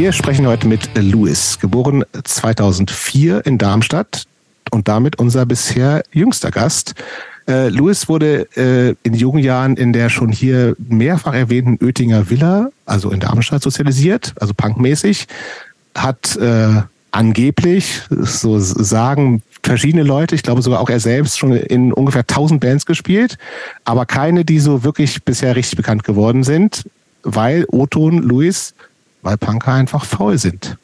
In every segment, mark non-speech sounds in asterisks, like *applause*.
Wir sprechen heute mit Louis, geboren 2004 in Darmstadt und damit unser bisher jüngster Gast. Äh, Louis wurde äh, in jungen Jahren in der schon hier mehrfach erwähnten Oettinger Villa, also in Darmstadt, sozialisiert, also punkmäßig, hat äh, angeblich, so sagen verschiedene Leute, ich glaube sogar auch er selbst, schon in ungefähr 1000 Bands gespielt, aber keine, die so wirklich bisher richtig bekannt geworden sind, weil Oton, Louis, weil Punker einfach faul sind.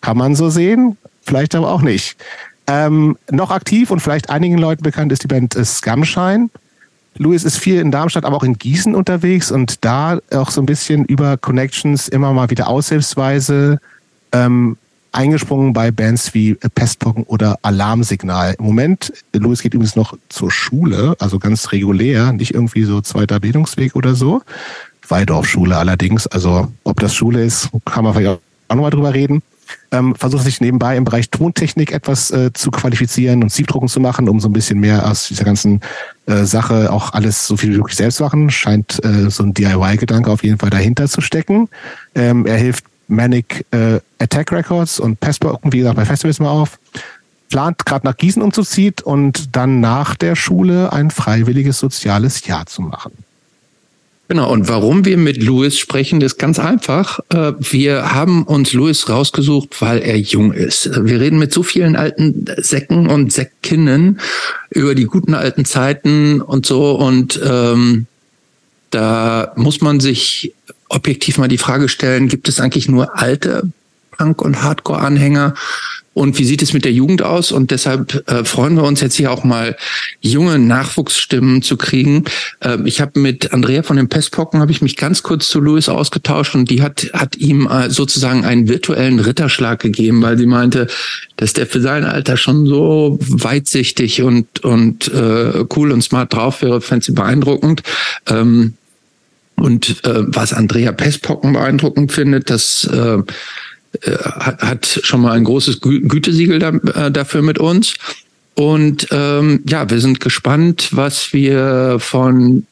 Kann man so sehen, vielleicht aber auch nicht. Ähm, noch aktiv und vielleicht einigen Leuten bekannt ist die Band Scumshine. Louis ist viel in Darmstadt, aber auch in Gießen unterwegs und da auch so ein bisschen über Connections immer mal wieder aushilfsweise ähm, eingesprungen bei Bands wie Pestpocken oder Alarmsignal. Im Moment, Louis geht übrigens noch zur Schule, also ganz regulär, nicht irgendwie so zweiter Bildungsweg oder so. Waldorfschule allerdings, also ob das Schule ist, kann man vielleicht auch nochmal drüber reden. Ähm, versucht sich nebenbei im Bereich Tontechnik etwas äh, zu qualifizieren und Siebdrucken zu machen, um so ein bisschen mehr aus dieser ganzen äh, Sache auch alles so viel wie möglich selbst machen. Scheint äh, so ein DIY-Gedanke auf jeden Fall dahinter zu stecken. Ähm, er hilft Manic äh, Attack Records und Pestberg, wie gesagt, bei Festivals mal auf. Plant gerade nach Gießen umzuziehen und dann nach der Schule ein freiwilliges soziales Jahr zu machen. Genau, und warum wir mit Louis sprechen, ist ganz einfach. Äh, wir haben uns Louis rausgesucht, weil er jung ist. Wir reden mit so vielen alten Säcken und Säckinnen über die guten alten Zeiten und so. Und ähm, da muss man sich objektiv mal die Frage stellen, gibt es eigentlich nur alte Punk- und Hardcore-Anhänger? Und wie sieht es mit der Jugend aus? Und deshalb äh, freuen wir uns jetzt hier auch mal junge Nachwuchsstimmen zu kriegen. Äh, ich habe mit Andrea von den Pestpocken habe ich mich ganz kurz zu Louis ausgetauscht und die hat hat ihm äh, sozusagen einen virtuellen Ritterschlag gegeben, weil sie meinte, dass der für sein Alter schon so weitsichtig und und äh, cool und smart drauf wäre, fände sie beeindruckend. Ähm, und äh, was Andrea Pestpocken beeindruckend findet, dass äh, hat, hat schon mal ein großes Gü Gütesiegel da, äh, dafür mit uns. Und ähm, ja, wir sind gespannt, was wir von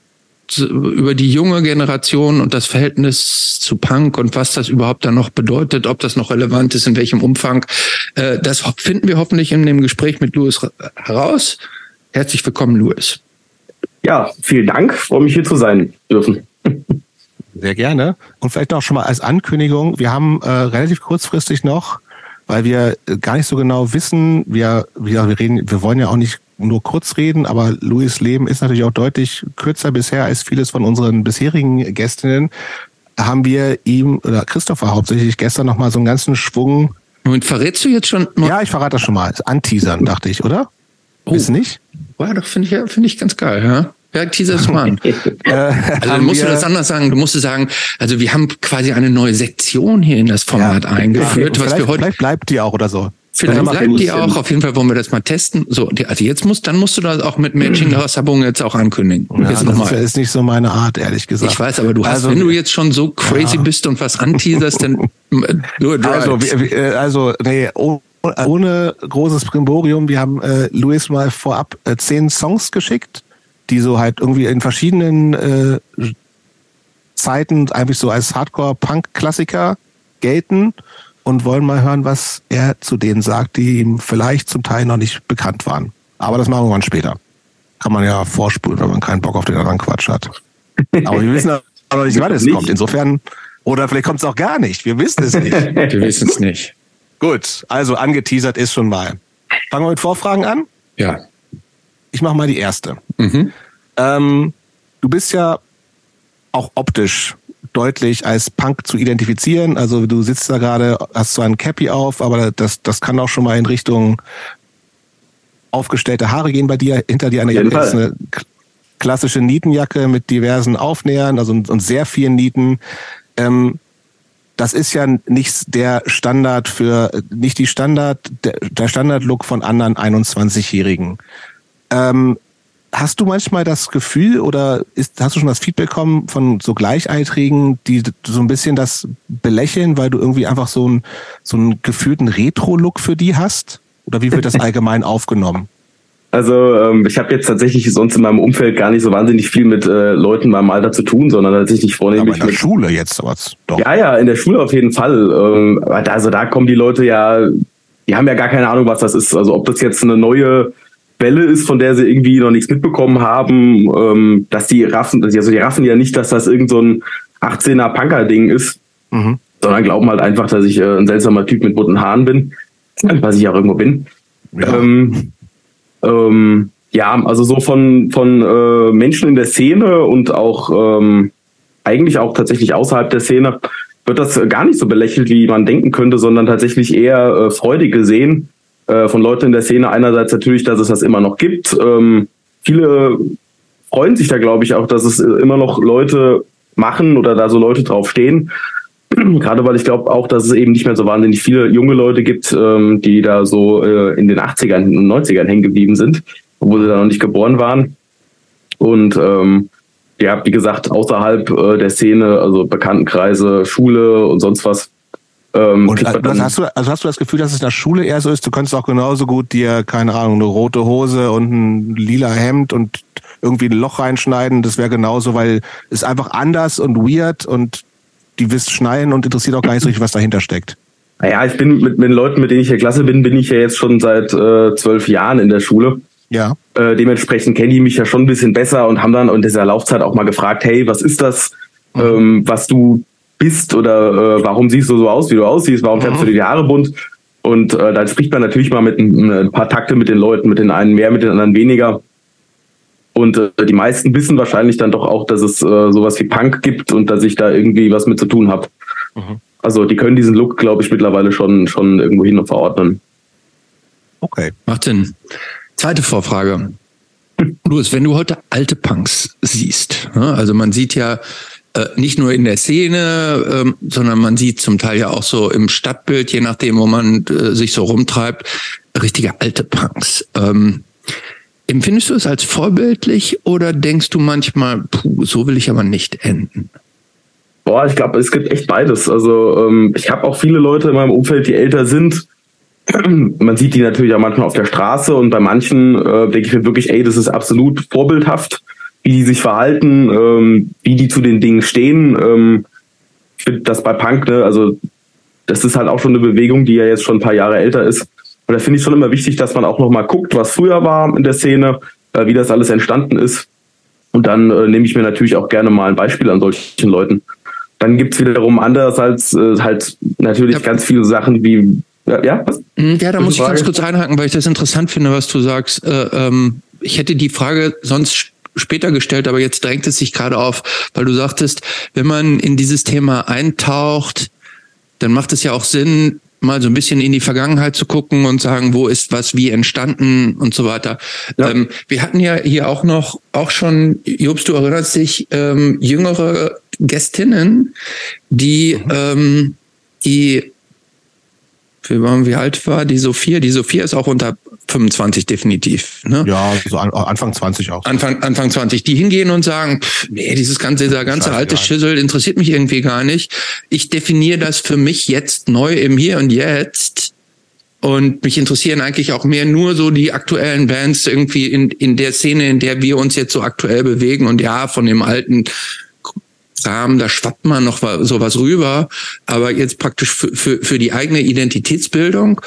über die junge Generation und das Verhältnis zu Punk und was das überhaupt dann noch bedeutet, ob das noch relevant ist, in welchem Umfang. Äh, das finden wir hoffentlich in dem Gespräch mit Louis heraus. Herzlich willkommen, Louis. Ja, vielen Dank. freue mich hier zu sein dürfen. *laughs* Sehr gerne. Und vielleicht auch schon mal als Ankündigung, wir haben äh, relativ kurzfristig noch, weil wir äh, gar nicht so genau wissen, wir, wir, wir reden, wir wollen ja auch nicht nur kurz reden, aber Louis Leben ist natürlich auch deutlich kürzer bisher als vieles von unseren bisherigen Gästinnen. Haben wir ihm oder Christopher hauptsächlich gestern noch mal so einen ganzen Schwung. Und verrätst du jetzt schon? Ja, ich verrate das schon mal. Anteasern, dachte ich, oder? Oh. Ist nicht? Ja, doch finde ich, finde ich ganz geil, ja. Ja, teaser mal *laughs* an. äh, also dann musst du das anders sagen. Du musst sagen, also wir haben quasi eine neue Sektion hier in das Format ja, eingeführt, was wir heute. Vielleicht bleibt die auch oder so. Vielleicht bleibt die auch. Auf jeden Fall wollen wir das mal testen. So, also jetzt musst, dann musst du das auch mit Matching Sabung jetzt auch ankündigen. Ja, jetzt das ist, ist nicht so meine Art, ehrlich gesagt. Ich weiß, aber du hast, also, wenn du jetzt schon so crazy ja. bist und was anteaserst, dann *laughs* nur Also, äh, also, nee, ohne großes Primborium. Wir haben äh, Luis mal vorab äh, zehn Songs geschickt die so halt irgendwie in verschiedenen äh, Zeiten eigentlich so als Hardcore-Punk-Klassiker gelten und wollen mal hören, was er zu denen sagt, die ihm vielleicht zum Teil noch nicht bekannt waren. Aber das machen wir mal später. Kann man ja vorspulen, wenn man keinen Bock auf den anderen Quatsch hat. Aber wir wissen aber noch nicht, wann es kommt. Insofern, oder vielleicht kommt es auch gar nicht. Wir wissen es nicht. *laughs* wir wissen es nicht. Gut, also angeteasert ist schon mal. Fangen wir mit Vorfragen an? Ja ich mache mal die erste. Mhm. Ähm, du bist ja auch optisch deutlich als Punk zu identifizieren. Also du sitzt da gerade, hast zwar ein Cappy auf, aber das, das kann auch schon mal in Richtung aufgestellte Haare gehen bei dir. Hinter dir eine, eine klassische Nietenjacke mit diversen Aufnähern, also und sehr vielen Nieten. Ähm, das ist ja nicht der Standard für, nicht die Standard, der, der Standardlook von anderen 21-Jährigen. Ähm, hast du manchmal das Gefühl oder ist, hast du schon das Feedback bekommen von so Gleichaltrigen, die so ein bisschen das belächeln, weil du irgendwie einfach so, ein, so einen gefühlten Retro-Look für die hast? Oder wie wird das *laughs* allgemein aufgenommen? Also ähm, ich habe jetzt tatsächlich sonst in meinem Umfeld gar nicht so wahnsinnig viel mit äh, Leuten meinem Alter zu tun, sondern tatsächlich vornehmlich Aber in der mit Schule jetzt was. Doch. Ja, ja, in der Schule auf jeden Fall. Ähm, also da kommen die Leute ja, die haben ja gar keine Ahnung, was das ist. Also ob das jetzt eine neue Welle ist, von der sie irgendwie noch nichts mitbekommen haben, ähm, dass die raffen, also die raffen ja nicht, dass das irgend so ein 18er Punker-Ding ist, mhm. sondern glauben halt einfach, dass ich äh, ein seltsamer Typ mit bunten Haaren bin, was ich auch irgendwo bin. Ja. Ähm, ähm, ja, also so von, von äh, Menschen in der Szene und auch ähm, eigentlich auch tatsächlich außerhalb der Szene wird das gar nicht so belächelt, wie man denken könnte, sondern tatsächlich eher äh, freudig gesehen äh, von Leuten in der Szene. Einerseits natürlich, dass es das immer noch gibt. Ähm, viele freuen sich da, glaube ich, auch, dass es äh, immer noch Leute machen oder da so Leute drauf stehen. *clears throat* Gerade weil ich glaube auch, dass es eben nicht mehr so wahnsinnig viele junge Leute gibt, ähm, die da so äh, in den 80ern und 90ern hängen geblieben sind, obwohl sie da noch nicht geboren waren. Und ähm, ja, wie gesagt, außerhalb äh, der Szene, also Bekanntenkreise, Schule und sonst was. Ähm, und also hast, du, also hast du das Gefühl, dass es in der Schule eher so ist, du könntest auch genauso gut dir, keine Ahnung, eine rote Hose und ein lila Hemd und irgendwie ein Loch reinschneiden, das wäre genauso, weil es einfach anders und weird und die wisst schneiden und interessiert auch gar nicht so richtig, was dahinter steckt. Naja, ich bin mit, mit den Leuten, mit denen ich in der Klasse bin, bin ich ja jetzt schon seit äh, zwölf Jahren in der Schule. Ja. Äh, dementsprechend kennen die mich ja schon ein bisschen besser und haben dann in dieser Laufzeit auch mal gefragt, hey, was ist das, mhm. ähm, was du bist oder äh, warum siehst du so aus, wie du aussiehst, warum färbst mhm. du dir die Haare bunt? Und äh, dann spricht man natürlich mal mit ein, ein, paar Takte mit den Leuten, mit den einen mehr, mit den anderen weniger. Und äh, die meisten wissen wahrscheinlich dann doch auch, dass es äh, sowas wie Punk gibt und dass ich da irgendwie was mit zu tun habe. Mhm. Also die können diesen Look, glaube ich, mittlerweile schon, schon irgendwo hin und verordnen. Okay. Macht Sinn. Zweite Vorfrage. *laughs* Louis, wenn du heute alte Punks siehst, ne, also man sieht ja äh, nicht nur in der Szene, ähm, sondern man sieht zum Teil ja auch so im Stadtbild, je nachdem, wo man äh, sich so rumtreibt, richtige alte Punks. Ähm, empfindest du es als vorbildlich oder denkst du manchmal, puh, so will ich aber nicht enden? Boah, ich glaube, es gibt echt beides. Also ähm, ich habe auch viele Leute in meinem Umfeld, die älter sind *clears throat* man sieht die natürlich auch manchmal auf der Straße und bei manchen äh, denke ich mir wirklich, ey, das ist absolut vorbildhaft, wie die sich verhalten, ähm, wie die zu den Dingen stehen. Ähm, ich finde das bei Punk, ne, also das ist halt auch schon eine Bewegung, die ja jetzt schon ein paar Jahre älter ist. Und da finde ich schon immer wichtig, dass man auch nochmal guckt, was früher war in der Szene, äh, wie das alles entstanden ist. Und dann äh, nehme ich mir natürlich auch gerne mal ein Beispiel an solchen Leuten. Dann gibt's wiederum andererseits äh, halt natürlich ja. ganz viele Sachen wie ja, ja, was? Hm, ja da muss ich ganz kurz einhaken, weil ich das interessant finde, was du sagst. Äh, ähm, ich hätte die Frage sonst später gestellt, aber jetzt drängt es sich gerade auf, weil du sagtest, wenn man in dieses Thema eintaucht, dann macht es ja auch Sinn, mal so ein bisschen in die Vergangenheit zu gucken und sagen, wo ist was wie entstanden und so weiter. Ja. Ähm, wir hatten ja hier auch noch, auch schon, Jobst, du erinnerst dich, ähm, jüngere Gästinnen, die, mhm. ähm, die wie, wie alt war die Sophia? Die Sophia ist auch unter 25 definitiv. Ne? Ja, so an, Anfang 20 auch. Anfang, Anfang 20. Die hingehen und sagen, pff, nee, dieses ganze, dieser ganze Scheiße, alte Schüssel interessiert mich irgendwie gar nicht. Ich definiere das für mich jetzt neu im Hier und Jetzt. Und mich interessieren eigentlich auch mehr nur so die aktuellen Bands irgendwie in, in der Szene, in der wir uns jetzt so aktuell bewegen. Und ja, von dem alten Rahmen, da schwappt man noch sowas rüber. Aber jetzt praktisch für, für, für die eigene Identitätsbildung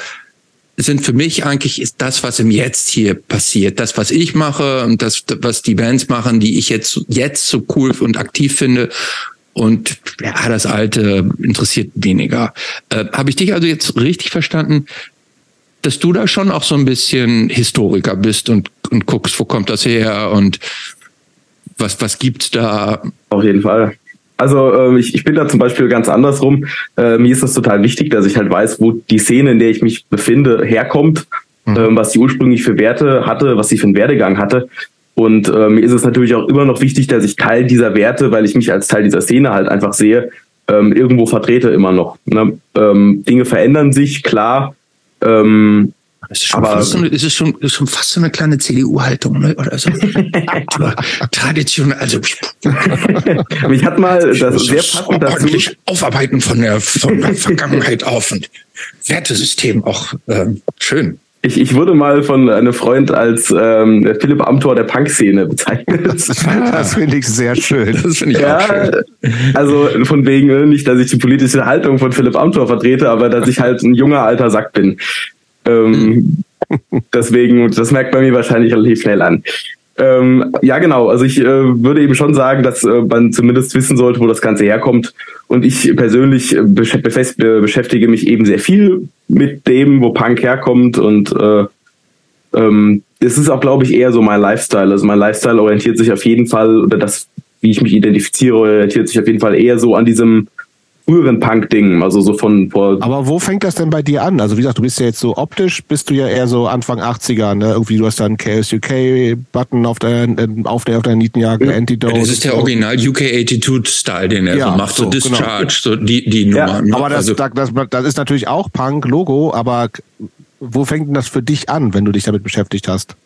sind für mich eigentlich ist das, was im Jetzt hier passiert, das, was ich mache und das, was die Bands machen, die ich jetzt, jetzt so cool und aktiv finde. Und ja, das Alte interessiert weniger. Äh, Habe ich dich also jetzt richtig verstanden, dass du da schon auch so ein bisschen Historiker bist und, und guckst, wo kommt das her und was, was gibt's da? Auf jeden Fall. Also äh, ich, ich bin da zum Beispiel ganz andersrum. Äh, mir ist das total wichtig, dass ich halt weiß, wo die Szene, in der ich mich befinde, herkommt, mhm. äh, was die ursprünglich für Werte hatte, was sie für einen Werdegang hatte. Und äh, mir ist es natürlich auch immer noch wichtig, dass ich Teil dieser Werte, weil ich mich als Teil dieser Szene halt einfach sehe, ähm, irgendwo vertrete immer noch. Ne? Ähm, Dinge verändern sich, klar. Ähm, das ist schon, aber, fast, so eine, ist es schon, ist schon fast so eine kleine CDU-Haltung, ne? Oder so. *laughs* Tradition, also. *laughs* Mich hat mal das sehr passend dazu. Aufarbeiten von der, von der Vergangenheit auf und Wertesystem auch ähm, schön. Ich, ich wurde mal von einem Freund als ähm, Philipp Amthor der Punk-Szene bezeichnet. Das, *laughs* das finde ich sehr schön. Das finde ich ja, auch schön. Also von wegen, ne, nicht, dass ich die politische Haltung von Philipp Amthor vertrete, aber dass ich halt ein junger alter Sack bin. Ähm, *laughs* deswegen, das merkt man mir wahrscheinlich relativ schnell an. Ähm, ja, genau. Also ich äh, würde eben schon sagen, dass äh, man zumindest wissen sollte, wo das Ganze herkommt. Und ich persönlich äh, beschäftige mich eben sehr viel mit dem, wo Punk herkommt. Und äh, ähm, es ist auch, glaube ich, eher so mein Lifestyle. Also mein Lifestyle orientiert sich auf jeden Fall, oder das, wie ich mich identifiziere, orientiert sich auf jeden Fall eher so an diesem früheren Punk-Ding, also so von vor. Aber wo fängt das denn bei dir an? Also wie gesagt, du bist ja jetzt so optisch, bist du ja eher so Anfang 80er, ne? Irgendwie du hast da einen KSUK-Button auf der auf der auf der Nietenjacke, Ja. Antidote. Ja, das ist der. Original UK82-Style, den er Ja, so macht, so, so, genau. Discharge, so die, die Nummer. Ja, ne? Aber das, also, das, das, das ist natürlich auch Punk-Logo, aber wo fängt denn das für dich an, wenn du dich damit beschäftigt hast?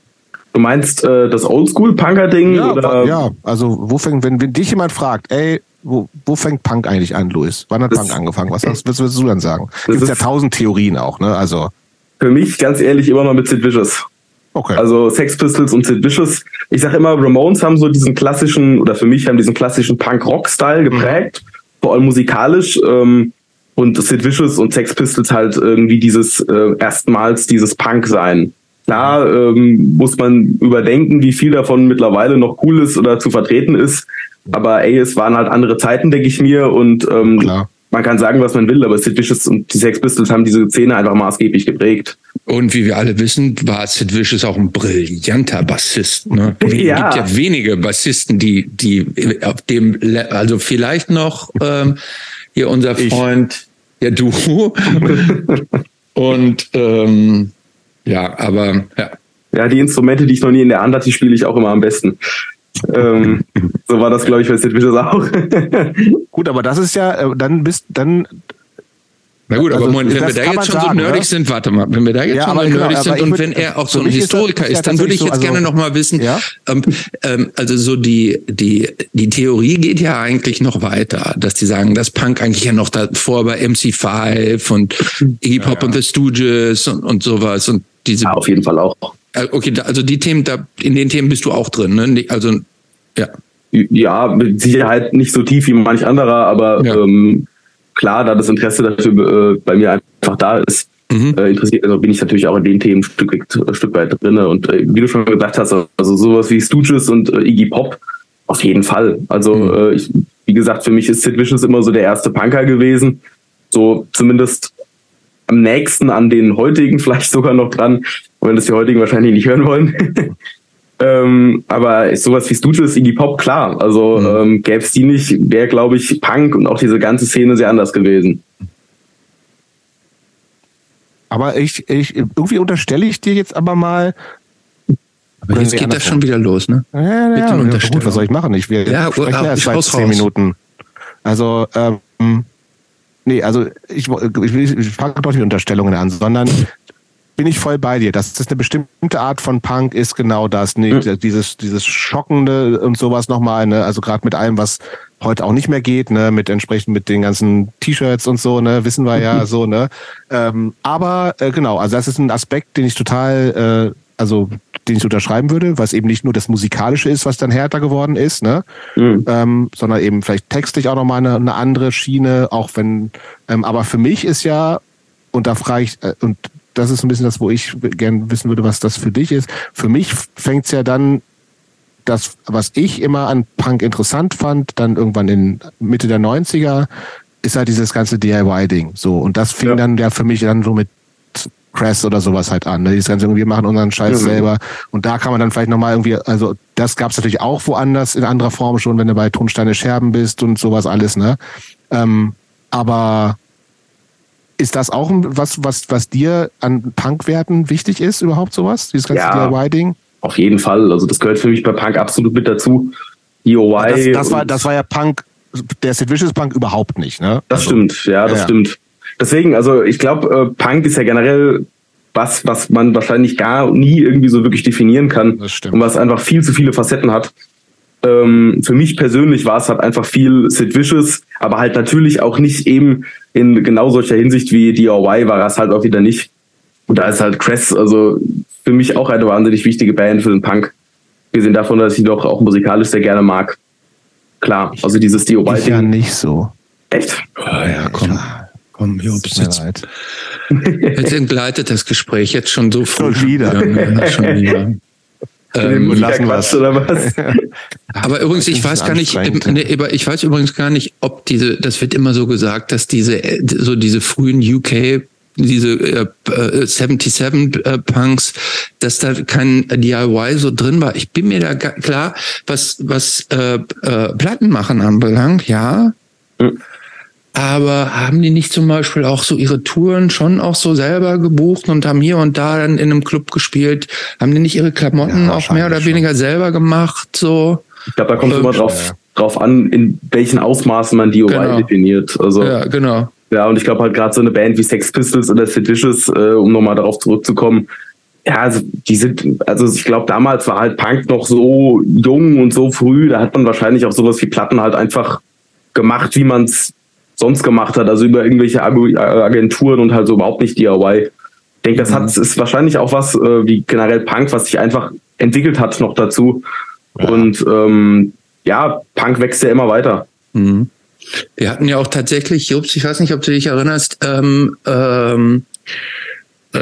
Du meinst äh, das Oldschool-Punker-Ding? Ja, oder? ja, also wo fängt, wenn, wenn dich jemand fragt, ey, wo, wo fängt Punk eigentlich an, Luis? Wann hat Das- Punk angefangen? Was, was, was würdest du dann sagen? Das Gibt ja tausend Theorien auch, ne? Also, Für mich ganz ehrlich immer noch mit Sid Vicious. okay. Also Sex Pistols und Sid Vicious. Ich sag immer, Ramones haben so diesen klassischen, oder für mich haben diesen klassischen Punk-Rock-Style geprägt, vor allem musikalisch. Ähm, und Sid Vicious und Sex Pistols halt irgendwie dieses äh, erstmals dieses Punk sein. Klar ähm, muss man überdenken, wie viel davon mittlerweile noch cool ist oder zu vertreten ist. Aber ey, es waren halt andere Zeiten, denke ich mir. Und ähm, Klar. man kann sagen, was man will, aber Sid Vicious und die Sex Pistols haben diese Szene einfach maßgeblich geprägt. und wie wir alle wissen, war Sid Vicious auch ein brillanter Bassist. Ne? *laughs* Es Ja. gibt ja wenige Bassisten, die, die auf dem, Le also vielleicht noch ähm, hier unser Ich. Freund, ja du. *laughs* und ähm, ja, aber ja. Ja, die Instrumente, die ich noch nie in der Hand hatte, die spiele ich auch immer am besten. ähm, *laughs* so war das, glaube ich, bei Sid Vicious auch. *laughs* Gut, aber das ist ja, äh, dann bist, dann, Na gut, aber Also, Moment, wenn wir da jetzt schon sagen, so nerdig ne? sind, warte mal, wenn wir da jetzt Ja, schon aber so genau, nerdig aber sind und würd- wenn er auch so ein Historiker ist ja ist, dann würde ich jetzt so, gerne also- noch mal wissen, Ja? ähm, ähm, also so die, die, die Theorie geht ja eigentlich noch weiter, dass die sagen, dass Punk eigentlich ja noch davor bei MC5 und Iggy Pop und The Stooges und, und sowas und diese, ja, auf jeden Fall auch. Äh, okay, also die Themen, da, in den Themen bist du auch drin, ne? Also, ja. Ja, mit Sicherheit nicht so tief wie manch anderer, aber Ja. ähm, klar, da das Interesse dafür äh, bei mir einfach da ist, Mhm. äh, interessiert, also bin ich natürlich auch in den Themen ein Stück, weit- ein Stück weit drin. Und äh, wie du schon gesagt hast, also sowas wie Stooges und Iggy Pop, auf jeden Fall. Also Mhm. ich, wie gesagt, für mich ist Sid Vicious immer so der erste Punker gewesen. So zumindest am nächsten an den heutigen vielleicht sogar noch dran, auch wenn das die heutigen wahrscheinlich nicht hören wollen. *laughs* ähm, aber sowas wie Stooges, Iggy Pop, klar. Also Mhm. ähm, gäbe es die nicht, wäre, glaube ich, Punk und auch diese ganze Szene sehr anders gewesen. aber ich, ich, irgendwie unterstelle ich dir jetzt aber mal, Aber jetzt geht das schon wieder los, ne? Ja, ja, Mit den ja, gut, Unterstellungen. was soll ich machen? Ich wir Ja, sprechen erst seit zehn. Minuten. Also, ähm, nee, also ich, ich, ich fange doch nicht Unterstellungen an, sondern bin ich voll bei dir. Dass das eine bestimmte Art von Punk ist genau das. Nee, Dieses, dieses Schockende und sowas nochmal, ne? Also gerade mit allem, was heute auch nicht mehr geht, ne, mit entsprechend mit den ganzen T-Shirts und so, ne, wissen wir ja *laughs* so, ne. Ähm, aber äh, genau, also das ist ein Aspekt, den ich total, äh, also den ich unterschreiben würde, was eben nicht nur das Musikalische ist, was dann härter geworden ist, ne, Mhm. ähm, sondern eben vielleicht textlich auch nochmal eine, eine andere Schiene, auch wenn, ähm, aber für mich ist ja, und da frage ich, äh, und das ist ein bisschen das, wo ich gern wissen würde, was das für dich ist. Für mich fängt's ja dann, das, was ich immer an Punk interessant fand, dann irgendwann in Mitte der 90er, ist halt dieses ganze DIY-Ding. So, und das fing Ja. dann ja für mich dann so mit Crash oder sowas halt an. Ne? Dieses ganze irgendwie, wir machen unseren Scheiß Mhm. selber. Und da kann man dann vielleicht nochmal irgendwie, also das gab's natürlich auch woanders in anderer Form schon, wenn du bei Tonsteine Scherben bist und sowas alles, ne? Ähm, aber ist das auch was, was, was dir an Punkwerten wichtig ist, überhaupt sowas? Dieses ganze Ja. DIY-Ding? Auf jeden Fall. Also das gehört für mich bei Punk absolut mit dazu. DOY. Das, das, war, das war ja Punk, der Sid Vicious Punk überhaupt nicht, ne? Das Also, stimmt, ja, das ja. stimmt. Deswegen, also ich glaube, äh, Punk ist ja generell was, was man wahrscheinlich gar nie irgendwie so wirklich definieren kann. Das stimmt. Und was einfach viel zu viele Facetten hat. Ähm, für mich persönlich war es halt einfach viel Sid Vicious, aber halt natürlich auch nicht eben in genau solcher Hinsicht wie DIY war es halt auch wieder nicht. Und da ist halt Cress, also für mich auch eine wahnsinnig wichtige Band für den Punk. Gesehen davon, dass ich ihn doch auch musikalisch sehr gerne mag. Klar, also dieses Dio Ich ja nicht so. Echt? Oh, ja, komm. Komm, Jobs, Tut mir jetzt, leid. jetzt entgleitet das Gespräch jetzt schon so früh. Schon wieder. Ja, schon *laughs* wieder. Ähm, und lassen wir's. oder was? *laughs* Aber übrigens, ich Das weiß gar nicht, ich weiß übrigens gar nicht, ob diese, das wird immer so gesagt, dass diese, äh, so diese frühen UK, diese äh, äh, 77 äh, Punks, dass da kein DIY so drin war. Ich bin mir da klar, was, was äh, äh, Plattenmachen anbelangt, ja. Aber haben die nicht zum Beispiel auch so ihre Touren schon auch so selber gebucht und haben hier und da dann in einem Club gespielt? Haben die nicht ihre Klamotten Ja, auch mehr oder wahrscheinlich weniger selber gemacht? So? Ich glaube, da kommt es Ähm, immer drauf, drauf an, in welchen Ausmaßen man DIY Genau. definiert. Also ja, Ja, genau. und ich glaube halt gerade so eine Band wie Sex Pistols oder Seditious, äh, um nochmal darauf zurückzukommen, ja, also die sind, also ich glaube, damals war halt Punk noch so jung und so früh, da hat man wahrscheinlich auch sowas wie Platten halt einfach gemacht, wie man es sonst gemacht hat, also über irgendwelche Agu- Agenturen und halt so überhaupt nicht DIY. Ich denke, das hat, ist wahrscheinlich auch was äh, wie generell Punk, was sich einfach entwickelt hat noch dazu. Und ähm, ja, Punk wächst ja immer weiter. Mhm. Wir hatten ja auch tatsächlich, Jobs, ich weiß nicht, ob du dich erinnerst, ähm, ähm, äh,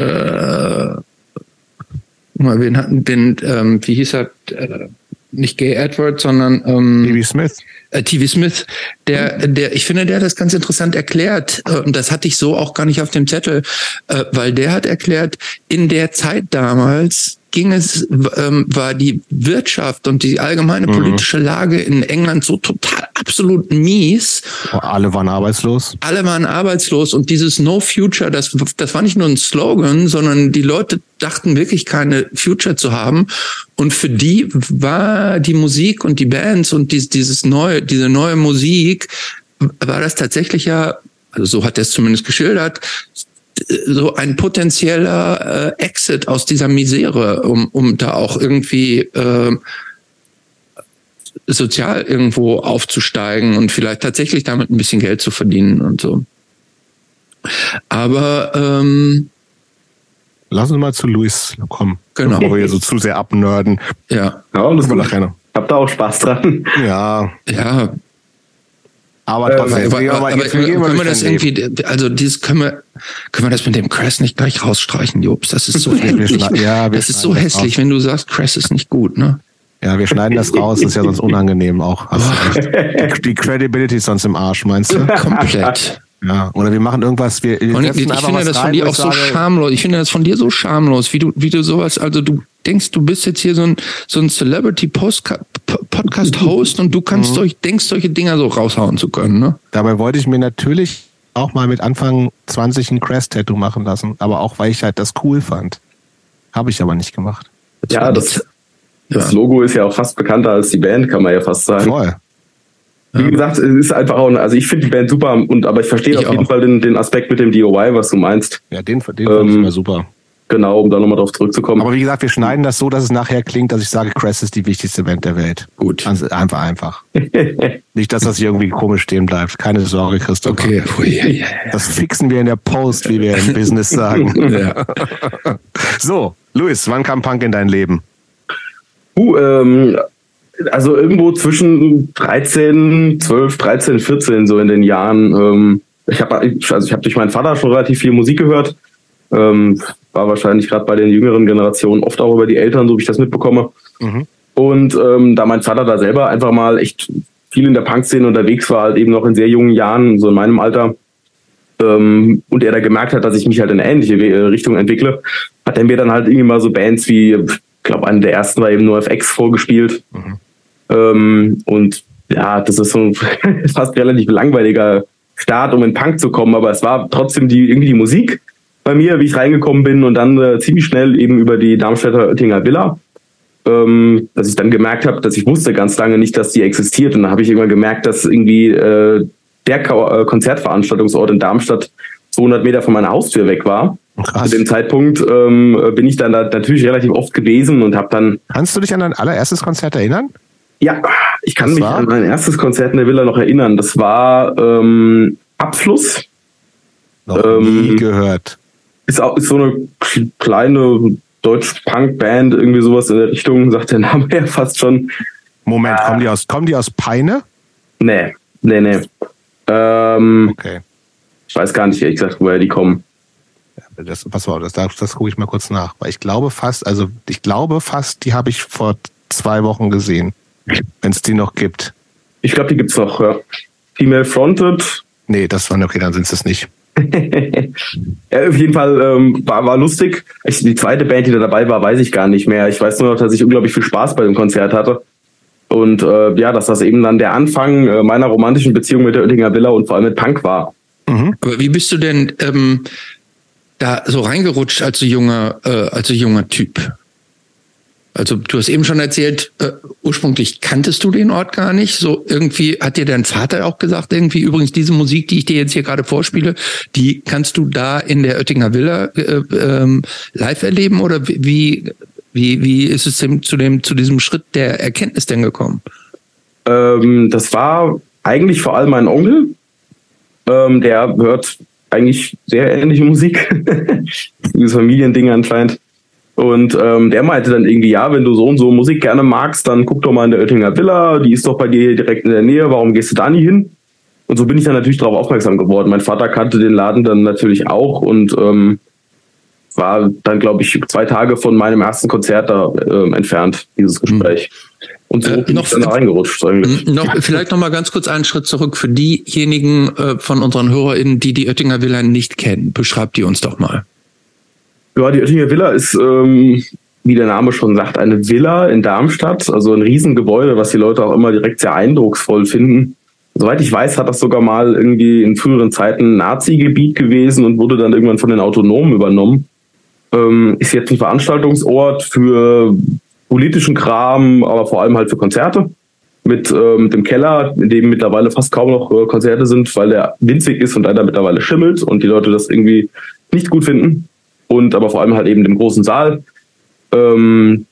mal, wen hatten den, ähm, wie hieß er, äh, nicht Gay Edward, sondern ähm, Baby Smith. äh, TV Smith, der, der, ich finde, der hat das ganz interessant erklärt. äh, Und das hatte ich so auch gar nicht auf dem Zettel, äh, weil der hat erklärt, in der Zeit damals ging es, ähm, war die Wirtschaft und die allgemeine politische Lage in England so total absolut mies. Alle waren arbeitslos. Alle waren arbeitslos und dieses No Future, das, das war nicht nur ein Slogan, sondern die Leute dachten wirklich keine Future zu haben. Und für die war die Musik und die Bands und dies, dieses neue, diese neue Musik, war das tatsächlich ja, also so hat er es zumindest geschildert, so ein potenzieller äh, Exit aus dieser Misere, um, um da auch irgendwie äh, sozial irgendwo aufzusteigen und vielleicht tatsächlich damit ein bisschen Geld zu verdienen und so. Aber ähm, Lass uns mal zu Luis kommen. Genau. Bevor wir hier so zu sehr abnörden. ja, Ja, das ist nachher noch. Hab da auch Spaß dran. Ja, ja, aber Äh, mal können wir das irgendwie, also dieses können wir, können wir das mit dem Cress nicht gleich rausstreichen, Jobs? Das ist so *laughs* hässlich. ja, das ist so hässlich, wenn du sagst, Cress ist nicht gut, ne? Ja, wir schneiden das raus, ist ja sonst unangenehm auch. Recht. Die, *laughs* die Credibility ist sonst im Arsch, meinst du? *laughs* Komplett. Ja. Oder wir machen irgendwas, wir, Und ich, ich finde das von rein, dir wo auch so schamlos. Ich finde das von dir so schamlos, wie du, wie du sowas, also du denkst, du bist jetzt hier so ein, so ein Celebrity Podcast *laughs* Host und du kannst solch, denkst, solche Dinger so raushauen zu können, ne? Dabei wollte ich mir natürlich auch mal mit Anfang 20 ein Crest-Tattoo machen lassen, aber auch weil ich halt das cool fand. Habe ich aber nicht gemacht. Ja, das, das Ja. Logo ist ja auch fast bekannter als die Band, kann man ja fast sagen. Voll. Wie gesagt, es ist einfach auch, also ich finde die Band super und aber ich verstehe Ich auf jeden auch. Fall den, den Aspekt mit dem DOY, was du meinst. Ja, den, den fand ich Ähm, mal super. Genau, um da nochmal drauf zurückzukommen. Aber wie gesagt, wir schneiden das so, dass es nachher klingt, dass ich sage, Crest ist die wichtigste Band der Welt. Gut. Also einfach, einfach. *laughs* Nicht, dass das hier irgendwie komisch stehen bleibt. Keine Sorge, Christoph. Okay. Das fixen wir in der Post, wie wir im *laughs* Business sagen. ja. *laughs* So, Luis, wann kam Punk in dein Leben? Uh, ähm, also irgendwo zwischen 13, 12, 13, 14 so in den Jahren. Ähm, ich habe also ich habe durch meinen Vater schon relativ viel Musik gehört. Ähm, war wahrscheinlich gerade bei den jüngeren Generationen oft auch über die Eltern, so wie ich das mitbekomme. Mhm. Und ähm, da mein Vater da selber einfach mal echt viel in der Punk-Szene unterwegs war, halt eben noch in sehr jungen Jahren, so in meinem Alter, ähm, und er da gemerkt hat, dass ich mich halt in eine ähnliche äh, Richtung entwickle, hat er mir dann halt irgendwie mal so Bands wie, ich glaube, eine der ersten war eben nur FX vorgespielt. Ähm, und ja, das ist so ein *laughs* fast relativ langweiliger Start, um in Punk zu kommen, aber es war trotzdem die, irgendwie die Musik bei mir, wie ich reingekommen bin und dann äh, ziemlich schnell eben über die Darmstädter Oettinger Villa, ähm, dass ich dann gemerkt habe, dass ich wusste ganz lange nicht, dass die existiert und dann habe ich irgendwann gemerkt, dass irgendwie äh, der Ka- äh, Konzertveranstaltungsort in Darmstadt 200 Meter von meiner Haustür weg war. Krass. Zu dem Zeitpunkt ähm, bin ich dann da natürlich relativ oft gewesen und habe dann Kannst du dich an dein allererstes Konzert erinnern? ja, ich kann Was mich war? an mein erstes Konzert in der Villa noch erinnern. Das war ähm, Abfluss. Noch Ähm, nie gehört. Ist auch ist so eine kleine Deutsch-Punk-Band, irgendwie sowas in der Richtung, sagt der Name *laughs* ja fast schon. Moment, äh, kommen, die aus, kommen die aus Peine? Nee, nee, nee. Ähm, okay. Ich weiß gar nicht, ehrlich gesagt, woher die kommen. Ja, das, pass auf, das, das gucke ich mal kurz nach. Weil ich glaube fast, also ich glaube fast, die habe ich vor zwei Wochen gesehen. Wenn es die noch gibt. Ich glaube, die gibt es noch, ja. Female Fronted. Nee, das war okay, dann sind es das nicht. *laughs* ja, auf jeden Fall ähm, war, war lustig. Ich, die zweite Band, die da dabei war, weiß ich gar nicht mehr. Ich weiß nur noch, dass ich unglaublich viel Spaß bei dem Konzert hatte. Und äh, ja, dass das eben dann der Anfang äh, meiner romantischen Beziehung mit der Oettinger Villa und vor allem mit Punk war. Mhm. Aber wie bist du denn ähm, da so reingerutscht als junger, äh, als junger Typ? Also du hast eben schon erzählt, äh, ursprünglich kanntest du den Ort gar nicht. So irgendwie hat dir dein Vater auch gesagt, irgendwie übrigens diese Musik, die ich dir jetzt hier gerade vorspiele, die kannst du da in der Oettinger Villa äh, ähm, live erleben oder wie wie wie ist es denn zu dem zu diesem Schritt der Erkenntnis denn gekommen? Ähm, das war eigentlich vor allem mein Onkel. Ähm, der hört eigentlich sehr ähnliche Musik. *laughs* Dieses Familiending anscheinend. Und ähm, der meinte dann irgendwie, ja, wenn du so und so Musik gerne magst, dann guck doch mal in der Oettinger Villa, die ist doch bei dir direkt in der Nähe, warum gehst du da nie hin? Und so bin ich dann natürlich darauf aufmerksam geworden. Mein Vater kannte den Laden dann natürlich auch und ähm, war dann, glaube ich, zwei Tage von meinem ersten Konzert da äh, entfernt, dieses Gespräch. Und so äh, bin noch, ich dann reingerutscht eigentlich. Noch, vielleicht noch mal ganz kurz einen Schritt zurück für diejenigen äh, von unseren HörerInnen, die die Oettinger Villa nicht kennen. Beschreibt die uns doch mal. Ja, die Oettinger Villa ist, ähm, wie der Name schon sagt, eine Villa in Darmstadt. Also ein Riesengebäude, was die Leute auch immer direkt sehr eindrucksvoll finden. Soweit ich weiß, hat das sogar mal irgendwie in früheren Zeiten Nazi-Gebiet gewesen und wurde dann irgendwann von den Autonomen übernommen. Ähm, ist jetzt ein Veranstaltungsort für politischen Kram, aber vor allem halt für Konzerte. Mit ähm, dem Keller, in dem mittlerweile fast kaum noch äh, Konzerte sind, weil der winzig ist und leider mittlerweile schimmelt und die Leute das irgendwie nicht gut finden und aber vor allem halt eben dem großen Saal. Ähm,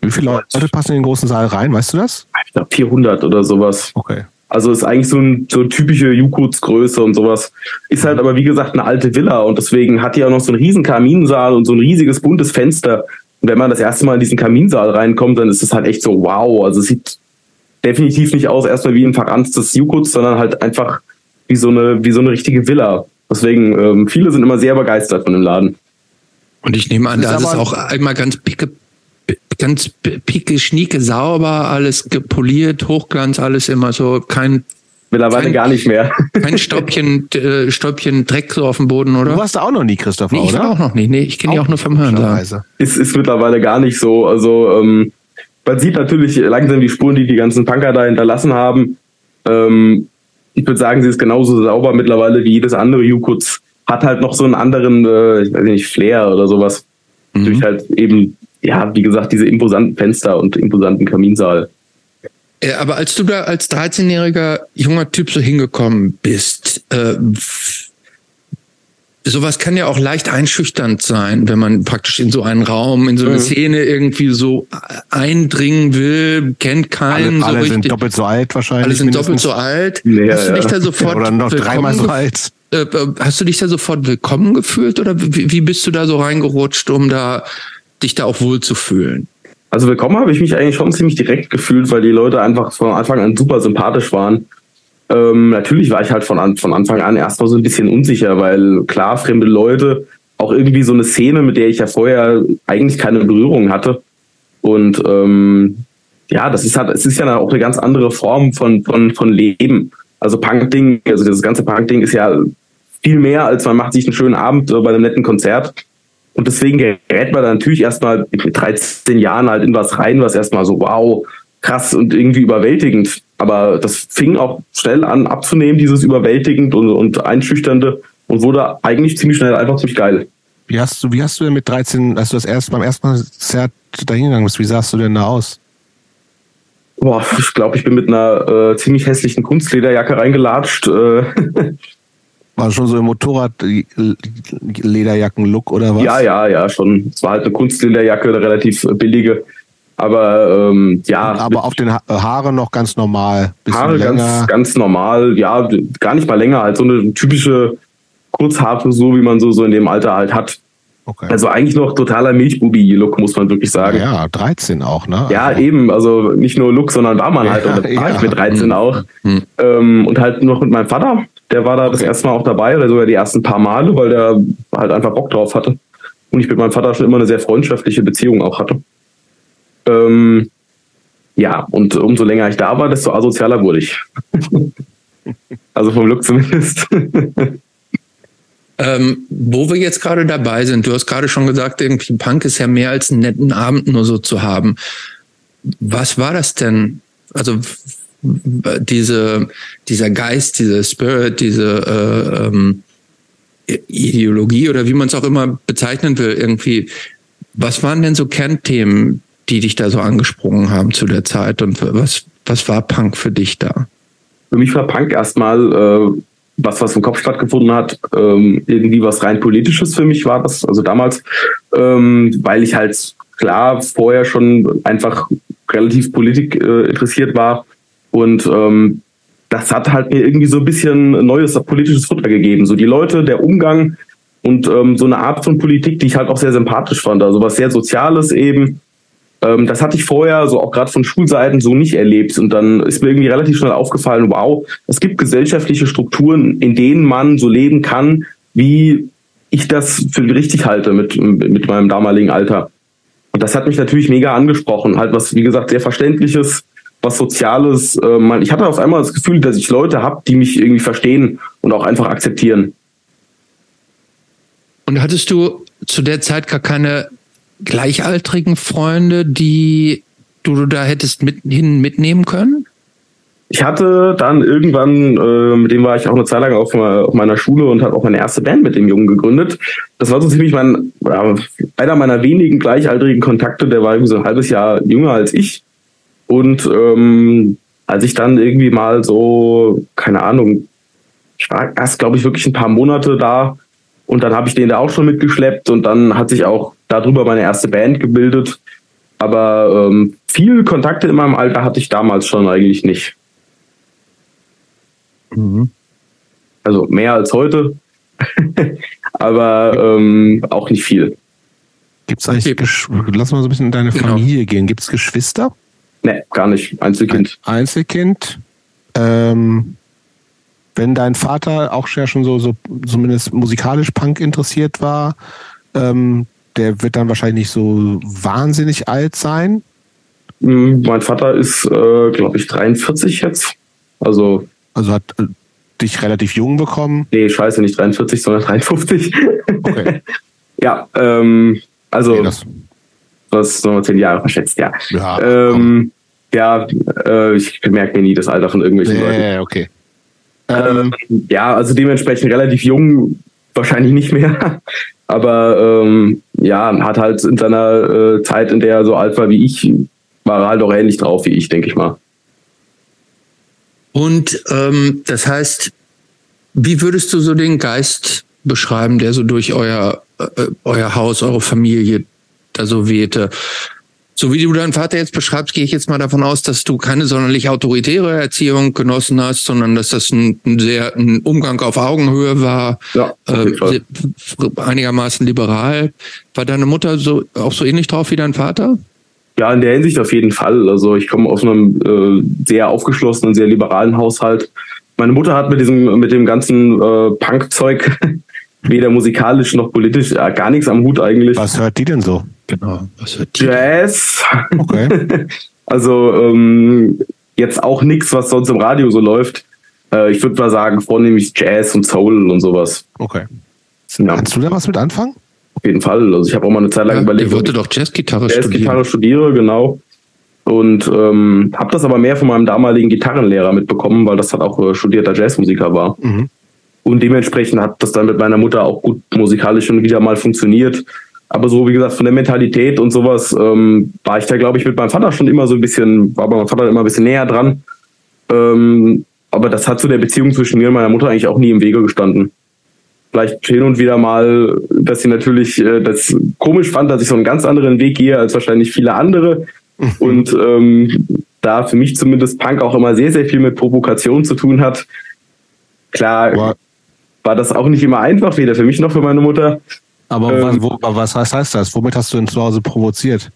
Wie viele Leute passen in den großen Saal rein, weißt du das? Ich glaube 400 oder sowas. Okay. Also ist eigentlich so, ein, so typische Jukuts-Größe und sowas. Ist halt aber wie gesagt eine alte Villa und deswegen hat die auch noch so einen riesen Kaminsaal und so ein riesiges buntes Fenster. Und wenn man das erste Mal in diesen Kaminsaal reinkommt, dann ist es halt echt so wow. Also es sieht definitiv nicht aus erstmal wie ein verranztes Jukuts, sondern halt einfach wie so eine, wie so eine richtige Villa. Deswegen, ähm, viele sind immer sehr begeistert von dem Laden. Und ich nehme an, da ist es auch einmal ganz picke, ganz picke, schnieke sauber, alles gepoliert, Hochglanz, alles immer so, kein Mittlerweile kein, gar nicht mehr. Kein Staubchen, *laughs* äh, Staubchen Dreck so auf dem Boden, oder? Du warst da auch noch nie, Christopher, nee, ich oder? war auch noch nie. Nee, ich kenne die auch nur vom Hören sagen. Ist, ist mittlerweile gar nicht so. Also ähm, man sieht natürlich langsam die Spuren, die die ganzen Punker da hinterlassen haben. Ähm, ich würde sagen, sie ist genauso sauber mittlerweile wie jedes andere Jukuts hat halt noch so einen anderen, äh, ich weiß nicht, Flair oder sowas. Mhm. Durch halt eben, ja, wie gesagt, diese imposanten Fenster und imposanten Kaminsaal. Äh, aber als du da als 13-jähriger junger Typ so hingekommen bist, äh, sowas kann ja auch leicht einschüchternd sein, wenn man praktisch in so einen Raum, in so eine mhm. Szene irgendwie so eindringen will, kennt keinen. Alle, alle so richtig. sind doppelt so alt wahrscheinlich. Alle sind mindestens. doppelt so alt. Ja, Hast du dich da sofort Oder noch dreimal so alt. Äh, hast du dich da sofort willkommen gefühlt oder wie, wie bist du da so reingerutscht, um da dich da auch wohl zu fühlen? Also willkommen habe ich mich eigentlich schon ziemlich direkt gefühlt, weil die Leute einfach von Anfang an super sympathisch waren. Ähm, natürlich war ich halt von, an, von Anfang an erstmal so ein bisschen unsicher, weil klar, fremde Leute, auch irgendwie so eine Szene, mit der ich ja vorher eigentlich keine Berührung hatte. Und ähm, ja, das ist halt, es ist ja auch eine ganz andere Form von, von, von Leben. Also Punk-Ding, also das ganze Punk-Ding ist ja viel mehr, als man macht sich einen schönen Abend bei einem netten Konzert. Und deswegen gerät man dann natürlich erstmal mit 13 Jahren halt in was rein, was erstmal so wow, krass und irgendwie überwältigend. Aber das fing auch schnell an abzunehmen, dieses überwältigend und, und einschüchternde und wurde eigentlich ziemlich schnell einfach ziemlich geil. Wie hast du, wie hast du denn mit 13, als du das erste beim ersten Konzert dahin gegangen bist, wie sahst du denn da aus? Boah, ich glaube, ich bin mit einer äh, ziemlich hässlichen Kunstlederjacke reingelatscht. Äh, *laughs* War schon so ein Motorradlederjacken-Look oder was? Ja, ja, ja, schon. Es war halt eine Kunstlederjacke, eine relativ billige. Aber ähm, ja. Aber auf den ha Haaren noch ganz normal. Haare länger. Ganz, ganz normal, ja, gar nicht mal länger, halt so eine typische Kurzhaarfrisur, wie man so, so in dem Alter halt hat. Okay. Also eigentlich noch totaler Milchbubi-Look, muss man wirklich sagen. Ja, 13 auch, ne? Ja, also. eben. Also nicht nur Look, sondern war man halt. Ja, oder war ja. ich mit 13 mhm. auch. Mhm. Ähm, und halt noch mit meinem Vater. Der war da okay. das erste Mal auch dabei, oder sogar die ersten paar Male, weil der halt einfach Bock drauf hatte. Und ich mit meinem Vater schon immer eine sehr freundschaftliche Beziehung auch hatte. Ähm, ja, und umso länger ich da war, desto asozialer wurde ich. *laughs* also vom Look zumindest. *laughs* Ähm, wo wir jetzt gerade dabei sind, du hast gerade schon gesagt, irgendwie Punk ist ja mehr als einen netten Abend nur so zu haben. Was war das denn? Also diese, dieser Geist, dieser Spirit, diese äh, ähm, Ideologie oder wie man es auch immer bezeichnen will, irgendwie. Was waren denn so Kernthemen, die dich da so angesprungen haben zu der Zeit und was, was war Punk für dich da? Für mich war Punk erstmal äh, was, was im Kopf stattgefunden hat, ähm, irgendwie was rein politisches für mich war das, also damals, ähm, weil ich halt klar vorher schon einfach relativ Politik äh, interessiert war und ähm, das hat halt mir irgendwie so ein bisschen neues politisches Futter gegeben. So die Leute, der Umgang und ähm, so eine Art von Politik, die ich halt auch sehr sympathisch fand. Also was sehr Soziales eben, ähm, das hatte ich vorher, so auch gerade von Schulseiten, so nicht erlebt. Und dann ist mir irgendwie relativ schnell aufgefallen, wow, es gibt gesellschaftliche Strukturen, in denen man so leben kann, wie ich das für richtig halte mit, mit meinem damaligen Alter. Und das hat mich natürlich mega angesprochen. Halt was, wie gesagt, sehr Verständliches, was Soziales. Ähm, ich hatte auf einmal das Gefühl, dass ich Leute habe, die mich irgendwie verstehen und auch einfach akzeptieren. Und hattest du zu der Zeit gar keine gleichaltrigen Freunde, die du da hättest mit, hin mitnehmen können? Ich hatte dann irgendwann, äh, mit dem war ich auch eine Zeit lang auf, auf meiner Schule und habe auch meine erste Band mit dem Jungen gegründet. Das war so ziemlich mein, äh, einer meiner wenigen gleichaltrigen Kontakte, der war irgendwie so ein halbes Jahr jünger als ich. Und ähm, als ich dann irgendwie mal so, keine Ahnung, ich war erst, glaube ich, wirklich ein paar Monate da und dann habe ich den da auch schon mitgeschleppt und dann hat sich auch darüber meine erste Band gebildet. Aber ähm, viel Kontakte in meinem Alter hatte ich damals schon eigentlich nicht. Mhm. Also mehr als heute, *laughs* aber ähm, auch nicht viel. Gibt es eigentlich, lass mal so ein bisschen in deine genau. Familie gehen. Gibt es Geschwister? Nee, gar nicht. Einzelkind. Ein Einzelkind. Ähm, wenn dein Vater auch schon so, so zumindest musikalisch Punk interessiert war, ähm, der wird dann wahrscheinlich nicht so wahnsinnig alt sein. Hm, mein Vater ist, äh, glaube ich, 43 jetzt. Also, also hat äh, dich relativ jung bekommen? Nee, scheiße, nicht 43, sondern 53. Okay. *laughs* ja, ähm, also okay, das, das nochmal zehn Jahre verschätzt, ja. Ja, ähm, ja äh, ich merke mir nie das Alter von irgendwelchen nee, Leuten. okay. Ähm, ja, also dementsprechend relativ jung, wahrscheinlich nicht mehr. Aber ähm, ja, hat halt in seiner äh, Zeit, in der er so alt war wie ich, war er halt auch ähnlich drauf wie ich, denke ich mal. Und ähm, das heißt, wie würdest du so den Geist beschreiben, der so durch euer, äh, euer Haus, eure Familie da so wehte? So wie du deinen Vater jetzt beschreibst, gehe ich jetzt mal davon aus, dass du keine sonderlich autoritäre Erziehung genossen hast, sondern dass das ein, ein sehr ein Umgang auf Augenhöhe war, ja, äh, einigermaßen liberal. War deine Mutter so auch so ähnlich drauf wie dein Vater? Ja, in der Hinsicht auf jeden Fall. Also ich komme aus einem äh, sehr aufgeschlossenen, sehr liberalen Haushalt. Meine Mutter hat mit diesem mit dem ganzen äh, Punk-Zeug weder musikalisch noch politisch äh, gar nichts am Hut eigentlich. Was hört die denn so? Genau. Was hört die? Jazz. Okay. *laughs* also ähm, jetzt auch nichts, was sonst im Radio so läuft. Äh, ich würde mal sagen, vornehmlich Jazz und Soul und sowas. Okay. Ja. Kannst du da was mit anfangen? Auf jeden Fall. Also ich habe auch mal eine Zeit lang ja, überlegt. Ich wollte doch Jazzgitarre Jazz studieren. Jazzgitarre studiere, genau. Und ähm, habe das aber mehr von meinem damaligen Gitarrenlehrer mitbekommen, weil das halt auch äh, studierter Jazzmusiker war. Mhm. Und dementsprechend hat das dann mit meiner Mutter auch gut musikalisch schon wieder mal funktioniert. Aber so, wie gesagt, von der Mentalität und sowas ähm, war ich da, glaube ich, mit meinem Vater schon immer so ein bisschen, war bei meinem Vater immer ein bisschen näher dran. Ähm, aber das hat zu der Beziehung zwischen mir und meiner Mutter eigentlich auch nie im Wege gestanden. Vielleicht hin und wieder mal, dass sie natürlich äh, das komisch fand, dass ich so einen ganz anderen Weg gehe als wahrscheinlich viele andere. *laughs* Und ähm, da für mich zumindest Punk auch immer sehr, sehr viel mit Provokation zu tun hat. Klar, war, war das auch nicht immer einfach, weder für mich noch für meine Mutter. Aber ähm, was, wo, was heißt, heißt das? Womit hast du denn zu Hause provoziert?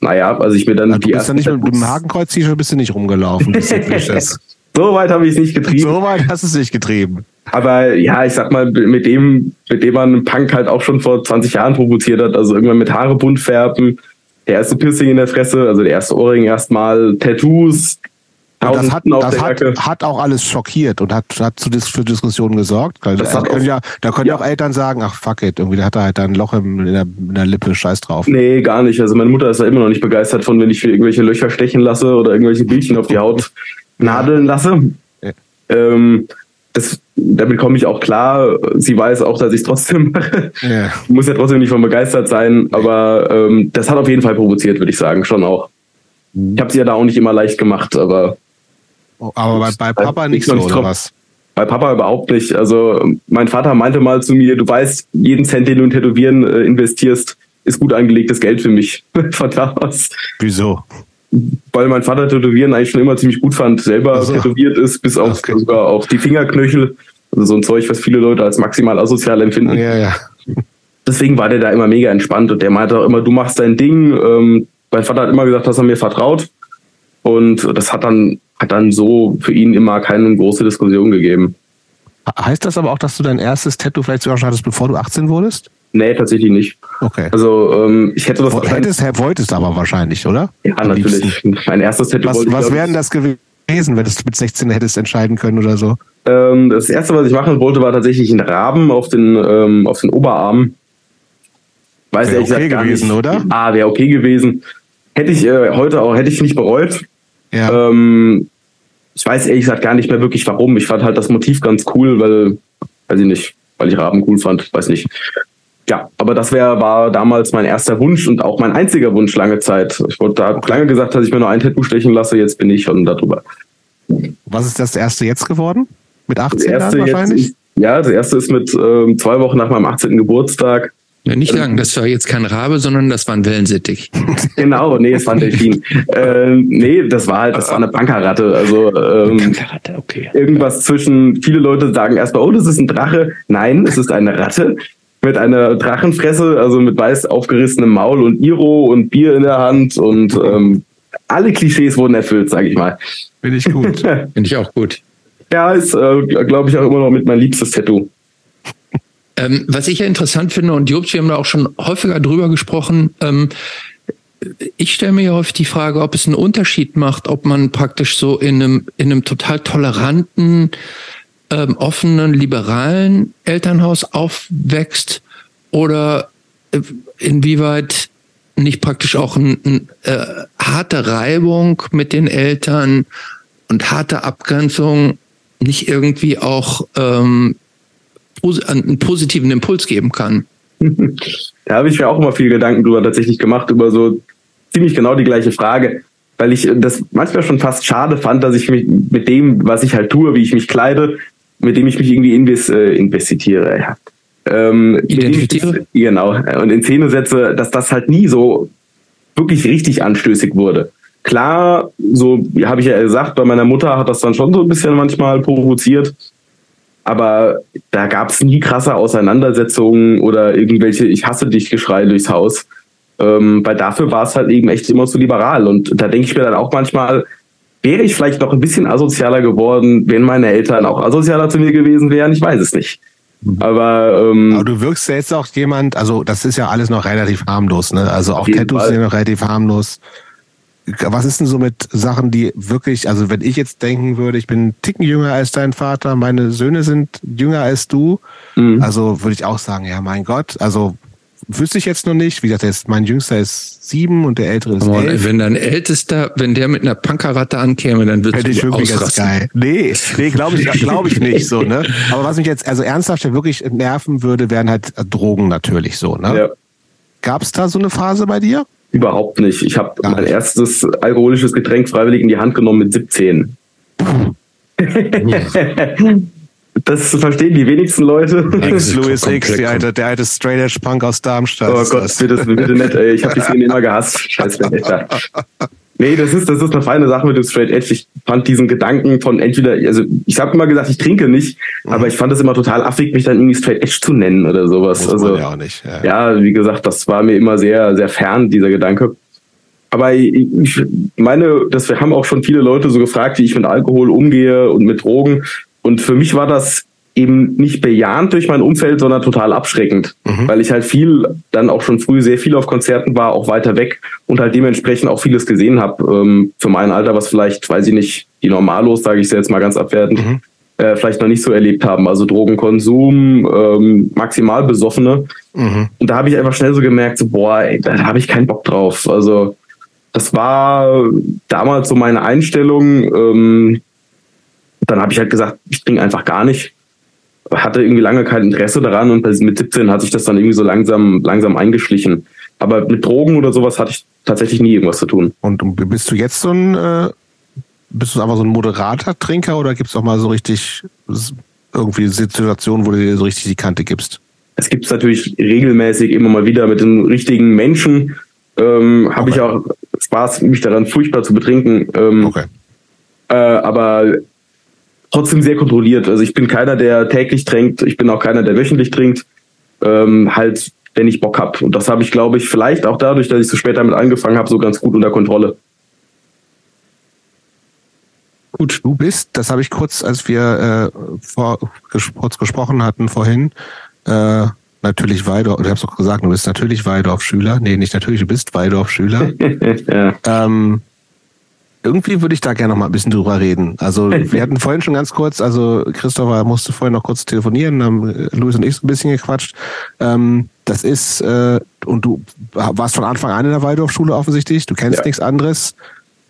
Naja, also ich mir dann also die du bist ja nicht mit dem Hakenkreuz-T-Shirt bist du nicht rumgelaufen. *laughs* so weit habe ich es nicht getrieben. So weit hast du es nicht getrieben. Aber ja, ich sag mal, mit dem, mit dem man Punk halt auch schon vor 20 Jahren provoziert hat, also irgendwann mit Haare bunt färben, der erste Piercing in der Fresse, also der erste Ohrring erstmal, Tattoos, das, hat, das hat, hat, auch alles schockiert und hat, hat zu Dis für Diskussionen gesorgt. Also da, können ja, da können ja auch Eltern sagen, ach fuck it, irgendwie hat er halt ein Loch in der, in der Lippe, scheiß drauf. Nee, gar nicht. Also meine Mutter ist da immer noch nicht begeistert von, wenn ich irgendwelche Löcher stechen lasse oder irgendwelche Bildchen auf die Haut *laughs* nadeln lasse. Ja. Ähm, das, damit komme ich auch klar. Sie weiß auch, dass ich es trotzdem mache. Ja. Muss ja trotzdem nicht von begeistert sein, aber ähm, das hat auf jeden Fall provoziert, würde ich sagen, schon auch. Ich habe sie ja da auch nicht immer leicht gemacht, aber aber bei, bei Papa nicht so, oder was? Bei Papa überhaupt nicht. Also mein Vater meinte mal zu mir, du weißt, jeden Cent, den du in Tätowieren äh, investierst, ist gut angelegtes Geld für mich. *laughs* Von da aus. Wieso? Weil mein Vater Tätowieren eigentlich schon immer ziemlich gut fand, selber also. tätowiert ist, bis auf okay. sogar auf die Fingerknöchel. Also so ein Zeug, was viele Leute als maximal asozial empfinden. Ja, ja. Deswegen war der da immer mega entspannt und der meinte auch immer, du machst dein Ding. Ähm, mein Vater hat immer gesagt, dass er mir vertraut. Und das hat dann hat dann so für ihn immer keine große Diskussion gegeben. Heißt das aber auch, dass du dein erstes Tattoo vielleicht sogar schon hattest, bevor du 18 wurdest? Nee, tatsächlich nicht. Okay. Also ähm, ich hätte das. Hättest, wolltest aber wahrscheinlich, oder? Ja, Am natürlich. Liebsten. Mein erstes Tattoo was, Was wäre denn das gewesen, wenn du mit 16 hättest entscheiden können oder so? Ähm, das erste, was ich machen wollte, war tatsächlich ein Raben auf den, ähm, auf den Oberarm. Weiß wäre okay gewesen, nicht. oder? Ah, wäre okay gewesen. Hätte ich äh, heute auch, hätte ich nicht bereut. Ja. Ähm, ich weiß ehrlich gesagt gar nicht mehr wirklich warum. Ich fand halt das Motiv ganz cool, weil, weiß ich nicht, weil ich Raben cool fand, weiß nicht. Ja, aber das wär, war damals mein erster Wunsch und auch mein einziger Wunsch lange Zeit. Ich wurde da lange gesagt, dass ich mir nur ein Tattoo stechen lasse, jetzt bin ich schon darüber. Was ist das erste jetzt geworden? Mit 18 Jahren wahrscheinlich? Ist, ja, das erste ist mit ähm, zwei Wochen nach meinem 18. Geburtstag nicht also, sagen, das war jetzt kein Rabe, sondern das war ein Wellensittich. *laughs* genau, nee, es war ein Delfin. äh, nee, das war halt, das war eine Pankerratte. Also ähm, Pankerratte, okay. Irgendwas zwischen, viele Leute sagen erstmal, oh, das ist ein Drache. Nein, es ist eine Ratte mit einer Drachenfresse, also mit weiß aufgerissenem Maul und Iro und Bier in der Hand und ähm, alle Klischees wurden erfüllt, sage ich mal. Finde ich gut. *laughs* Finde ich auch gut. Ja, ist, äh, glaube ich, auch immer noch mit mein liebstes Tattoo. Ähm, was ich ja interessant finde, und Jobs, wir haben da auch schon häufiger drüber gesprochen, ähm, ich stelle mir ja häufig die Frage, ob es einen Unterschied macht, ob man praktisch so in einem, in einem total toleranten, ähm, offenen, liberalen Elternhaus aufwächst oder äh, inwieweit nicht praktisch auch eine ein, äh, harte Reibung mit den Eltern und harte Abgrenzung nicht irgendwie auch ähm, einen positiven Impuls geben kann. *laughs* Da habe ich mir auch immer viel Gedanken drüber tatsächlich gemacht, über so ziemlich genau die gleiche Frage, weil ich das manchmal schon fast schade fand, dass ich mich mit dem, was ich halt tue, wie ich mich kleide, mit dem ich mich irgendwie invest, äh, investiere. Ja. Ähm, Identifiziere? Ich, genau. Und in Szene setze, dass das halt nie so wirklich richtig anstößig wurde. Klar, so habe ich ja gesagt, bei meiner Mutter hat das dann schon so ein bisschen manchmal provoziert aber da gab es nie krasse Auseinandersetzungen oder irgendwelche Ich hasse dich Geschrei durchs Haus. Ähm, weil dafür war es halt eben echt immer zu liberal. Und da denke ich mir dann auch manchmal, wäre ich vielleicht noch ein bisschen asozialer geworden, wenn meine Eltern auch asozialer zu mir gewesen wären? Ich weiß es nicht. Mhm. Aber, ähm, Aber du wirkst ja jetzt auch jemand, also das ist ja alles noch relativ harmlos, ne? Also auch Tattoos Fall. sind noch relativ harmlos was ist denn so mit Sachen, die wirklich, also wenn ich jetzt denken würde, ich bin einen Ticken jünger als dein Vater, meine Söhne sind jünger als du, mhm. also würde ich auch sagen, ja, mein Gott, also wüsste ich jetzt noch nicht. Wie gesagt, mein Jüngster ist sieben und der Ältere ist elf. Wenn dein Ältester, wenn der mit einer Punkerratte ankäme, dann würde ich wirklich ausrasten. Geil. Nee, nee glaube ich, *laughs* glaube ich nicht so, ne? Aber was mich jetzt, also ernsthaft wirklich nerven würde, wären halt Drogen natürlich so, ne? Ja. Gab es da so eine Phase bei dir? Überhaupt nicht. Ich habe mein erstes alkoholisches Getränk freiwillig in die Hand genommen mit 17. *laughs* das verstehen die wenigsten Leute. X Louis X, der alte, der alte Straight Edge Punk aus Darmstadt. Oh Gott, bitte, bitte nicht, ey. Ich habe die Szene immer gehasst. Scheiße, Alter. *laughs* Nee, das ist, das ist eine feine Sache mit dem Straight Edge. Ich fand diesen Gedanken von entweder, also ich habe immer gesagt, ich trinke nicht, mhm. aber ich fand es immer total affig, mich dann irgendwie Straight Edge zu nennen oder sowas. Muss also, ja, auch nicht. Ja. ja, wie gesagt, das war mir immer sehr, sehr fern, dieser Gedanke. Aber ich meine, dass wir haben auch schon viele Leute so gefragt, wie ich mit Alkohol umgehe und mit Drogen. Und für mich war das eben nicht bejahend durch mein Umfeld, sondern total abschreckend, mhm. weil ich halt viel, dann auch schon früh sehr viel auf Konzerten war, auch weiter weg und halt dementsprechend auch vieles gesehen habe. Ähm, für mein Alter, was vielleicht, weiß ich nicht, die Normalos, sage ich jetzt mal ganz abwertend, mhm. äh, vielleicht noch nicht so erlebt haben. Also Drogenkonsum, ähm, maximal Besoffene. Mhm. Und da habe ich einfach schnell so gemerkt, so, boah, ey, da habe ich keinen Bock drauf. Also das war damals so meine Einstellung. Ähm, dann habe ich halt gesagt, ich trinke einfach gar nicht hatte irgendwie lange kein Interesse daran und mit 17 hat sich das dann irgendwie so langsam, langsam eingeschlichen. Aber mit Drogen oder sowas hatte ich tatsächlich nie irgendwas zu tun. Und bist du jetzt so ein, äh, bist du einfach so ein moderater Trinker oder gibt es auch mal so richtig irgendwie Situationen, wo du dir so richtig die Kante gibst? Es gibt es natürlich regelmäßig immer mal wieder mit den richtigen Menschen. Ähm, Habe okay. ich auch Spaß, mich daran furchtbar zu betrinken. Ähm, okay. Äh, aber trotzdem sehr kontrolliert. Also ich bin keiner, der täglich trinkt. Ich bin auch keiner, der wöchentlich trinkt. Ähm, halt, wenn ich Bock hab. Und das habe ich, glaube ich, vielleicht auch dadurch, dass ich so spät damit angefangen habe, so ganz gut unter Kontrolle. Gut, du bist, das habe ich kurz, als wir äh, vor, ges kurz gesprochen hatten vorhin, äh, natürlich Weidorf, du hast doch gesagt, du bist natürlich Weidorf-Schüler. Nee, nicht natürlich, du bist Weidorf-Schüler. *laughs* ja. ähm, irgendwie würde ich da gerne noch mal ein bisschen drüber reden. Also wir hatten vorhin schon ganz kurz, also Christopher musste vorhin noch kurz telefonieren, haben Luis und ich so ein bisschen gequatscht. Ähm, das ist, äh, und du warst von Anfang an in der Waldorfschule offensichtlich, du kennst ja. nichts anderes.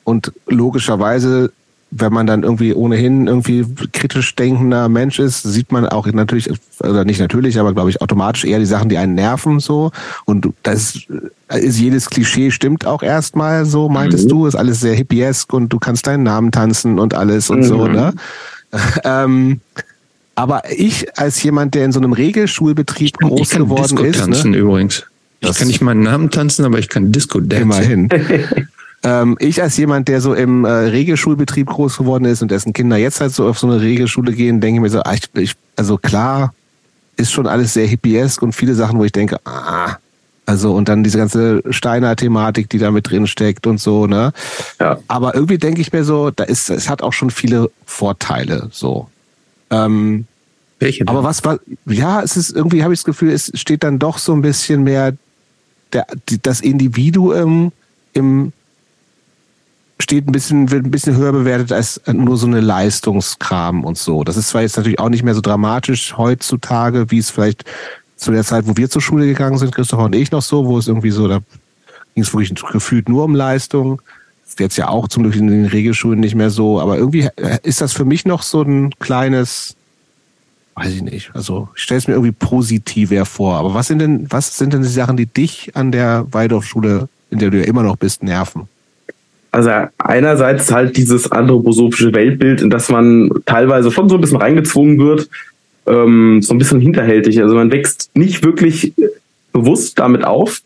Und logischerweise wenn man dann irgendwie ohnehin irgendwie kritisch denkender Mensch ist, sieht man auch natürlich, oder nicht natürlich, aber glaube ich automatisch eher die Sachen, die einen nerven so. Und das ist jedes Klischee stimmt auch erstmal so, meintest mhm. du, ist alles sehr hippiesk und du kannst deinen Namen tanzen und alles und mhm. so, ne? *laughs* ähm, aber ich als jemand, der in so einem Regelschulbetrieb groß ich kann geworden Disco ist. tanzen ne? übrigens. Ich kann nicht meinen Namen tanzen, aber ich kann Disco dancen. Immerhin. *laughs* Ähm, ich als jemand, der so im äh, Regelschulbetrieb groß geworden ist und dessen Kinder jetzt halt so auf so eine Regelschule gehen, denke ich mir so, ah, ich, ich, also klar, ist schon alles sehr hippiesk und viele Sachen, wo ich denke, ah, also und dann diese ganze Steiner-Thematik, die da mit drin steckt und so, ne? Ja. Aber irgendwie denke ich mir so, da ist, es hat auch schon viele Vorteile, so. Ähm, Welche? Denn? Aber was war, ja, es ist irgendwie, habe ich das Gefühl, es steht dann doch so ein bisschen mehr der, die, das Individuum im steht ein bisschen, wird ein bisschen höher bewertet als nur so eine Leistungskram und so. Das ist zwar jetzt natürlich auch nicht mehr so dramatisch heutzutage, wie es vielleicht zu der Zeit, wo wir zur Schule gegangen sind, Christopher und ich noch so, wo es irgendwie so, da ging es wirklich gefühlt nur um Leistung. Ist jetzt ja auch zum Glück in den Regelschulen nicht mehr so, aber irgendwie ist das für mich noch so ein kleines, weiß ich nicht. Also ich stelle es mir irgendwie positiver vor. Aber was sind denn, was sind denn die Sachen, die dich an der Waldorfschule, in der du ja immer noch bist, nerven? Also einerseits halt dieses anthroposophische Weltbild, in das man teilweise schon so ein bisschen reingezwungen wird, ähm, so ein bisschen hinterhältig. Also man wächst nicht wirklich bewusst damit auf,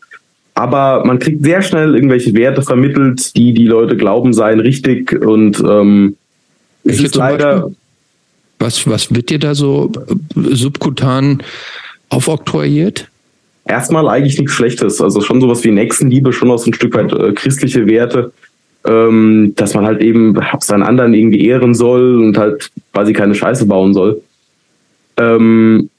aber man kriegt sehr schnell irgendwelche Werte vermittelt, die die Leute glauben seien richtig und ähm, es ist leider. Was, was wird dir da so subkutan aufoktroyiert? Erstmal eigentlich nichts Schlechtes. Also schon sowas wie Nächstenliebe, schon auch so ein Stück weit äh, christliche Werte ähm, dass man halt eben seinen anderen irgendwie ehren soll und halt quasi keine Scheiße bauen soll. Ähm,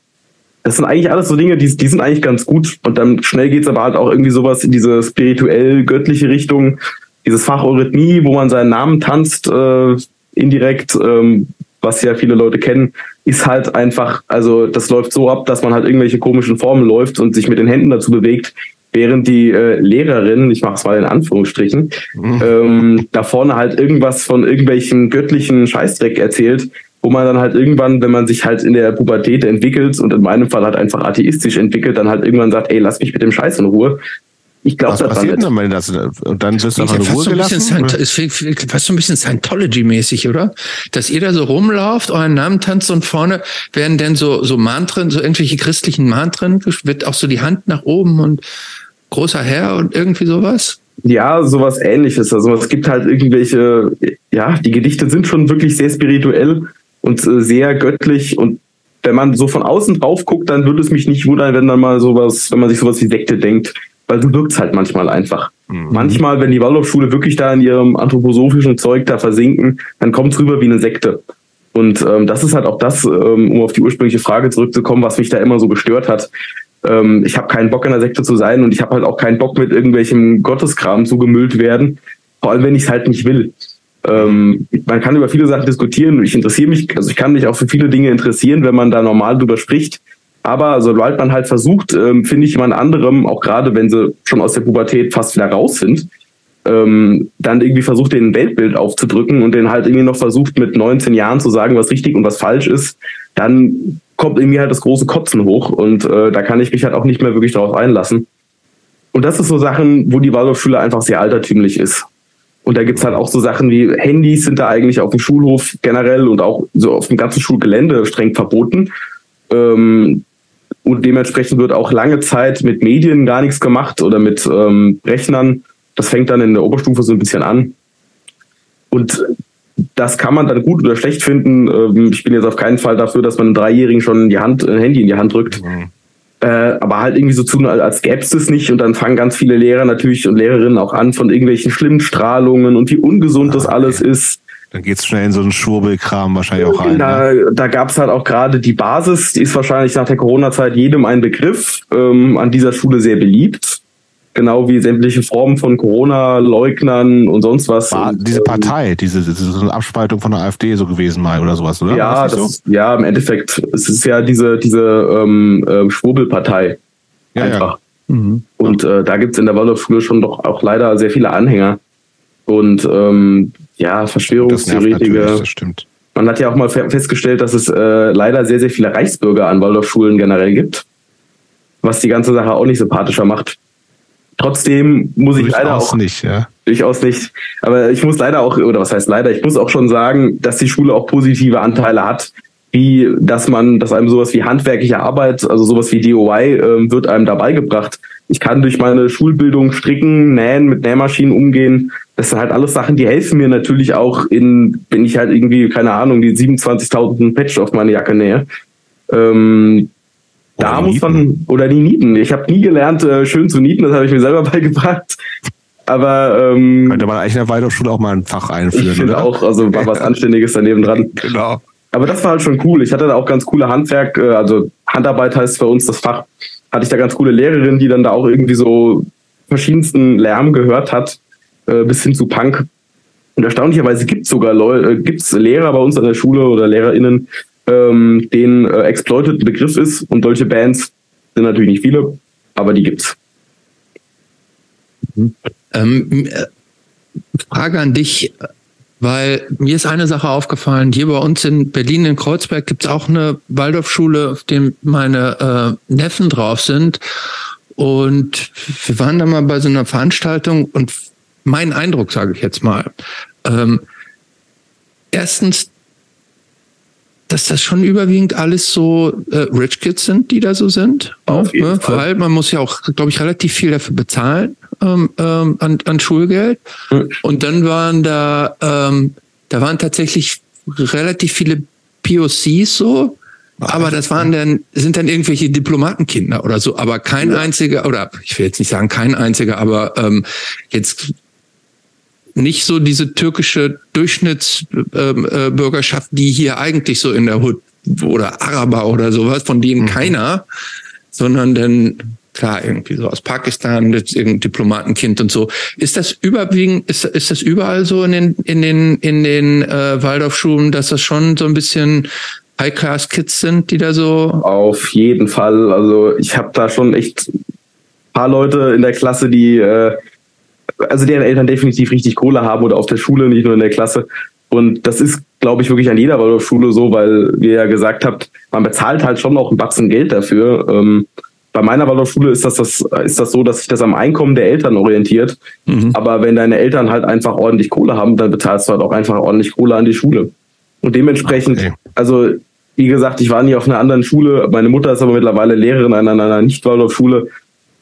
das sind eigentlich alles so Dinge, die, die sind eigentlich ganz gut. Und dann schnell geht's aber halt auch irgendwie sowas in diese spirituell-göttliche Richtung, dieses Fach Eurythmie, wo man seinen Namen tanzt, äh, indirekt, ähm, was ja viele Leute kennen, ist halt einfach, also das läuft so ab, dass man halt irgendwelche komischen Formen läuft und sich mit den Händen dazu bewegt, während die äh, Lehrerin, ich mache es mal in Anführungsstrichen, mhm. ähm, da vorne halt irgendwas von irgendwelchen göttlichen Scheißdreck erzählt, wo man dann halt irgendwann, wenn man sich halt in der Pubertät entwickelt und in meinem Fall halt einfach atheistisch entwickelt, dann halt irgendwann sagt, ey, lass mich mit dem Scheiß in Ruhe. Ich glaube, das passiert dann, wenn das und dann wirst du einfach in Ruhe gelassen. So ist fast so ein bisschen Scientology-mäßig, oder? Dass ihr da so rumlauft, euren Namen tanzt und vorne werden dann so so Mantren, so irgendwelche christlichen Mantren, wird auch so die Hand nach oben und großer Herr und irgendwie sowas? Ja, sowas ähnliches. Also es gibt halt irgendwelche, ja, die Gedichte sind schon wirklich sehr spirituell und äh, sehr göttlich und wenn man so von außen drauf guckt, dann würde es mich nicht wundern, wenn dann mal sowas, wenn man sich sowas wie Sekte denkt, weil du wirkst halt manchmal einfach. Mhm. Manchmal, wenn die Waldorfschule wirklich da in ihrem anthroposophischen Zeug da versinken, dann kommt es rüber wie eine Sekte. Und ähm, das ist halt auch das, ähm, um auf die ursprüngliche Frage zurückzukommen, was mich da immer so gestört hat. Ähm, ich habe keinen Bock in der Sekte zu sein und ich habe halt auch keinen Bock mit irgendwelchem Gotteskram zugemüllt werden, vor allem wenn ich es halt nicht will. Ähm, man kann über viele Sachen diskutieren und ich interessiere mich, also ich kann mich auch für viele Dinge interessieren, wenn man da normal drüber spricht. Aber sobald man halt versucht, ähm, finde ich jemand anderem, auch gerade wenn sie schon aus der Pubertät fast wieder raus sind, ähm, dann irgendwie versucht, den Weltbild aufzudrücken und den halt irgendwie noch versucht, mit 19 Jahren zu sagen, was richtig und was falsch ist, dann kommt irgendwie halt das große Kotzen hoch und äh, da kann ich mich halt auch nicht mehr wirklich darauf einlassen. Und das ist so Sachen, wo die Waldorfschule einfach sehr altertümlich ist. Und da gibt's halt auch so Sachen wie Handys sind da eigentlich auf dem Schulhof generell und auch so auf dem ganzen Schulgelände streng verboten. Ähm, und dementsprechend wird auch lange Zeit mit Medien gar nichts gemacht oder mit ähm, Rechnern. Das fängt dann in der Oberstufe so ein bisschen an. Und das kann man dann gut oder schlecht finden. Ähm, ich bin jetzt auf keinen Fall dafür, dass man einem Dreijährigen schon die Hand, ein Handy in die Hand drückt. Mhm. Äh, aber halt irgendwie so tun, als gäbe es das nicht. Und dann fangen ganz viele Lehrer natürlich und Lehrerinnen auch an von irgendwelchen schlimmen Strahlungen und wie ungesund ah, das alles ist. Dann geht's schnell in so einen Schwurbelkram wahrscheinlich auch rein. Da, ne? da gab's halt auch gerade die Basis, die ist wahrscheinlich nach der Corona-Zeit jedem ein Begriff, ähm, an dieser Schule sehr beliebt genau wie sämtliche Formen von Corona-Leugnern und sonst was. War diese ähm, Partei, diese, diese Abspaltung von der AfD so gewesen mal oder sowas, oder? Ja, das, das so? ja, im Endeffekt, es ist ja diese, diese ähm, äh, Schwurbelpartei. Ja, einfach. Ja. Mhm. Und äh, da gibt's in der Waldorfschule schon doch auch leider sehr viele Anhänger. Und ähm, ja, Verschwörungstheoretiker. Das, das stimmt. Man hat ja auch mal festgestellt, dass es äh, leider sehr, sehr viele Reichsbürger an Waldorfschulen generell gibt. Was die ganze Sache auch nicht sympathischer macht. Trotzdem muss ich leider auch nicht, ja. Durchaus nicht. Aber ich muss leider auch, oder was heißt leider, ich muss auch schon sagen, dass die Schule auch positive Anteile hat, wie dass man, dass einem sowas wie handwerkliche Arbeit, also sowas wie DOI, äh, wird einem dabei gebracht. Ich kann durch meine Schulbildung stricken, nähen, mit Nähmaschinen umgehen. Das sind halt alles Sachen, die helfen mir natürlich auch in, wenn ich halt irgendwie, keine Ahnung, die 27.000 Patch auf meine Jacke nähe. Ähm, da muss man, oder die Nieten. Ich habe nie gelernt, äh, schön zu nieten, das habe ich mir selber *laughs* beigebracht. Aber ähm, könnte man eigentlich in der Waldorfschule auch mal ein Fach einführen. Ich finde auch, also war was Anständiges daneben dran. *laughs* Genau. Aber das war halt schon cool. Ich hatte da auch ganz coole Handwerk, äh, also Handarbeit heißt bei uns das Fach. Hatte ich da ganz coole Lehrerin, die dann da auch irgendwie so verschiedensten Lärm gehört hat, äh, bis hin zu Punk. Und erstaunlicherweise gibt es sogar Leute, äh, gibt's Lehrer bei uns an der Schule oder LehrerInnen, ähm, den äh, Exploited Begriff ist. Und solche Bands sind natürlich nicht viele, aber die gibt's. Mhm. Ähm, äh, Frage an dich, weil mir ist eine Sache aufgefallen. Hier bei uns in Berlin in Kreuzberg gibt's auch eine Waldorfschule, auf dem meine äh, Neffen drauf sind. Und wir waren da mal bei so einer Veranstaltung und mein Eindruck, sage ich jetzt mal, ähm, erstens, dass das schon überwiegend alles so äh, Rich Kids sind, die da so sind. Auf jeden ne? Fall. Weil man muss ja auch, glaube ich, relativ viel dafür bezahlen ähm, ähm, an, an Schulgeld. Mhm. Und dann waren da, ähm, da waren tatsächlich relativ viele POCs so. Aber das waren dann, sind dann irgendwelche Diplomatenkinder oder so, aber kein einziger, oder ich will jetzt nicht sagen kein einziger, aber jetzt nicht so diese türkische Durchschnittsbürgerschaft, ähm, äh, die hier eigentlich so in der Hut oder Araber oder sowas, von denen mhm. keiner, sondern dann klar irgendwie so aus Pakistan, irgendein Diplomatenkind und so. Ist das überwiegend, ist, ist das überall so in den in den in den äh, Waldorfschulen, dass das schon so ein bisschen High-Class-Kids sind, die da so? Auf jeden Fall. Also ich habe da schon echt paar Leute in der Klasse, die äh, also deren Eltern definitiv richtig Kohle haben oder auf der Schule, nicht nur in der Klasse. Und das ist, glaube ich, wirklich an jeder Waldorfschule so, weil ihr ja gesagt habt, man bezahlt halt schon auch ein Batzen Geld dafür. Ähm, bei meiner Waldorfschule ist das, das, ist das so, dass sich das am Einkommen der Eltern orientiert. Mhm. Aber wenn deine Eltern halt einfach ordentlich Kohle haben, dann bezahlst du halt auch einfach ordentlich Kohle an die Schule. Und dementsprechend, okay. also wie gesagt, ich war nie auf einer anderen Schule. Meine Mutter ist aber mittlerweile Lehrerin an einer Nicht-Waldorfschule.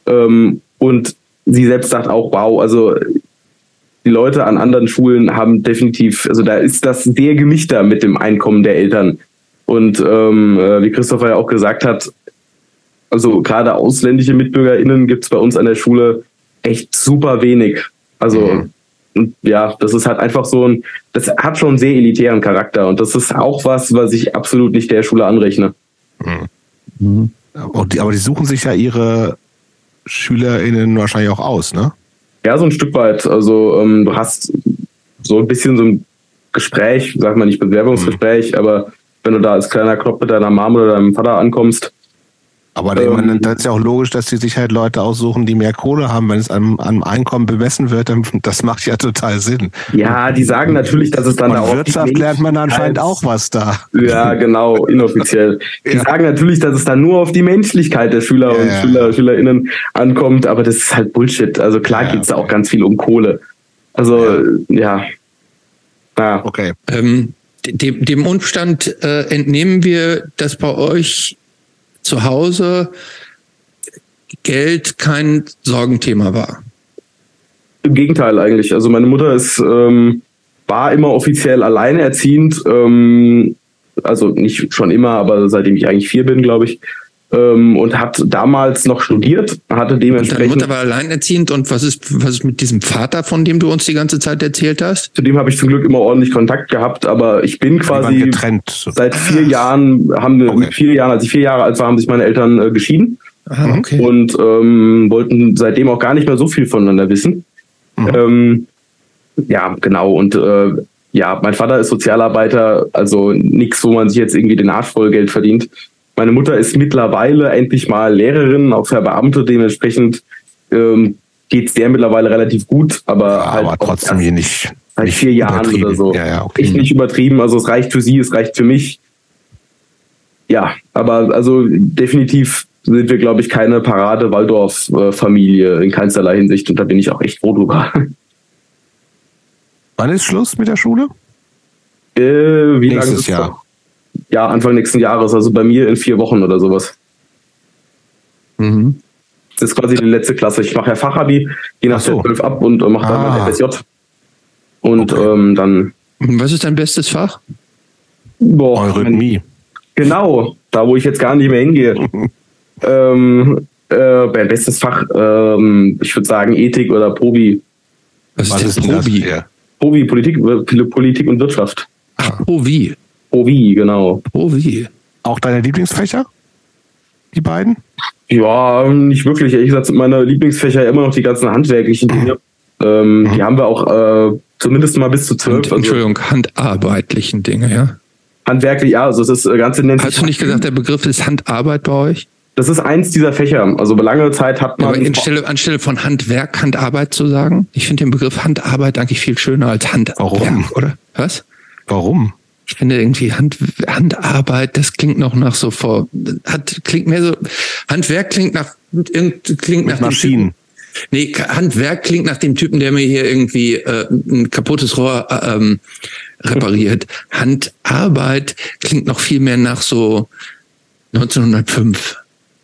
Ähm, und sie selbst sagt auch, wow, also die Leute an anderen Schulen haben definitiv, also da ist das sehr gemischter mit dem Einkommen der Eltern. Und ähm, äh, wie Christopher ja auch gesagt hat, also gerade ausländische MitbürgerInnen gibt es bei uns an der Schule echt super wenig. Also mhm. ja, das ist halt einfach so ein, das hat schon einen sehr elitären Charakter und das ist auch was, was ich absolut nicht der Schule anrechne. Mhm. Mhm. Aber, die, aber die suchen sich ja ihre SchülerInnen wahrscheinlich auch aus, ne? Ja, so ein Stück weit. Also ähm, du hast so ein bisschen so ein Gespräch, sag mal nicht Bewerbungsgespräch, mhm. aber wenn du da als kleiner Knopf mit deiner Mom oder deinem Vater ankommst, aber ähm, meine, das ist ja auch logisch, dass sie sich halt Leute aussuchen, die mehr Kohle haben, wenn es am, am Einkommen bemessen wird. Dann, das macht ja total Sinn. Ja, die sagen natürlich, dass es dann Und auch. Wirtschaft lernt man anscheinend auch was da. Ja, genau, inoffiziell. *laughs* Die ja. sagen natürlich, dass es dann nur auf die Menschlichkeit der Schüler ja, und ja. Schüler, SchülerInnen ankommt, aber das ist halt Bullshit. Also klar ja, geht es da auch ganz viel um Kohle. Also, ja. ja. Okay. Ähm, dem, dem Umstand äh, entnehmen wir, dass bei euch zu Hause Geld kein Sorgenthema war. Im Gegenteil eigentlich. Also meine Mutter ist ähm, war immer offiziell alleinerziehend, ähm, also nicht schon immer, aber seitdem ich eigentlich vier bin, glaube ich ähm, und hat damals noch studiert, hatte dementsprechend. Deine Mutter war alleinerziehend und was ist, was ist mit diesem Vater, von dem du uns die ganze Zeit erzählt hast? Zu dem habe ich zum Glück immer ordentlich Kontakt gehabt, aber ich bin quasi getrennt. seit vier Jahren, haben wir okay. vier Jahren, als ich vier Jahre alt war, haben sich meine Eltern äh, geschieden. Ah, okay. Und ähm, wollten seitdem auch gar nicht mehr so viel voneinander wissen. Mhm. Ähm, ja, genau. Und äh, ja, mein Vater ist Sozialarbeiter, also nichts, wo man sich jetzt irgendwie den Arsch voll Geld verdient. Meine Mutter ist mittlerweile endlich mal Lehrerin, auch verbeamtet, dementsprechend ähm, geht es der mittlerweile relativ gut, aber ja, halt aber trotzdem hier nicht seit nicht vier Jahren oder so. Ja, ja, okay. Echt nicht übertrieben. Also es reicht für sie, es reicht für mich. Ja, aber also definitiv sind wir, glaube ich, keine Parade Waldorf-Familie in keinsterlei Hinsicht und da bin ich auch echt froh drüber. *laughs* Wann ist Schluss mit der Schule? Äh, wie Nächstes lange Jahr ja, Anfang nächsten Jahres, also bei mir in vier Wochen oder sowas. Mhm. Das ist quasi die letzte Klasse. Ich mache ja Fachabi, je nach so. 12 ab und mache dann ah. FSJ. Und okay. ähm, dann. Was ist dein bestes Fach? Boah, Eurythmie. Genau, da wo ich jetzt gar nicht mehr hingehe. *laughs* ähm, äh, mein bestes Fach, ähm, ich würde sagen Ethik oder Probi. Was, Was ist, Probi? Probi, Politik, Politik und Wirtschaft. Ach, Provi. Provi, genau. Provi. Auch deine Lieblingsfächer? Die beiden? Ja, nicht wirklich. Ehrlich gesagt sind meine Lieblingsfächer immer noch die ganzen handwerklichen Dinge. Ähm, mhm. Die haben wir auch äh, zumindest mal bis zu zwölf. Also Entschuldigung, handarbeitlichen Dinge, ja? Handwerklich, ja. Also das Ganze nennt Hast du nicht gesagt, der Begriff ist Handarbeit bei euch? Das ist eins dieser Fächer. Also lange Zeit hat man. Aber anstelle, anstelle von Handwerk, Handarbeit zu sagen, ich finde den Begriff Handarbeit eigentlich viel schöner als Handwerk, Warum? oder? Was? Warum? Ich finde irgendwie Hand, Handarbeit, das klingt noch nach so vor, hat, klingt mehr so, Handwerk klingt nach, klingt nach Maschinen. Nee, Handwerk klingt nach dem Typen, der mir hier irgendwie äh, ein kaputtes Rohr äh, ähm, repariert. *laughs* Handarbeit klingt noch viel mehr nach so 1905.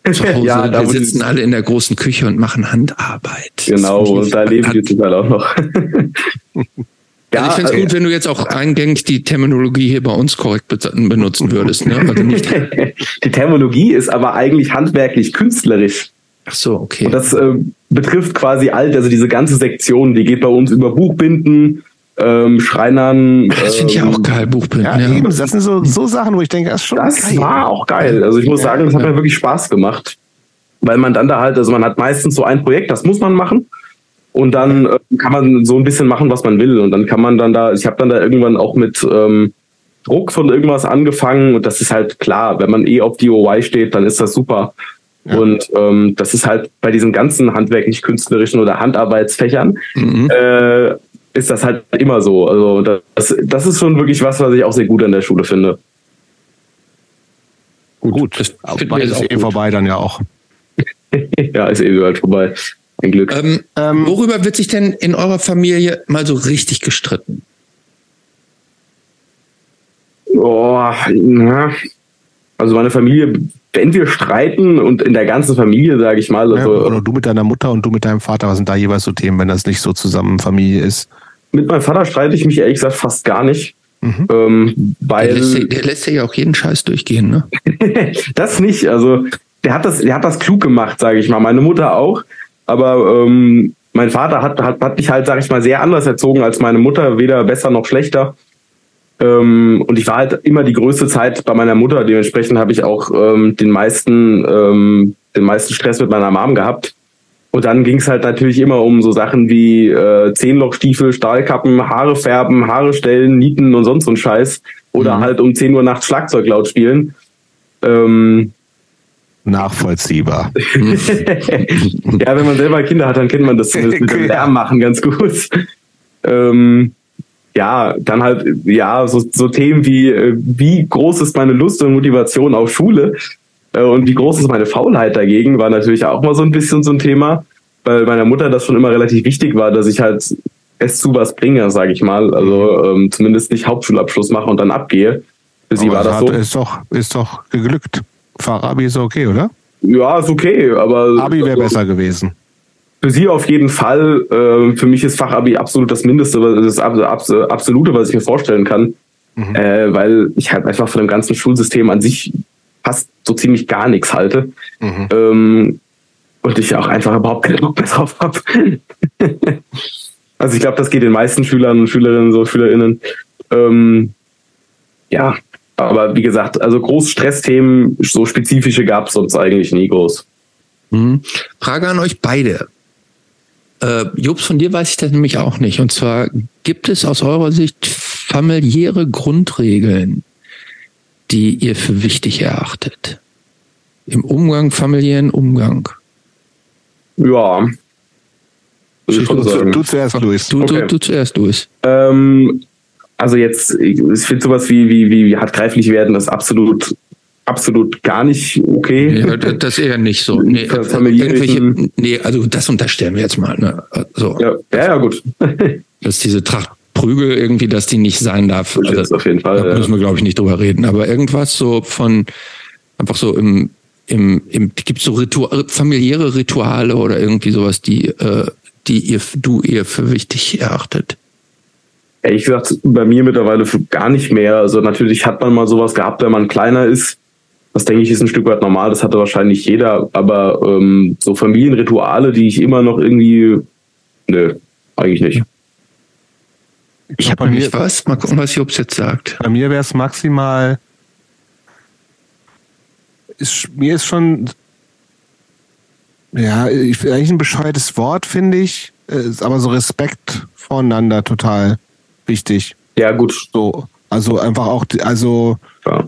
*laughs* Zu Hause, ja, wir sitzen alle in der großen Küche und machen Handarbeit. Genau, und da leben wir zum Teil auch noch. *laughs* Ja, also ich finde es gut, wenn du jetzt auch eingängig die Terminologie hier bei uns korrekt benutzen würdest. Ne? Also nicht *laughs* die Terminologie ist aber eigentlich handwerklich künstlerisch. Ach so, okay. Und das äh, betrifft quasi alt, also diese ganze Sektion, die geht bei uns über Buchbinden, ähm, Schreinern. das finde ich ja auch ähm, geil, Buchbinden. Ja, ja. Eben, das sind so, so Sachen, wo ich denke, das ist schon Das geil. war auch geil. Also ich muss sagen, das hat mir wirklich Spaß gemacht. Weil man dann da halt, also man hat meistens so ein Projekt, das muss man machen. Und dann äh, kann man so ein bisschen machen, was man will. Und dann kann man dann da, ich habe dann da irgendwann auch mit ähm, Druck von irgendwas angefangen. Und das ist halt klar, wenn man eh auf DOY steht, dann ist das super. Ja. Und ähm, das ist halt bei diesen ganzen handwerklich-künstlerischen oder Handarbeitsfächern mhm. äh, ist das halt immer so. Also das, das ist schon wirklich was, was ich auch sehr gut an der Schule finde. Gut, gut. das ist eh gut. vorbei dann ja auch. *laughs* ja, ist eh bald vorbei. Ein Glück. Ähm, ähm, worüber wird sich denn in eurer Familie mal so richtig gestritten? Oh, na. Also meine Familie, wenn wir streiten und in der ganzen Familie, sage ich mal. Also, ja, oder du mit deiner Mutter und du mit deinem Vater, was sind da jeweils so Themen, wenn das nicht so zusammen Familie ist? Mit meinem Vater streite ich mich ehrlich gesagt fast gar nicht. Mhm. Ähm, weil der lässt, der lässt ja auch jeden Scheiß durchgehen, ne? *laughs* das nicht. Also der hat das, der hat das klug gemacht, sage ich mal. Meine Mutter auch. Aber ähm, mein Vater hat, hat, hat mich halt, sag ich mal, sehr anders erzogen als meine Mutter, weder besser noch schlechter. Ähm, und ich war halt immer die größte Zeit bei meiner Mutter. Dementsprechend habe ich auch ähm, den meisten, ähm, den meisten Stress mit meiner Mom gehabt. Und dann ging es halt natürlich immer um so Sachen wie äh, Zehnlochstiefel, Stahlkappen, Haare färben, Haare stellen, Nieten und sonst so ein Scheiß. Oder mhm. halt um 10 Uhr nachts Schlagzeug laut spielen. Ähm, Nachvollziehbar. *laughs* ja, wenn man selber Kinder hat, dann kennt man das mit dem *laughs* Lärm machen ganz gut. Ähm, ja, dann halt, ja, so, so Themen wie, äh, wie groß ist meine Lust und Motivation auf Schule äh, und wie groß ist meine Faulheit dagegen, war natürlich auch mal so ein bisschen so ein Thema, weil meiner Mutter das schon immer relativ wichtig war, dass ich halt es zu was bringe, sage ich mal. Also ähm, zumindest nicht Hauptschulabschluss mache und dann abgehe. Für sie war das so. Ist doch, ist doch geglückt. Fahrabi ist okay, oder? Ja, ist okay, aber. Abi wäre also, besser gewesen. Für sie auf jeden Fall. Äh, für mich ist Fachabi absolut das Mindeste, das Absolute, was ich mir vorstellen kann. Mhm. Äh, weil ich halt einfach von dem ganzen Schulsystem an sich fast so ziemlich gar nichts halte. Mhm. Ähm, und ich auch einfach überhaupt keinen Bock mehr drauf habe. *laughs* also ich glaube, das geht den meisten Schülern und Schülerinnen, so Schülerinnen. Ähm, ja, aber wie gesagt, also groß Stressthemen, so spezifische gab es sonst eigentlich nie groß. Mhm. Frage an euch beide. Äh, Jobs, von dir weiß ich das nämlich auch nicht. Und zwar, gibt es aus eurer Sicht familiäre Grundregeln, die ihr für wichtig erachtet? Im Umgang, familiären Umgang? Ja. Du, du, du, zuerst, Luis. Du, okay. du, du zuerst, Luis. Ähm, also jetzt, ich finde sowas wie, wie, wie hartgreiflich werden, das absolut, absolut gar nicht okay. Ja, das eher nicht so. Nee, irgendwelche, nee, also das unterstellen wir jetzt mal. Ne? So. Ja, ja, ja, gut. *laughs* dass diese Tracht Prügel irgendwie, dass die nicht sein darf. Also, auf jeden Fall. Da müssen wir, glaube ich, nicht drüber reden. Aber irgendwas so von, einfach so im, im, im gibt so Ritual, familiäre Rituale oder irgendwie sowas, die, äh, die ihr, du ihr für wichtig erachtet? Ehrlich gesagt, bei mir mittlerweile gar nicht mehr. Also natürlich hat man mal sowas gehabt, wenn man kleiner ist. Das denke ich ist ein Stück weit normal, das hatte wahrscheinlich jeder. Aber ähm, so Familienrituale, die ich immer noch irgendwie. Nö, eigentlich nicht. Ich habe nämlich was. Mal gucken, was Jobs jetzt sagt. Bei mir wäre es maximal. Ist, mir ist schon. Ja, ich, eigentlich ein bescheuertes Wort, finde ich. Ist aber so Respekt voneinander total wichtig. Ja, gut. So, also einfach auch, also ja.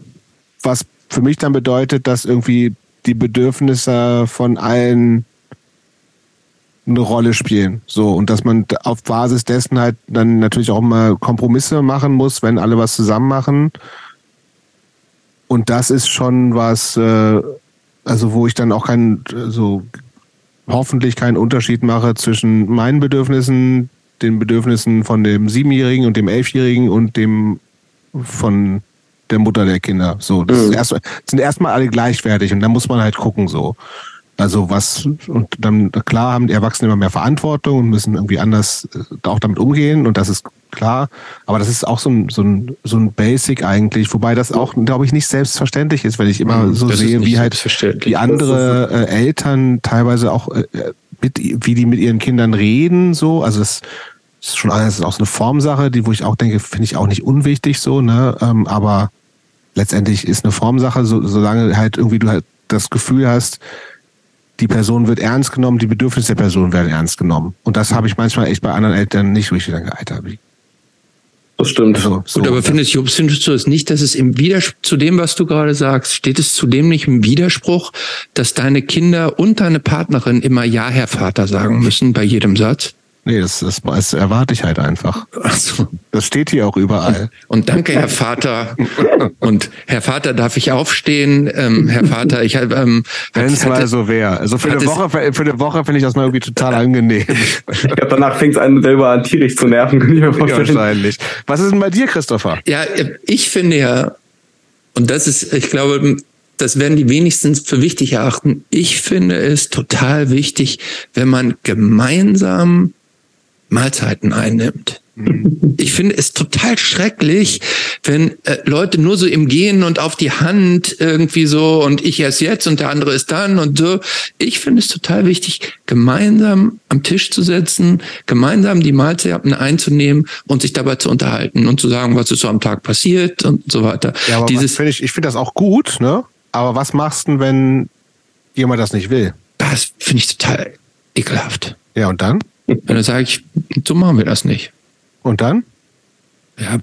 was für mich dann bedeutet, dass irgendwie die Bedürfnisse von allen eine Rolle spielen. So, und dass man auf Basis dessen halt dann natürlich auch mal Kompromisse machen muss, wenn alle was zusammen machen. Und das ist schon was, äh, also wo ich dann auch keinen, so hoffentlich keinen Unterschied mache zwischen meinen Bedürfnissen, den Bedürfnissen von dem Siebenjährigen und dem Elfjährigen und dem von der Mutter der Kinder. So, das mhm. erst, sind erstmal alle gleichwertig und dann muss man halt gucken so. Also was, und dann klar haben die Erwachsenen immer mehr Verantwortung und müssen irgendwie anders äh, auch damit umgehen und das ist klar. Aber das ist auch so ein, so ein, so ein Basic eigentlich, wobei das auch, glaube ich, nicht selbstverständlich ist, weil ich immer mhm, so das sehe, wie halt wie andere äh, Eltern teilweise auch äh, mit, wie die mit ihren Kindern reden, so. Also das ist schon alles auch so eine Formsache, die, wo ich auch denke, finde ich auch nicht unwichtig so, ne? Ähm, aber letztendlich ist eine Formsache, so, solange halt irgendwie du halt das Gefühl hast, die Person wird ernst genommen, die Bedürfnisse der Person werden ernst genommen. Und das habe ich manchmal echt bei anderen Eltern nicht, wo ich denke, Alter, wie. Das stimmt. Also, so, Gut, aber findest, Jupp, findest du es nicht, dass es im Widerspruch zu dem, was du gerade sagst, steht es zudem nicht im Widerspruch, dass deine Kinder und deine Partnerin immer Ja, Herr Vater sagen müssen bei jedem Satz? Nee, das, das, das erwarte ich halt einfach. Ach so. Das steht hier auch überall. Und danke, Herr Vater. Und Herr Vater, darf ich aufstehen? Ähm, Herr Vater, ich habe. Ähm, Wenn es mal so wäre. Also für eine Woche, für, für eine Woche finde ich das mal irgendwie total angenehm. ich glaube, danach fängt es einen selber an, tierisch zu nerven, kann ich mir vorstellen. Ja, wahrscheinlich. Was ist denn bei dir, Christopher? Ja, ich finde ja, und das ist, ich glaube, das werden die wenigstens für wichtig erachten. Ich finde es total wichtig, wenn man gemeinsam Mahlzeiten einnimmt. Ich finde es total schrecklich, wenn äh, Leute nur so im Gehen und auf die Hand irgendwie so und ich erst jetzt und der andere ist dann und so. Ich finde es total wichtig, gemeinsam am Tisch zu setzen, gemeinsam die Mahlzeiten einzunehmen und sich dabei zu unterhalten und zu sagen, was ist so am Tag passiert und so weiter. Ja, aber Dieses find ich, ich finde das auch gut, ne? Aber was machst du, wenn jemand das nicht will? Das finde ich total ekelhaft. Ja, und dann? Dann sage ich, so machen wir das nicht. Und dann? Ja,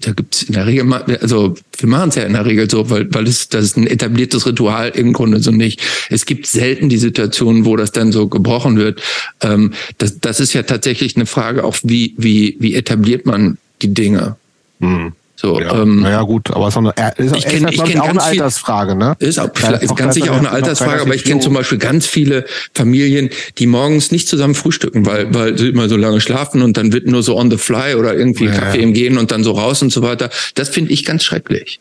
da gibt's in der Regel, also wir machen es ja in der Regel so, weil, weil es, das ist ein etabliertes Ritual im Grunde so nicht. Es gibt selten die Situation, wo das dann so gebrochen wird. Ähm, das, das ist ja tatsächlich eine Frage auch, wie, wie, wie etabliert man die Dinge? Hm. So, ja. Ähm, naja, gut, aber es ist, eine, ist, ich kenn, ist ich kenn auch eine Altersfrage, ne? Ist, auch, ja, ist ganz sicher auch eine Altersfrage, aber ich kenne zum Beispiel ganz viele Familien, die morgens nicht zusammen frühstücken, weil, weil sie immer so lange schlafen und dann wird nur so on the fly oder irgendwie ja, Kaffee im Gehen und dann so raus und so weiter. Das finde ich ganz schrecklich.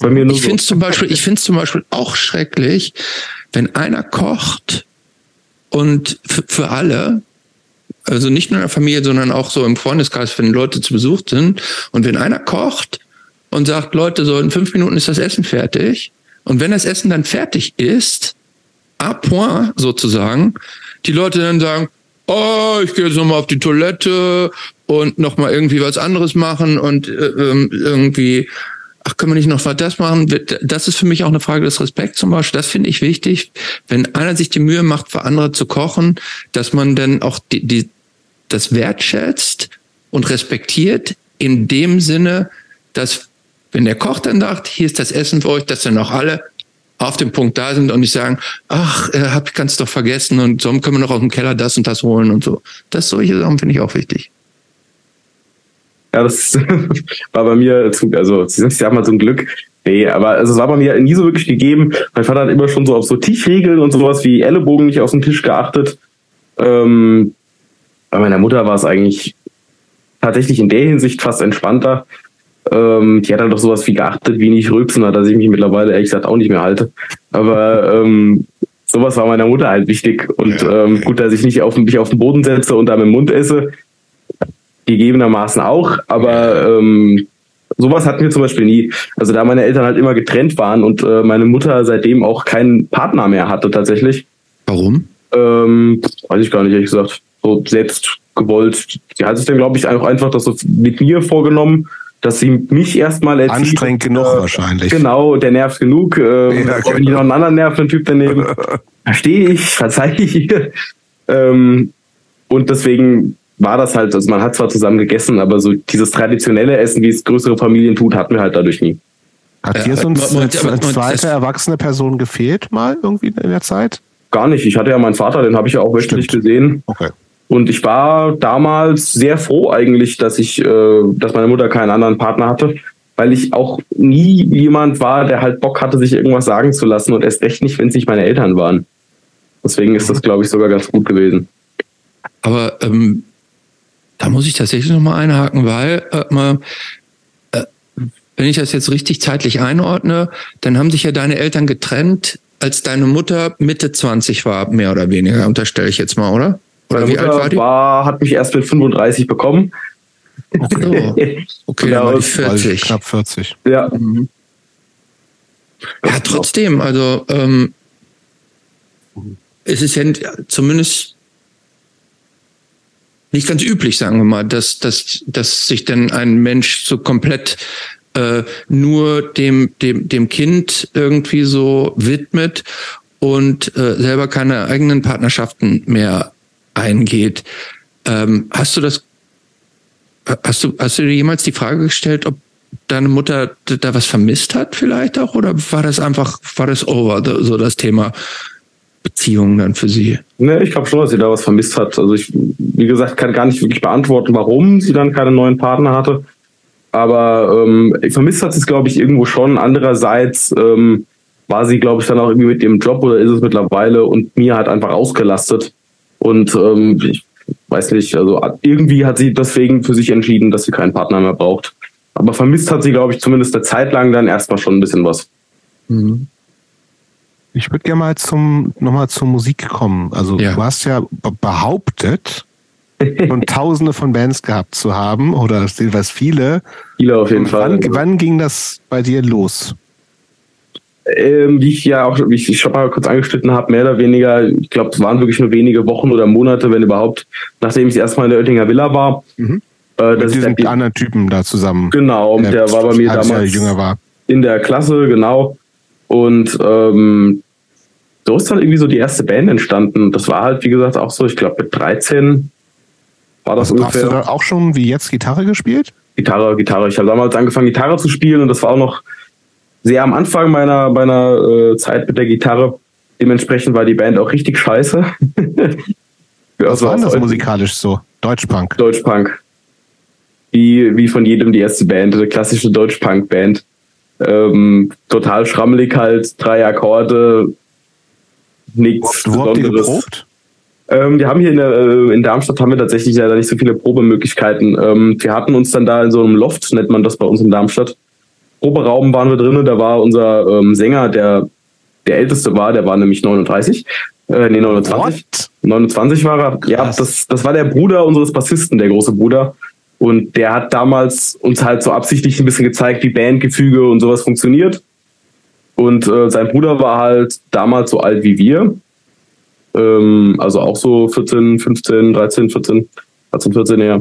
Bei mir nur ich finde es zum Beispiel, ich finde es zum Beispiel auch schrecklich, wenn einer kocht und für alle also nicht nur in der Familie, sondern auch so im Freundeskreis, wenn Leute zu Besuch sind. Und wenn einer kocht und sagt, Leute, so in fünf Minuten ist das Essen fertig. Und wenn das Essen dann fertig ist, à point sozusagen, die Leute dann sagen, oh, ich gehe jetzt nochmal auf die Toilette und nochmal irgendwie was anderes machen und äh, ähm, irgendwie ach, können wir nicht noch das machen? Das ist für mich auch eine Frage des Respekts zum Beispiel. Das finde ich wichtig, wenn einer sich die Mühe macht, für andere zu kochen, dass man dann auch die, die, das wertschätzt und respektiert in dem Sinne, dass wenn der Koch dann sagt, hier ist das Essen für euch, dass dann auch alle auf dem Punkt da sind und nicht sagen, ach, äh, hab ich ganz doch vergessen und so können wir noch aus dem Keller das und das holen und so. Das solche Sachen finde ich auch wichtig. Ja, das *laughs* war bei mir, also ich sag mal so ein Glück. Nee, aber also, es war bei mir nie so wirklich gegeben. Mein Vater hat immer schon so auf so Tischregeln und sowas wie Ellenbogen nicht auf den Tisch geachtet. Ähm, bei meiner Mutter war es eigentlich tatsächlich in der Hinsicht fast entspannter. Ähm, die hat dann doch sowas wie geachtet, wie nicht rülpsen, dass ich mich mittlerweile ehrlich gesagt auch nicht mehr halte. Aber ähm, sowas war meiner Mutter halt wichtig. Und ähm, gut, dass ich nicht auf, mich auf den Boden setze und da mit dem Mund esse, gegebenermaßen auch, aber ähm, sowas hatten wir zum Beispiel nie. Also da meine Eltern halt immer getrennt waren und äh, meine Mutter seitdem auch keinen Partner mehr hatte tatsächlich. Warum? Ähm, weiß ich gar nicht, ehrlich gesagt. So selbst gewollt. Sie hat sich dann, glaube ich, auch einfach das so mit mir vorgenommen, dass sie mich erstmal erzieht. Anstrengend genug äh, wahrscheinlich. Genau, der nervt genug. Äh, ja, genau. Wenn ich noch einen anderen nervenden Typ daneben. *laughs* Verstehe ich, verzeih ich. *laughs* ähm, und deswegen war das halt, also man hat zwar zusammen gegessen, aber so dieses traditionelle Essen, wie es größere Familien tut, hatten wir halt dadurch nie. Hat dir sonst eine, zweite erwachsene Person gefehlt mal irgendwie in der Zeit? Gar nicht. Ich hatte ja meinen Vater, den habe ich ja auch wöchentlich gesehen. Okay. Und ich war damals sehr froh eigentlich, dass ich, äh, dass meine Mutter keinen anderen Partner hatte, weil ich auch nie jemand war, der halt Bock hatte, sich irgendwas sagen zu lassen und erst recht nicht, wenn es nicht meine Eltern waren. Deswegen ist das, glaube ich, sogar ganz gut gewesen. Aber ähm, da muss ich tatsächlich nochmal einhaken, weil äh, äh, wenn ich das jetzt richtig zeitlich einordne, dann haben sich ja deine Eltern getrennt, als deine Mutter Mitte 20 war, mehr oder weniger, unterstelle ich jetzt mal, oder? Oder Meine wie Mutter alt war die? War, hat mich erst mit 35 bekommen. *laughs* Okay, okay dann war die 40. Knapp 40. Ja. Mhm. Ja, trotzdem, also ähm, es ist ja zumindest nicht ganz üblich, sagen wir mal, dass, dass, dass sich denn ein Mensch so komplett äh, nur dem, dem, dem Kind irgendwie so widmet und äh, selber keine eigenen Partnerschaften mehr eingeht. Ähm, hast du das, hast du, hast du dir jemals die Frage gestellt, ob deine Mutter da was vermisst hat vielleicht auch oder war das einfach, war das over, so das Thema Beziehungen dann für sie? Ne, ich glaube schon, dass sie da was vermisst hat. Also ich, wie gesagt, kann gar nicht wirklich beantworten, warum sie dann keine neuen Partner hatte. Aber ähm, vermisst hat sie es, glaube ich, irgendwo schon. Andererseits ähm, war sie, glaube ich, dann auch irgendwie mit ihrem Job oder ist es mittlerweile und mir halt einfach ausgelastet. Und ähm, ich weiß nicht, also irgendwie hat sie deswegen für sich entschieden, dass sie keinen Partner mehr braucht. Aber vermisst hat sie, glaube ich, zumindest eine Zeit lang dann erstmal schon ein bisschen was. Mhm. Ich würde gerne mal zum nochmal zur Musik kommen. Also Ja. du hast ja behauptet, schon *laughs* Tausende von Bands gehabt zu haben oder jedenfalls viele. Viele auf jeden Fall. Wann, wann ging das bei dir los? Ähm, wie ich ja auch, wie ich schon mal kurz angeschnitten habe, mehr oder weniger, ich glaube, es waren wirklich nur wenige Wochen oder Monate, wenn überhaupt, nachdem ich erstmal in der Oettinger Villa war. Mhm. Äh, Mit diesem der, anderen Typen da zusammen. genau, der, war bei mir damals jünger war. in der Klasse, genau. Und ähm, so ist dann irgendwie so die erste Band entstanden. Das war halt, wie gesagt, auch so, ich glaube, mit 13 war das Hast du ungefähr. da auch schon wie jetzt Gitarre gespielt? Gitarre, Gitarre. Ich habe damals angefangen, Gitarre zu spielen und das war auch noch sehr am Anfang meiner, meiner äh, Zeit mit der Gitarre. Dementsprechend war die Band auch richtig scheiße. *laughs* Was so war das musikalisch so? Deutschpunk. Deutschpunk. Wie, wie von jedem die erste Band, eine klassische Deutschpunk-Band. Ähm, total schrammelig halt, drei Akkorde, nichts Wo habt ihr Besonderes. geprobt? Ähm, wir haben hier in, der, äh, in Darmstadt haben wir tatsächlich leider nicht so viele Probemöglichkeiten. Ähm, wir hatten uns dann da in so einem Loft, nennt man das bei uns in Darmstadt. Proberaum waren wir drinnen, da war unser ähm, Sänger, der der älteste war, der war nämlich 39. Äh, nee, 29. What? 29 war er. Ja, Krass. das, das war der Bruder unseres Bassisten, der große Bruder. Und der hat damals uns halt so absichtlich ein bisschen gezeigt, wie Bandgefüge und sowas funktioniert. Und äh, sein Bruder war halt damals so alt wie wir. Ähm, also auch so 14, 15, 13, 14, 13, 14 ja.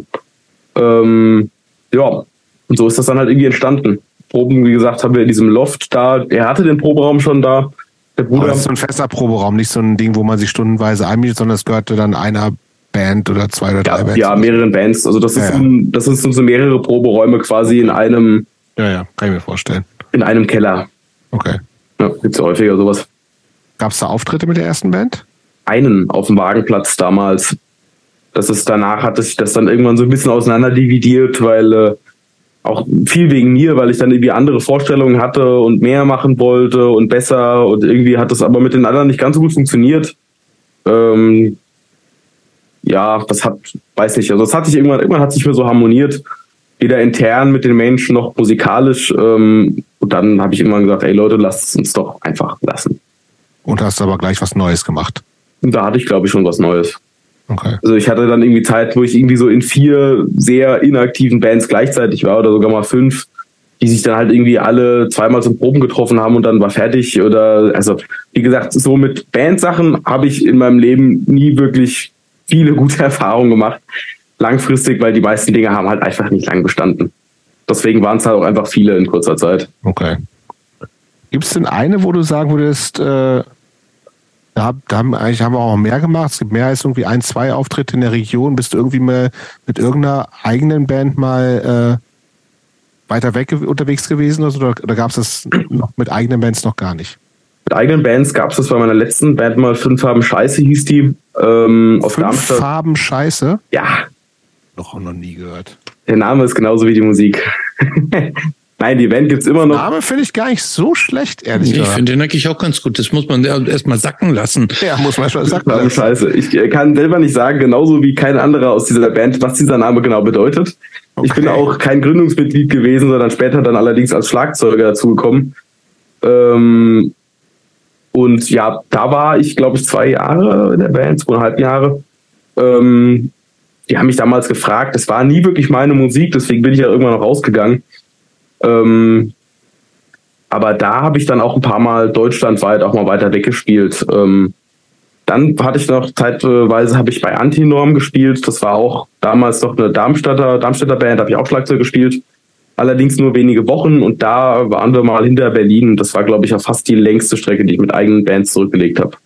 Ähm, ja, und so ist das dann halt irgendwie entstanden. Proben, wie gesagt, haben wir in diesem Loft da. Er hatte den Proberaum schon da. Der Aber Bruder. das ist so ein fester Proberaum, nicht so ein Ding, wo man sich stundenweise einmietet, sondern es gehörte dann einer Band oder zwei oder drei Ja, Bands. ja, mehreren Bands. Also das, Ja, ist ja. Ein, das sind so mehrere Proberäume quasi in einem, ja, ja, kann ich mir vorstellen. in einem Keller. Okay. Ja, gibt's ja häufiger sowas. Gab es da Auftritte mit der ersten Band? Einen auf dem Wagenplatz damals. Das ist danach hat sich das dann irgendwann so ein bisschen auseinander dividiert, weil äh, auch viel wegen mir, weil ich dann irgendwie andere Vorstellungen hatte und mehr machen wollte und besser und irgendwie hat das aber mit den anderen nicht ganz so gut funktioniert. Ähm, ja, das hat, weiß nicht, also das hat sich irgendwann, irgendwann hat sich mir so harmoniert, weder intern mit den Menschen noch musikalisch. Ähm, und dann habe ich irgendwann gesagt, ey Leute, lasst es uns doch einfach lassen. Und hast aber gleich was Neues gemacht. Und da hatte ich, glaube ich, schon was Neues. Okay. Also ich hatte dann irgendwie Zeit, wo ich irgendwie so in vier sehr inaktiven Bands gleichzeitig war oder sogar mal fünf, die sich dann halt irgendwie alle zweimal zum Proben getroffen haben und dann war fertig oder also wie gesagt, so mit Bandsachen habe ich in meinem Leben nie wirklich viele gute *laughs* Erfahrungen gemacht. Langfristig, weil die meisten Dinge haben halt einfach nicht lang bestanden. Deswegen waren es halt auch einfach viele in kurzer Zeit. Okay. Gibt es denn eine, wo du sagen würdest, äh, da, da haben, eigentlich haben wir auch mehr gemacht. Es gibt mehr als irgendwie ein, zwei Auftritte in der Region. Bist du irgendwie mal mit irgendeiner eigenen Band mal äh, weiter weg unterwegs gewesen oder, oder, gab es das noch mit eigenen Bands noch gar nicht? Mit eigenen Bands gab es das bei meiner letzten Band mal, Fünf Farben Scheiße hieß die. Ähm, Fünf. Farben Scheiße? Ja, Noch, noch nie gehört. Der Name ist genauso wie die Musik. *laughs* Nein, die Band gibt's immer noch. Name finde ich gar nicht so schlecht, ehrlich Ich gesagt. finde den eigentlich auch ganz gut. Das muss man erstmal sacken lassen. Ja, muss man schon sagen. Name scheiße. Ich äh, kann selber nicht sagen, genauso wie kein anderer aus dieser Band, was dieser Name genau bedeutet. Ich bin Okay. auch kein Gründungsmitglied gewesen, sondern später dann allerdings als Schlagzeuger dazugekommen. Ähm, und ja, da war ich, glaube ich, zwei Jahre in der Band, zweieinhalb Jahre. Ähm, die haben mich damals gefragt. Es war nie wirklich meine Musik, deswegen bin ich ja irgendwann noch rausgegangen. Ähm, aber da habe ich dann auch ein paar Mal deutschlandweit auch mal weiter weggespielt. Ähm, dann hatte ich noch zeitweise habe ich bei Antinorm gespielt. Das war auch damals noch eine Darmstädter, Darmstädter Band, habe ich auch Schlagzeug gespielt. Allerdings nur wenige Wochen und da waren wir mal hinter Berlin. Das war, glaube ich, auch fast die längste Strecke, die ich mit eigenen Bands zurückgelegt habe.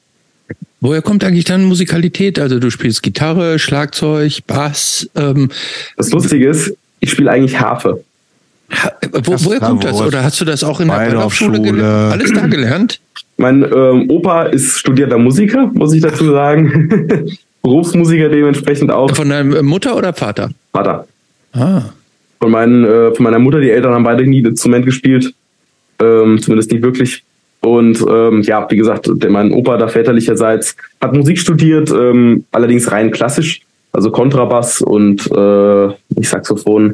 Woher kommt eigentlich dann Musikalität? Also du spielst Gitarre, Schlagzeug, Bass. Ähm, Das Lustige ist, ich spiele eigentlich Harfe. ha- wo, woher kommt das? Oder hast du das auch in der Waldorfschule. Gelernt? Alles da gelernt? Mein ähm, Opa ist studierter Musiker, muss ich dazu sagen. *laughs* Berufsmusiker dementsprechend auch. Von deiner Mutter oder Vater? Vater. Ah. Von, meinen, äh, von meiner Mutter, die Eltern haben beide nie ein Instrument gespielt. Ähm, zumindest nicht wirklich. Und ähm, ja, wie gesagt, mein Opa da väterlicherseits hat Musik studiert, ähm, allerdings rein klassisch, also Kontrabass und äh, nicht Saxophon,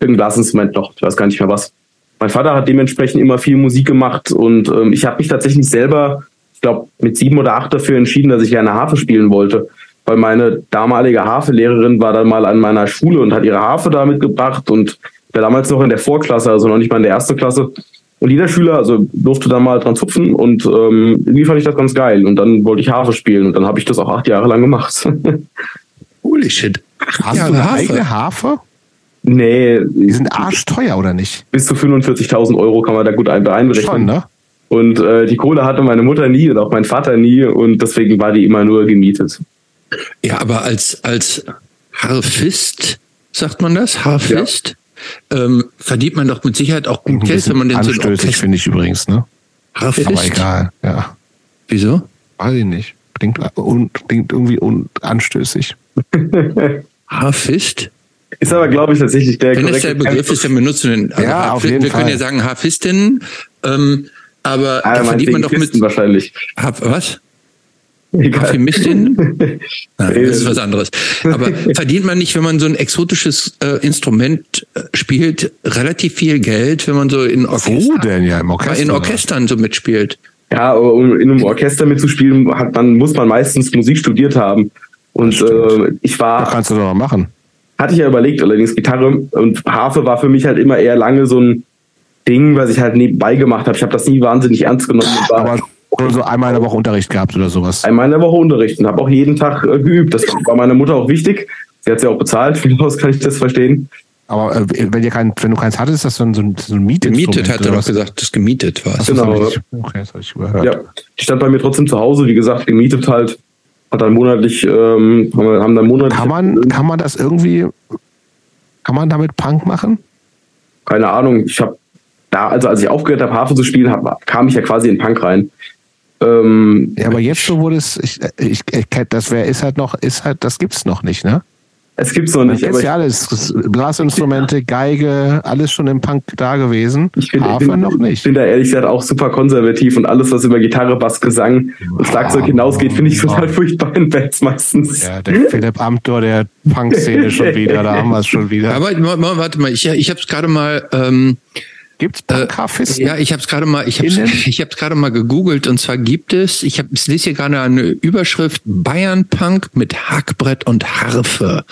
irgendein Blasinstrument noch, ich weiß gar nicht mehr was. mein Vater hat dementsprechend immer viel Musik gemacht und ähm, ich habe mich tatsächlich selber, ich glaube, mit sieben oder acht dafür entschieden, dass ich gerne Harfe spielen wollte. Weil meine damalige Harfe-Lehrerin war dann mal an meiner Schule und hat ihre Harfe da mitgebracht und war damals noch in der Vorklasse, also noch nicht mal in der ersten Klasse. Und jeder Schüler also durfte da mal dran zupfen und ähm, irgendwie fand ich das ganz geil. Und dann wollte ich Harfe spielen und dann habe ich das auch acht Jahre lang gemacht. *laughs* Holy shit. Hast du eine eigene Harfe? nee, Die sind arschteuer, oder nicht? bis zu 45.000 Euro kann man da gut ein- einberechnen. Schon, ne? Und äh, die Kohle hatte meine Mutter nie und auch mein Vater nie und deswegen war die immer nur gemietet. Ja, aber als, als Harfist, sagt man das? Harfist? Ähm, verdient man doch mit Sicherheit auch gut Geld, wenn man denn so ein anstößig, finde ich übrigens, ne? Aber Harfist? egal, ja. Wieso? Weiß ich nicht. Klingt, un, klingt irgendwie un, anstößig. *laughs* Harfist? Ist aber, glaube ich, tatsächlich der Wenn es der Begriff ist, dann benutzen wir den. Also Ja, auf wir, jeden wir können Fall. ja sagen Harfistin, ähm, aber Ah, da man verdient man doch mit... Wahrscheinlich. Hab, was? Egal. Harfemistin? *laughs* Nein, das ist was anderes. Aber *laughs* verdient man nicht, wenn man so ein exotisches äh, Instrument äh, spielt, relativ viel Geld, wenn man so in Wo Orchestern, denn ja im Orchester? in Orchestern so mitspielt? Ja, aber um in einem Orchester mitzuspielen, hat man, muss man meistens Musik studiert haben. Und äh, ich Das war, kannst du doch mal machen. hatte ich ja überlegt, allerdings Gitarre und Harfe war für mich halt immer eher lange so ein Ding, was ich halt nebenbei gemacht habe. Ich habe das nie wahnsinnig ernst genommen. und war Aber oder so einmal in der Woche Unterricht gehabt oder sowas. einmal in der Woche Unterricht und habe auch jeden Tag äh, geübt. Das war meiner Mutter auch wichtig. Sie hat ja auch bezahlt, von aus kann ich das verstehen. Aber äh, wenn, ihr kein, wenn du keins hattest, ist das so ein, so ein, so ein. Gemietet, hat er oder doch was? gesagt, das gemietet war. Genau. das ich, okay, das habe ich überhört. Ja, die stand bei mir trotzdem zu Hause, wie gesagt, gemietet halt. Hat dann monatlich, ähm, haben dann monatlich. Kann man, kann man das irgendwie, kann man damit Punk machen? keine Ahnung, ich habe da, also als ich aufgehört habe, Harfe zu spielen, hab, kam ich ja quasi in Punk rein. Ähm, Ja, aber jetzt so wurde es, ich, ich, ich das wäre, ist halt noch, ist halt, das gibt's noch nicht, ne? es gibt's noch Das nicht, ist aber ich, ja alles, Blasinstrumente, Geige, alles schon im Punk da gewesen. ich bin, Harfe bin, noch nicht. bin da ehrlich gesagt auch super konservativ und alles, was über Gitarre, Bass, Gesang und Schlagzeug hinausgeht, finde ich total furchtbar in Bands meistens. Ja, der Philipp Amthor der Punk-Szene schon wieder, da haben wir es schon wieder. Aber warte mal, ich, ich habe es gerade mal, ähm, Gibt's Punk-Harfisten? ja, ich habe es gerade mal, ich habe *laughs* ich habe gerade mal gegoogelt und zwar gibt es, ich habe, ich lese hier gerade eine Überschrift Bayern Punk mit Hackbrett und Harfe.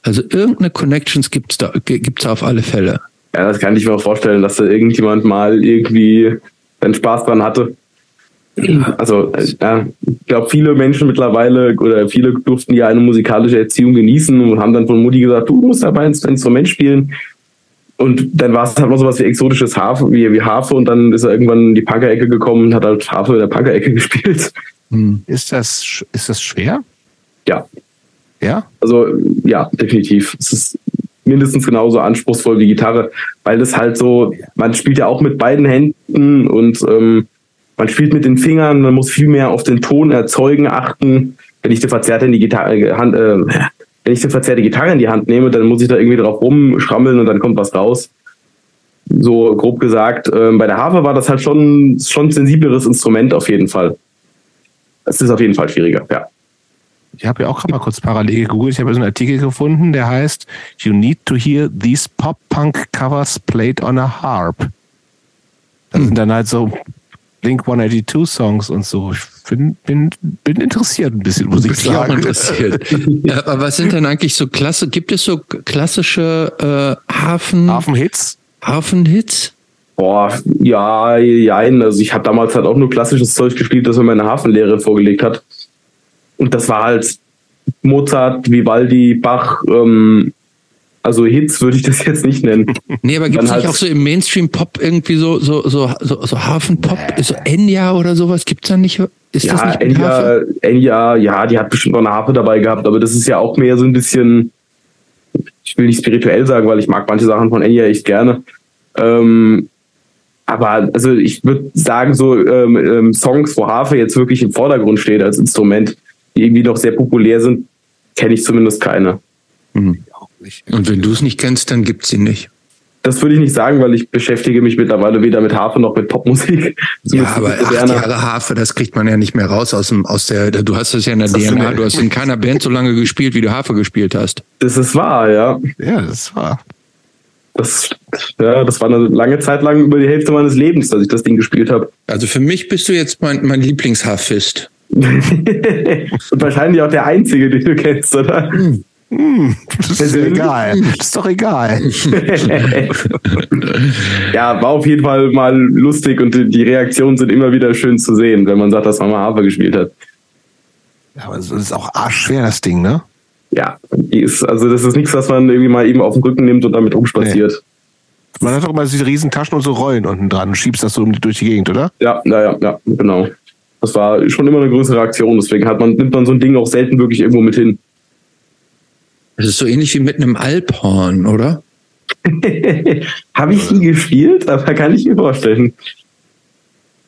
Also irgendeine Connections gibt's da, gibt's da auf alle Fälle. Ja, das kann ich mir auch vorstellen, dass da irgendjemand mal irgendwie seinen Spaß dran hatte. Also, äh, ja, ich glaube, viele Menschen mittlerweile oder viele durften ja eine musikalische Erziehung genießen und haben dann von Mutti gesagt, du musst dabei ein Instrument spielen. Und dann war es halt mal sowas wie exotisches Harfe, wie, wie Harfe und dann ist er irgendwann in die Punker-Ecke gekommen und hat halt Harfe in der Punker-Ecke *laughs* gespielt. Ist das, ist das schwer? Ja, Ja? Also ja, definitiv. Es ist mindestens genauso anspruchsvoll wie Gitarre, weil das halt so, man spielt ja auch mit beiden Händen und ähm, man spielt mit den Fingern, man muss viel mehr auf den Ton erzeugen achten. Wenn ich die verzerrte in die Gitarre, äh, Hand, äh, wenn ich die verzerrte Gitarre in die Hand nehme, dann muss ich da irgendwie drauf rumschrammeln und dann kommt was raus. So grob gesagt, ähm, bei der Harfe war das halt schon schon ein sensibleres Instrument auf jeden Fall. Es ist auf jeden Fall schwieriger, ja. Ich habe ja auch gerade mal kurz parallel gegoogelt. Ich habe so einen Artikel gefunden, der heißt You need to hear these pop-punk covers played on a harp. Das Hm. sind dann halt so Blink 182 Songs und so. Ich bin, bin, bin interessiert ein bisschen, muss ich Bin ich auch sagen. interessiert. *laughs* ja, aber was sind denn eigentlich so klasse, gibt es so klassische äh, Hafen, Hafenhits? Hafenhits? Boah, ja, jein. Also ich habe damals halt auch nur klassisches Zeug gespielt, das mir meine Hafenlehrerin vorgelegt hat. Und das war halt Mozart, Vivaldi, Bach, ähm, also Hits würde ich das jetzt nicht nennen. Nee, aber gibt es nicht halt- auch so im Mainstream-Pop irgendwie so, so, so, so, so Hafenpop, so Enya oder sowas? Gibt's da nicht? Ist das Ja, nicht mit Harfe? Enya, Enya, ja, die hat bestimmt noch eine Harfe dabei gehabt, aber das ist ja auch mehr so ein bisschen, ich will nicht spirituell sagen, weil ich mag manche Sachen von Enya echt gerne. Ähm, aber also ich würde sagen, so ähm, ähm, Songs, wo Harfe jetzt wirklich im Vordergrund steht als Instrument, die irgendwie noch sehr populär sind, kenne ich zumindest keine. Und wenn du es nicht kennst, dann gibt's sie nicht. Das würde ich nicht sagen, weil ich beschäftige mich mittlerweile weder mit Harfe noch mit Popmusik. *laughs* Ja, aber acht. Jahre Harfe, das kriegt man ja nicht mehr raus aus dem, aus der, du hast das ja in der Das ist DNA, du hast in keiner Band so lange gespielt, wie du Harfe gespielt hast. Das ist wahr, ja. Ja, das war. Das, ja, das war eine lange Zeit lang über die Hälfte meines Lebens, dass ich das Ding gespielt habe. Also für mich bist du jetzt mein, mein Lieblingshafist. Und *laughs* wahrscheinlich auch der Einzige, den du kennst, oder? Hm. Hm, das ist egal. Das ist doch egal. *laughs* ja, war auf jeden Fall mal lustig und die Reaktionen sind immer wieder schön zu sehen, wenn man sagt, dass man mal Harfe gespielt hat. Ja, aber das ist auch arschschwer, das Ding, ne? Ja, ist, also das ist nichts, was man irgendwie mal eben auf den Rücken nimmt und damit rumspaziert. Nee. Man hat doch immer diese riesen Taschen und so Rollen unten dran und schiebst das so durch die Gegend, oder? Ja, ja, ja, ja, genau. Das war schon immer eine größere Aktion, deswegen hat man, nimmt man so ein Ding auch selten wirklich irgendwo mit hin. Das ist so ähnlich wie mit einem Alphorn, oder? *laughs* Habe ich nie gespielt, aber kann ich mir vorstellen.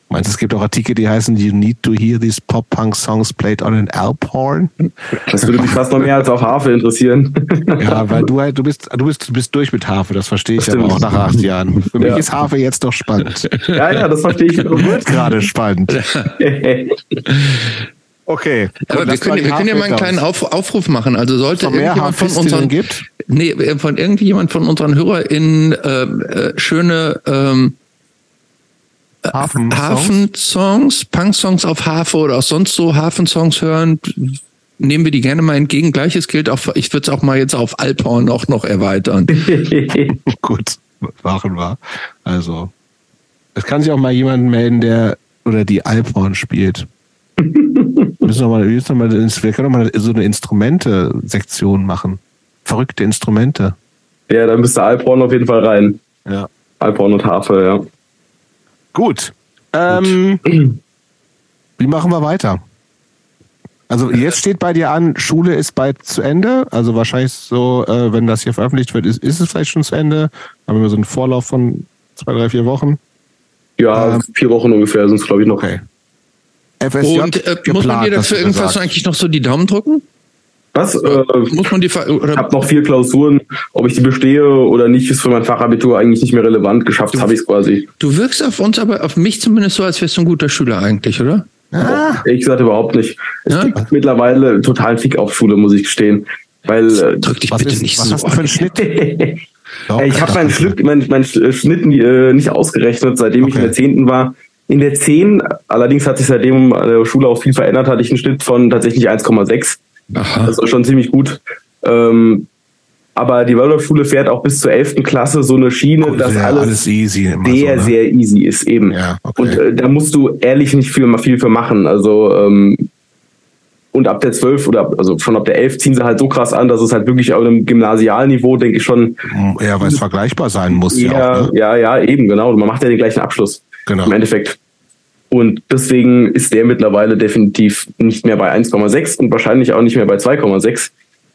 Meinst du, es gibt auch Artikel, die heißen You need to hear these Pop-Punk-Songs played on an Alphorn? Das würde mich fast noch mehr als auf Harfe interessieren. *laughs* Ja, weil du halt, du bist, du bist, du bist durch mit Harfe, das verstehe ich aber auch nach acht Jahren. Für mich ja. ist Harfe jetzt doch spannend. Ja, ja, das verstehe ich. *laughs* Wird gerade spannend. Okay. Aber wir können, wir können ja mal einen kleinen Auf, Aufruf machen. Also sollte irgendjemand von unseren gibt? Nee, von irgendjemand von unseren HörerInnen äh, äh, schöne ähm, Hafen Hafensongs, Punk-Songs auf Harfe oder auch sonst so Hafensongs hören, nehmen wir die gerne mal entgegen. Gleiches gilt auch, ich würde es auch mal jetzt auf Alphorn auch noch erweitern. *laughs* Gut, machen wir. Also, es kann sich auch mal jemand melden, der oder die Alphorn spielt. Müssen wir mal, müssen wir, mal, wir können doch mal so eine Instrumente-Sektion machen. Verrückte Instrumente. Ja, da müsste Alphorn auf jeden Fall rein. Ja. Alphorn und Harfe, ja. Gut. Ähm, wie machen wir weiter? Also jetzt steht bei dir an, Schule ist bald zu Ende. Also wahrscheinlich so, äh, wenn das hier veröffentlicht wird, ist, ist es vielleicht schon zu Ende. Haben wir so einen Vorlauf von zwei, drei, vier Wochen. Ja, ähm, vier Wochen ungefähr sind es, glaube ich, noch. Okay. FSJ Und äh, geplant, muss man dir dafür irgendwas gesagt. eigentlich noch so die Daumen drücken? Was? Äh, muss man die ich habe noch vier Klausuren. Ob ich die bestehe oder nicht, ist für mein Fachabitur eigentlich nicht mehr relevant. Geschafft habe ich es quasi. Du wirkst auf uns, aber auf mich zumindest so, als wärst du ein guter Schüler eigentlich, oder? Ah. Ich gesagt überhaupt nicht. Es ja? gibt mittlerweile total Fick auf Schule, muss ich gestehen. Weil, äh, Drück dich bitte ist, nicht was so. Was hast du für einen Schnitt? *laughs* ich habe meinen Schnitt, mein, mein Schnitt äh, nicht ausgerechnet, seitdem okay. ich in der 10. war. In der 10, allerdings hat sich seitdem an der Schule auch viel verändert, hatte ich einen Schnitt von tatsächlich 1,6. Das ist schon ziemlich gut. Ähm, aber die Waldorfschule fährt auch bis zur 11. Klasse so eine Schiene, dass alles, alles easy sehr, so, ne? sehr easy ist eben. Ja, okay. Und äh, da musst du ehrlich nicht viel, viel für machen. Also ähm, und ab der 12 oder also schon ab der 11 ziehen sie halt so krass an, dass es halt wirklich auf einem Gymnasialniveau, denke ich schon. Ja, weil es vergleichbar sein muss. Ja, ja, auch, ne? ja, ja, eben, genau. Man macht ja den gleichen Abschluss. Genau. Im Endeffekt. Und deswegen ist der mittlerweile definitiv nicht mehr bei 1,6 und wahrscheinlich auch nicht mehr bei 2,6,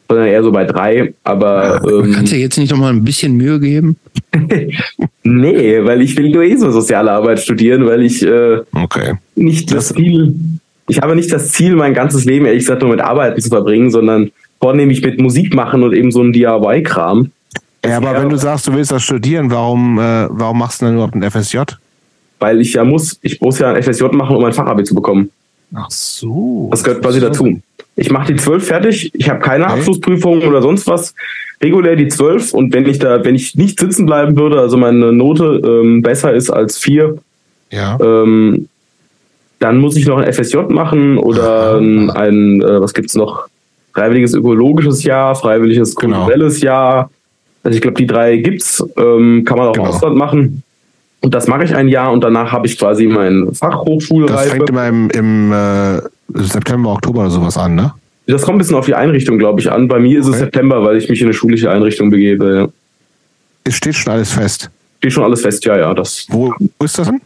sondern eher so bei 3. Aber ja, ähm, kannst du jetzt nicht nochmal ein bisschen Mühe geben? *laughs* nee, weil ich will nur eh so soziale Arbeit studieren, weil ich äh, okay. nicht das, das Ziel, ich habe nicht das Ziel, mein ganzes Leben ehrlich gesagt nur mit Arbeiten zu verbringen, sondern vornehmlich mit Musik machen und eben so ein DIY-Kram. Ja, aber wenn du sagst, du willst das studieren, warum, äh, warum machst du dann überhaupt ein FSJ? Weil ich ja muss, ich muss ja ein FSJ machen, um ein Fachabi zu bekommen. Ach so. Das gehört quasi so. dazu. Ich mache die zwölf fertig, ich habe keine okay. Abschlussprüfung oder sonst was. Regulär die zwölf und wenn ich da, wenn ich nicht sitzen bleiben würde, also meine Note ähm, besser ist als vier, ja. ähm, dann muss ich noch ein FSJ machen oder ein, ein äh, was gibt's noch? Freiwilliges ökologisches Jahr, freiwilliges genau. kulturelles genau. Jahr. Also ich glaube, die drei gibt's. Ähm, kann man auch genau. im Ausland machen. Und das mache ich ein Jahr und danach habe ich quasi mein Fachhochschulreife. Das fängt immer im, im äh, September, Oktober oder sowas an, ne? Das kommt ein bisschen auf die Einrichtung, glaube ich, an. Bei mir ist okay. es September, weil ich mich in eine schulische Einrichtung begebe. Ja. Es steht schon alles fest. Steht schon alles fest, ja, ja. Das, Wo, wo ist das denn?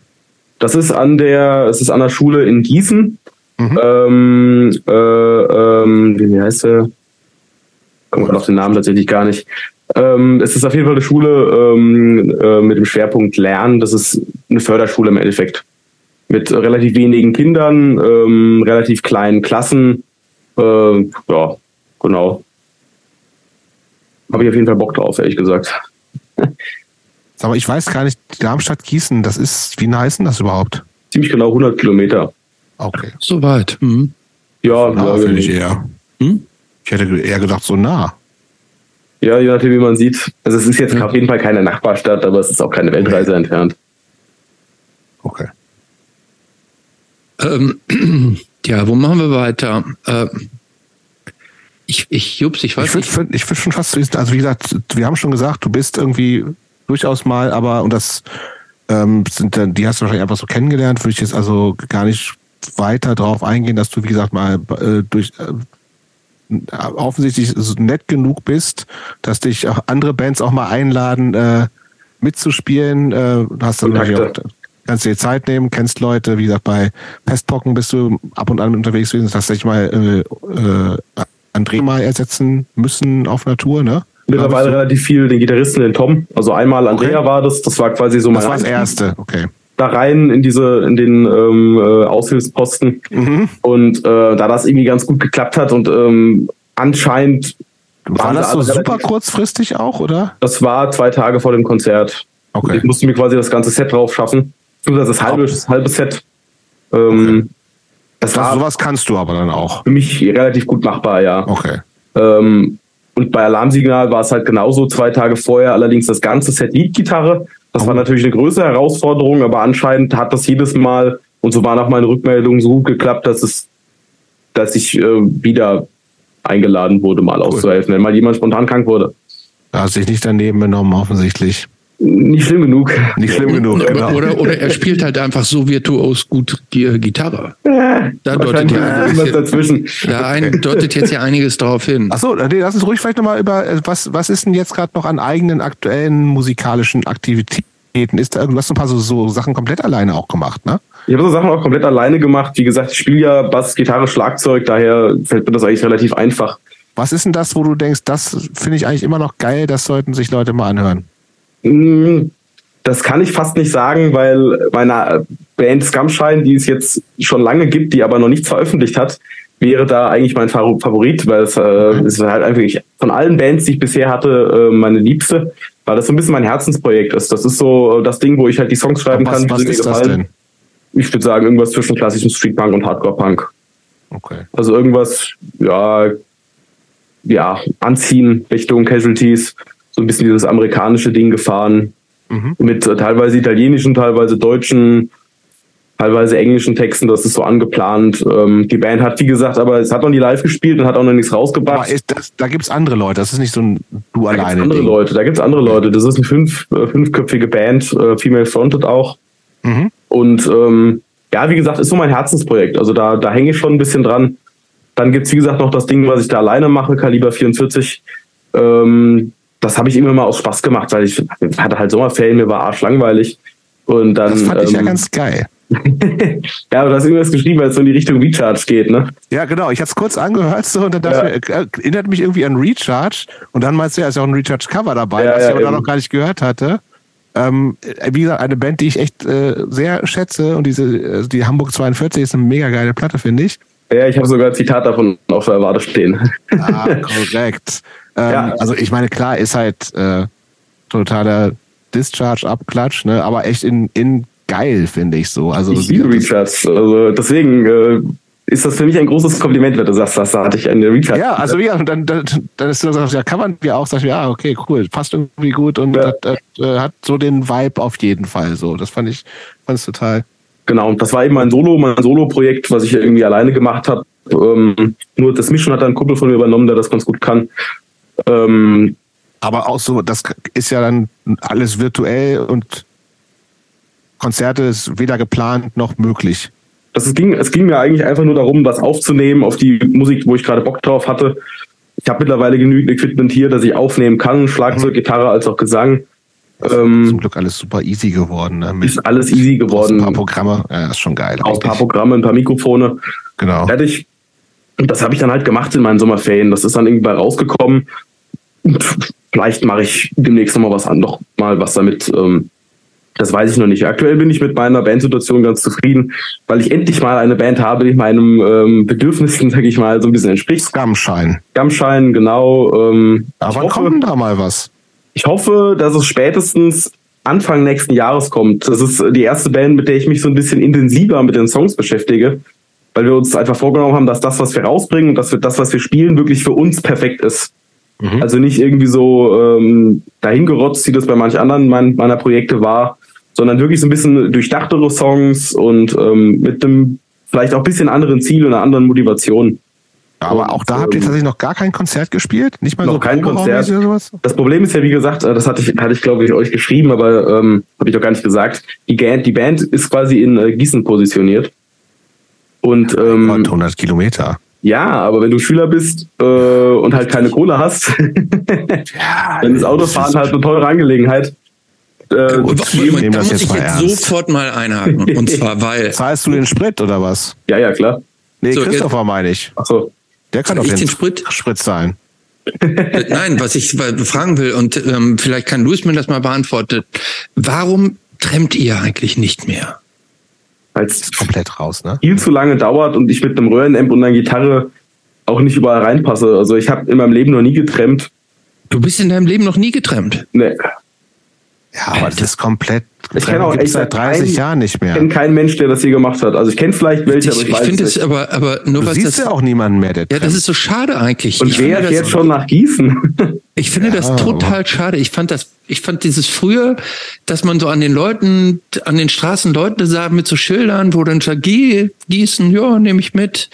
Das ist an der, es ist an der Schule in Gießen. Mhm. Ähm, äh, ähm, wie heißt der? Kommt auf den Namen tatsächlich gar nicht. Ähm, es ist auf jeden Fall eine Schule ähm, äh, mit dem Schwerpunkt Lernen. Das ist eine Förderschule im Endeffekt. Mit relativ wenigen Kindern, ähm, relativ kleinen Klassen. Äh, ja, genau. Habe ich auf jeden Fall Bock drauf, ehrlich gesagt. *laughs* Aber ich weiß gar nicht, Darmstadt-Gießen, das ist, wie nah ist denn das überhaupt? Ziemlich genau 100 Kilometer. Okay. So weit. Mhm. Ja, nah, ja, ich eher. Hm? Ich hätte eher gedacht, so nah. Ja, je nachdem, wie man sieht. Also es ist jetzt ja. auf jeden Fall keine Nachbarstadt, aber es ist auch keine Weltreise okay. entfernt. Okay. Ähm, *clears throat* ja, wo machen wir weiter? Äh, ich, ich, Jups, ich weiß ich nicht. Würd, ich würde schon fast also wie gesagt, wir haben schon gesagt, du bist irgendwie durchaus mal, aber, und das ähm, sind dann, die hast du wahrscheinlich einfach so kennengelernt, würde ich jetzt also gar nicht weiter drauf eingehen, dass du, wie gesagt, mal äh, durch äh, offensichtlich nett genug bist, dass dich auch andere Bands auch mal einladen, äh, mitzuspielen. Äh, hast dann auch, kannst dir Zeit nehmen, kennst Leute, wie gesagt, bei Pestpocken bist du ab und an unterwegs gewesen, dass ich mal äh, äh, André mal ersetzen müssen auf Natur, ne? Mittlerweile relativ viel den Gitarristen, den Tom. Also einmal Andrea okay. war das, das war quasi so mein. Das war das erste, okay. Da rein in diese, in den ähm, äh, Aushilfsposten. Mhm. Und äh, da das irgendwie ganz gut geklappt hat und ähm, anscheinend war das so super kurzfristig auch, oder? Das war zwei Tage vor dem Konzert. Okay. Ich musste mir quasi das ganze Set drauf schaffen. Das halbe, das halbe Set. Ähm, okay. Das war, sowas kannst du aber dann auch. Für mich relativ gut machbar, ja. Okay. Ähm, und bei Alarmsignal war es halt genauso zwei Tage vorher, allerdings das ganze Set Lead-Gitarre. Das war natürlich eine größere Herausforderung, aber anscheinend hat das jedes Mal, und so waren auch meine Rückmeldungen, so gut geklappt, dass es, dass ich äh, wieder eingeladen wurde, mal cool. auszuhelfen, wenn mal jemand spontan krank wurde. Da hast dich nicht daneben benommen, offensichtlich. Nicht schlimm genug. Nicht schlimm genug, genau. Oder, oder er spielt halt einfach so virtuos gut Gitarre. Ja, da deutet ja einiges, dazwischen. Da ein, deutet jetzt ja einiges darauf hin. Achso, nee, lass uns ruhig vielleicht nochmal über, äh, was, was ist denn jetzt gerade noch an eigenen aktuellen musikalischen Aktivitäten? Ist da, du hast ein paar so, so Sachen komplett alleine auch gemacht, ne? Ich habe so Sachen auch komplett alleine gemacht. Wie gesagt, ich spiele ja Bass, Gitarre, Schlagzeug, daher fällt mir das eigentlich relativ einfach. Was ist denn das, wo du denkst, das finde ich eigentlich immer noch geil, das sollten sich Leute mal anhören? Hm, das kann ich fast nicht sagen, weil meine Band Scumshine, die es jetzt schon lange gibt, die aber noch nichts veröffentlicht hat, wäre da eigentlich mein Favorit, weil es äh, ist halt einfach von allen Bands, die ich bisher hatte, äh, meine liebste, weil das so ein bisschen mein Herzensprojekt ist. Das ist so das Ding, wo ich halt die Songs schreiben was, kann. Was ist das denn? Ich würde sagen, irgendwas zwischen klassischem Streetpunk und Hardcore-Punk. Okay. Also irgendwas, ja, ja, anziehen Richtung Casualties, so ein bisschen dieses amerikanische Ding gefahren. Mhm. Mit teilweise italienischen, teilweise deutschen, teilweise englischen Texten. Das ist so angeplant. Ähm, die Band hat, wie gesagt, aber es hat noch nie live gespielt und hat auch noch nichts rausgebracht. Das, da gibt es andere Leute. Das ist nicht so ein Du da alleine. Gibt's andere Ding. Leute. Da gibt es andere Leute. Das ist eine fünf, äh, fünfköpfige Band, äh, Female Fronted auch. Mhm. Und ähm, ja, wie gesagt, ist so mein Herzensprojekt. Also da, da hänge ich schon ein bisschen dran. Dann gibt es, wie gesagt, noch das Ding, was ich da alleine mache, Kaliber 44. Ähm, das habe ich immer mal aus Spaß gemacht, weil ich hatte halt Sommerferien, mir war arschlangweilig. Und dann, das fand ich ja ähm, ganz geil. *laughs* ja, aber du hast irgendwas geschrieben, weil es so in die Richtung Recharge geht, ne? Ja, genau. Ich habe es kurz angehört so, und dann dachte ja. ich, äh, erinnert mich irgendwie an Recharge. Und dann meinst du, ja, ist ja auch ein Recharge-Cover dabei, ja, was ja, ich aber da noch gar nicht gehört hatte. Ähm, wie gesagt, eine Band, die ich echt äh, sehr schätze und diese, äh, die Hamburg 42 ist eine mega geile Platte, finde ich. Ja, ich habe sogar ein Zitat davon auf der Warte stehen. Ah, korrekt. Ähm, ja. Also ich meine, klar, ist halt äh, totaler Discharge-Abklatsch, ne? aber echt in, in geil, finde ich so. Also, ich liebe Recharge. Also deswegen äh, ist das für mich ein großes Kompliment, wenn du sagst, das hatte ich eine Recharge. Ja, also ja, dann, dann, dann ist sagst, ja, kann man ja auch sagen, ja, okay, cool, passt irgendwie gut und ja. das, das, hat so den Vibe auf jeden Fall so. Das fand ich, fand es total Genau, und das war eben mein Solo, mein Solo-Projekt, was ich irgendwie alleine gemacht habe. Ähm, nur das Mischen hat ein Kumpel von mir übernommen, der das ganz gut kann. Ähm, aber auch so, das ist ja dann alles virtuell und Konzerte ist weder geplant noch möglich. Das ging, es ging mir eigentlich einfach nur darum, was aufzunehmen auf die Musik, wo ich gerade Bock drauf hatte. Ich habe mittlerweile genügend Equipment hier, dass ich aufnehmen kann, Schlagzeug, mhm. Gitarre als auch Gesang. Ähm, zum Glück alles super easy geworden. Ne? ist alles easy geworden. Ein paar Programme, ja, ist schon geil. Auch ein paar Programme, ein paar Mikrofone. Genau. Fertig. Und das habe ich dann halt gemacht in meinen Sommerferien. Das ist dann irgendwie rausgekommen. Vielleicht mache ich demnächst noch mal was an, noch mal was damit. Ähm, das weiß ich noch nicht. Aktuell bin ich mit meiner Bandsituation ganz zufrieden, weil ich endlich mal eine Band habe, die meinem ähm, Bedürfnissen, *laughs* sag ich mal, so ein bisschen entspricht. Scumshine. Scumshine, genau. Ähm, Aber wann kommt denn da mal was? Ich hoffe, dass es spätestens Anfang nächsten Jahres kommt. Das ist die erste Band, mit der ich mich so ein bisschen intensiver mit den Songs beschäftige, weil wir uns einfach vorgenommen haben, dass das, was wir rausbringen und dass wir das, was wir spielen, wirklich für uns perfekt ist. Mhm. Also nicht irgendwie so ähm, dahingerotzt, wie das bei manch anderen mein, meiner Projekte war, sondern wirklich so ein bisschen durchdachtere Songs und ähm, mit einem vielleicht auch ein bisschen anderen Ziel und einer anderen Motivation. Aber und, auch da habt ihr ähm, tatsächlich noch gar kein Konzert gespielt? Nicht mal noch so kein Konzert. Oder sowas? Das Problem ist ja, wie gesagt, äh, das hatte ich, hatte ich glaube ich, euch geschrieben, aber ähm, habe ich doch gar nicht gesagt. Die, die Band ist quasi in äh, Gießen positioniert. Und ähm, 100 Kilometer. Ja, aber wenn du Schüler bist äh, und halt keine Kohle hast, *laughs* ja, *laughs* dann ist Autofahren halt eine teure Angelegenheit. Äh, da muss ich jetzt ernst. sofort mal einhaken. Und *laughs* zwar, weil. Zahlst du den Sprit oder was? Ja, ja, klar. Nee, so, Christopher meine ich. Ach so. Der kann, kann doch den, den Sprit? Sprit zahlen. Nein, was ich fragen will, und ähm, vielleicht kann Luis mir das mal beantworten. Warum trennt ihr eigentlich nicht mehr? Weil es komplett raus, ne? Viel zu lange dauert und ich mit einem Röhrenamp und einer Gitarre auch nicht überall reinpasse. Also ich habe in meinem Leben noch nie getrennt. Du bist in deinem Leben noch nie getrennt? Nee. Ja, aber das ist komplett. Ich kenne auch echt seit 30 keinen, Jahren nicht mehr. Ich kenne keinen Mensch, der das je gemacht hat. Also ich kenne vielleicht welche, ich, aber ich, ich finde es aber, aber nur du was siehst das, ja auch niemanden mehr. Der ja, das ist so schade eigentlich. Und ich wer jetzt das, schon nach Gießen? *laughs* Ich finde ja, das total schade. Ich fand das, ich fand dieses früher, dass man so an den Leuten, an den Straßen Leute sah mit so Schildern, wo dann sagt, geh, Gießen, ja, nehme ich mit.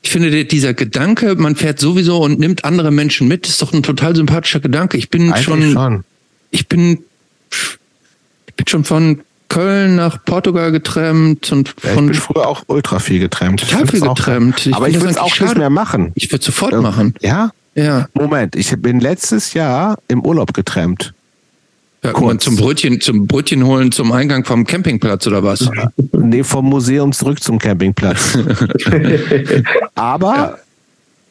Ich finde, dieser Gedanke, man fährt sowieso und nimmt andere Menschen mit, ist doch ein total sympathischer Gedanke. Ich bin schon, schon, ich bin bin schon von Köln nach Portugal getrennt und ja, von. Ich bin früher auch ultra viel getrennt. Total viel getrennt. Ich aber ich will es auch schade. nicht mehr machen. Ich würde sofort ähm, machen. Ja? Ja. Moment, ich bin letztes Jahr im Urlaub getrennt. Ja, Kurz. zum Brötchen, zum Brötchen holen zum Eingang vom Campingplatz oder was? Nee, vom Museum zurück zum Campingplatz. *laughs* aber ja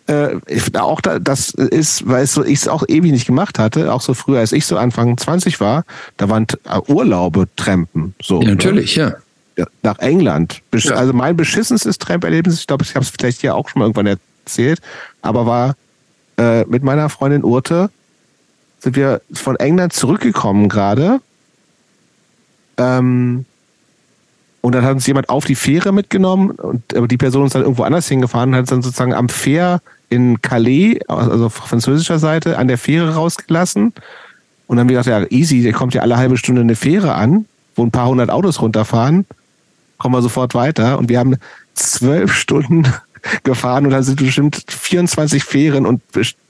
äh, auch da, das ist, weil so, ich es auch ewig nicht gemacht hatte, auch so früher, als ich so Anfang 20 war, da waren äh, Urlaube Trampen. So, ja, natürlich, ne? ja. Nach England. Ja. Also mein beschissenstes Tramperlebnis, ich glaube, ich habe es vielleicht hier auch schon mal irgendwann erzählt, aber war äh, mit meiner Freundin Urte, sind wir von England zurückgekommen gerade. Ähm, und dann hat uns jemand auf die Fähre mitgenommen und aber die Person ist dann irgendwo anders hingefahren und hat dann sozusagen am Fähr in Calais, also auf französischer Seite, an der Fähre rausgelassen. Und dann haben wir gedacht, ja, easy, der kommt ja alle halbe Stunde eine Fähre an, wo ein paar hundert Autos runterfahren. Kommen wir sofort weiter. Und wir haben zwölf Stunden *laughs* gefahren und da sind bestimmt 24 Fähren und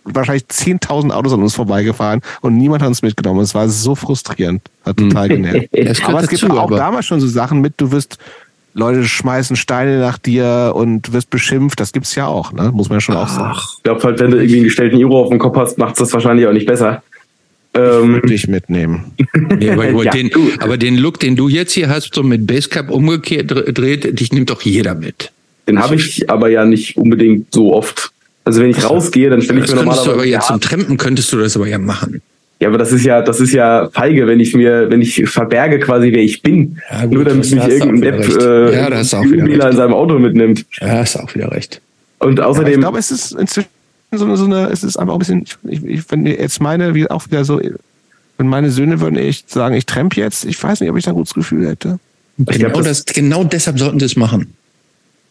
wahrscheinlich 10.000 Autos an uns vorbeigefahren und niemand hat uns mitgenommen. Es war so frustrierend. Hat total genervt. *laughs* aber es gibt dazu, auch damals schon so Sachen mit, du wirst Leute schmeißen Steine nach dir und wirst beschimpft. Das gibt's ja auch, ne? Muss man ja schon Ach, auch sagen. Ich glaube halt, wenn du irgendwie einen gestellten Iro auf dem Kopf hast, macht's das wahrscheinlich auch nicht besser. Ähm, Würde ich mitnehmen. *laughs* Nee, aber, ja, den, aber, den, Look, den du jetzt hier hast, so mit Basecap umgekehrt dreht, dich nimmt doch jeder mit. Den habe ich aber ja nicht unbedingt so oft. Also wenn ich rausgehe, dann stelle ich mir normalerweise. Du aber jetzt zum Trampen könntest du das aber ja machen. Ja, aber das ist ja, das ist ja feige, wenn ich mir, wenn ich verberge quasi, wer ich bin. Ja, gut, nur damit mich irgendein Depp äh, ja, in seinem Auto mitnimmt. Ja, hast auch wieder recht. Und außerdem. Ja, ich glaube, es ist inzwischen so eine, so eine, es ist einfach ein bisschen, ich, ich, wenn jetzt meine, wie auch wieder so, wenn meine Söhne würden echt sagen, ich tremp jetzt, ich weiß nicht, ob ich da ein gutes Gefühl hätte. Genau, glaub, das, genau deshalb sollten sie es machen.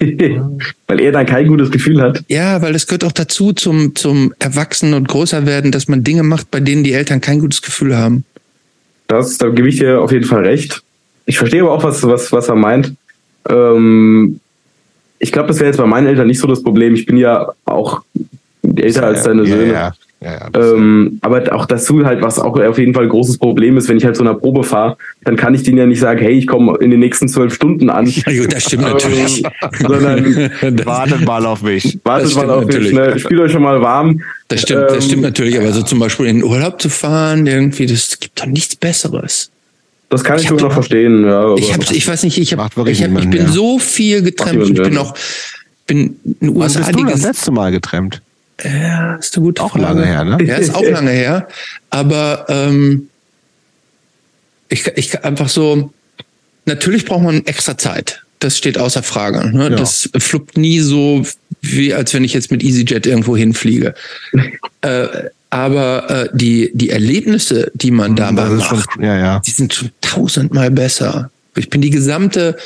*laughs* weil er dann kein gutes Gefühl hat. Ja, weil es gehört auch dazu zum, zum Erwachsenen und Größerwerden, dass man Dinge macht, bei denen die Eltern kein gutes Gefühl haben. Das, da gebe ich dir auf jeden Fall recht. Ich verstehe aber auch, was, was, was er meint. Ähm, ich glaube, das wäre jetzt bei meinen Eltern nicht so das Problem. Ich bin ja auch älter als deine Söhne. Ja, ja. Ja, ähm, aber auch dazu halt, was auch auf jeden Fall ein großes Problem ist, wenn ich halt zu einer Probe fahre, dann kann ich denen ja nicht sagen, hey, ich komme in den nächsten zwölf Stunden an. Ja, gut, das stimmt *laughs* natürlich. *laughs* sondern wartet mal auf mich. Wartet mal auf natürlich. mich, ne? spielt euch schon mal warm. Das stimmt, ähm, das stimmt natürlich, aber so zum Beispiel in den Urlaub zu fahren, irgendwie, das gibt doch nichts Besseres. Das kann ich, ich sogar noch verstehen, ja. Ich, hab, ich weiß nicht, ich, hab, ich, hab, ich bin so viel getrennt. Ich bin auch, bin in den USA. Wann bist du das letzte Mal getrennt? Ja, ist eine gute Auch Frage. lange her, ne? Ja, ist auch lange her. Aber ähm, ich, ich einfach so, natürlich braucht man extra Zeit. Das steht außer Frage. Ne? Ja. Das fluppt nie so, wie als wenn ich jetzt mit EasyJet irgendwo hinfliege. *laughs* äh, aber äh, die, die Erlebnisse, die man mhm, dabei macht, schon, ja, ja. die sind schon tausendmal besser. Ich bin die gesamte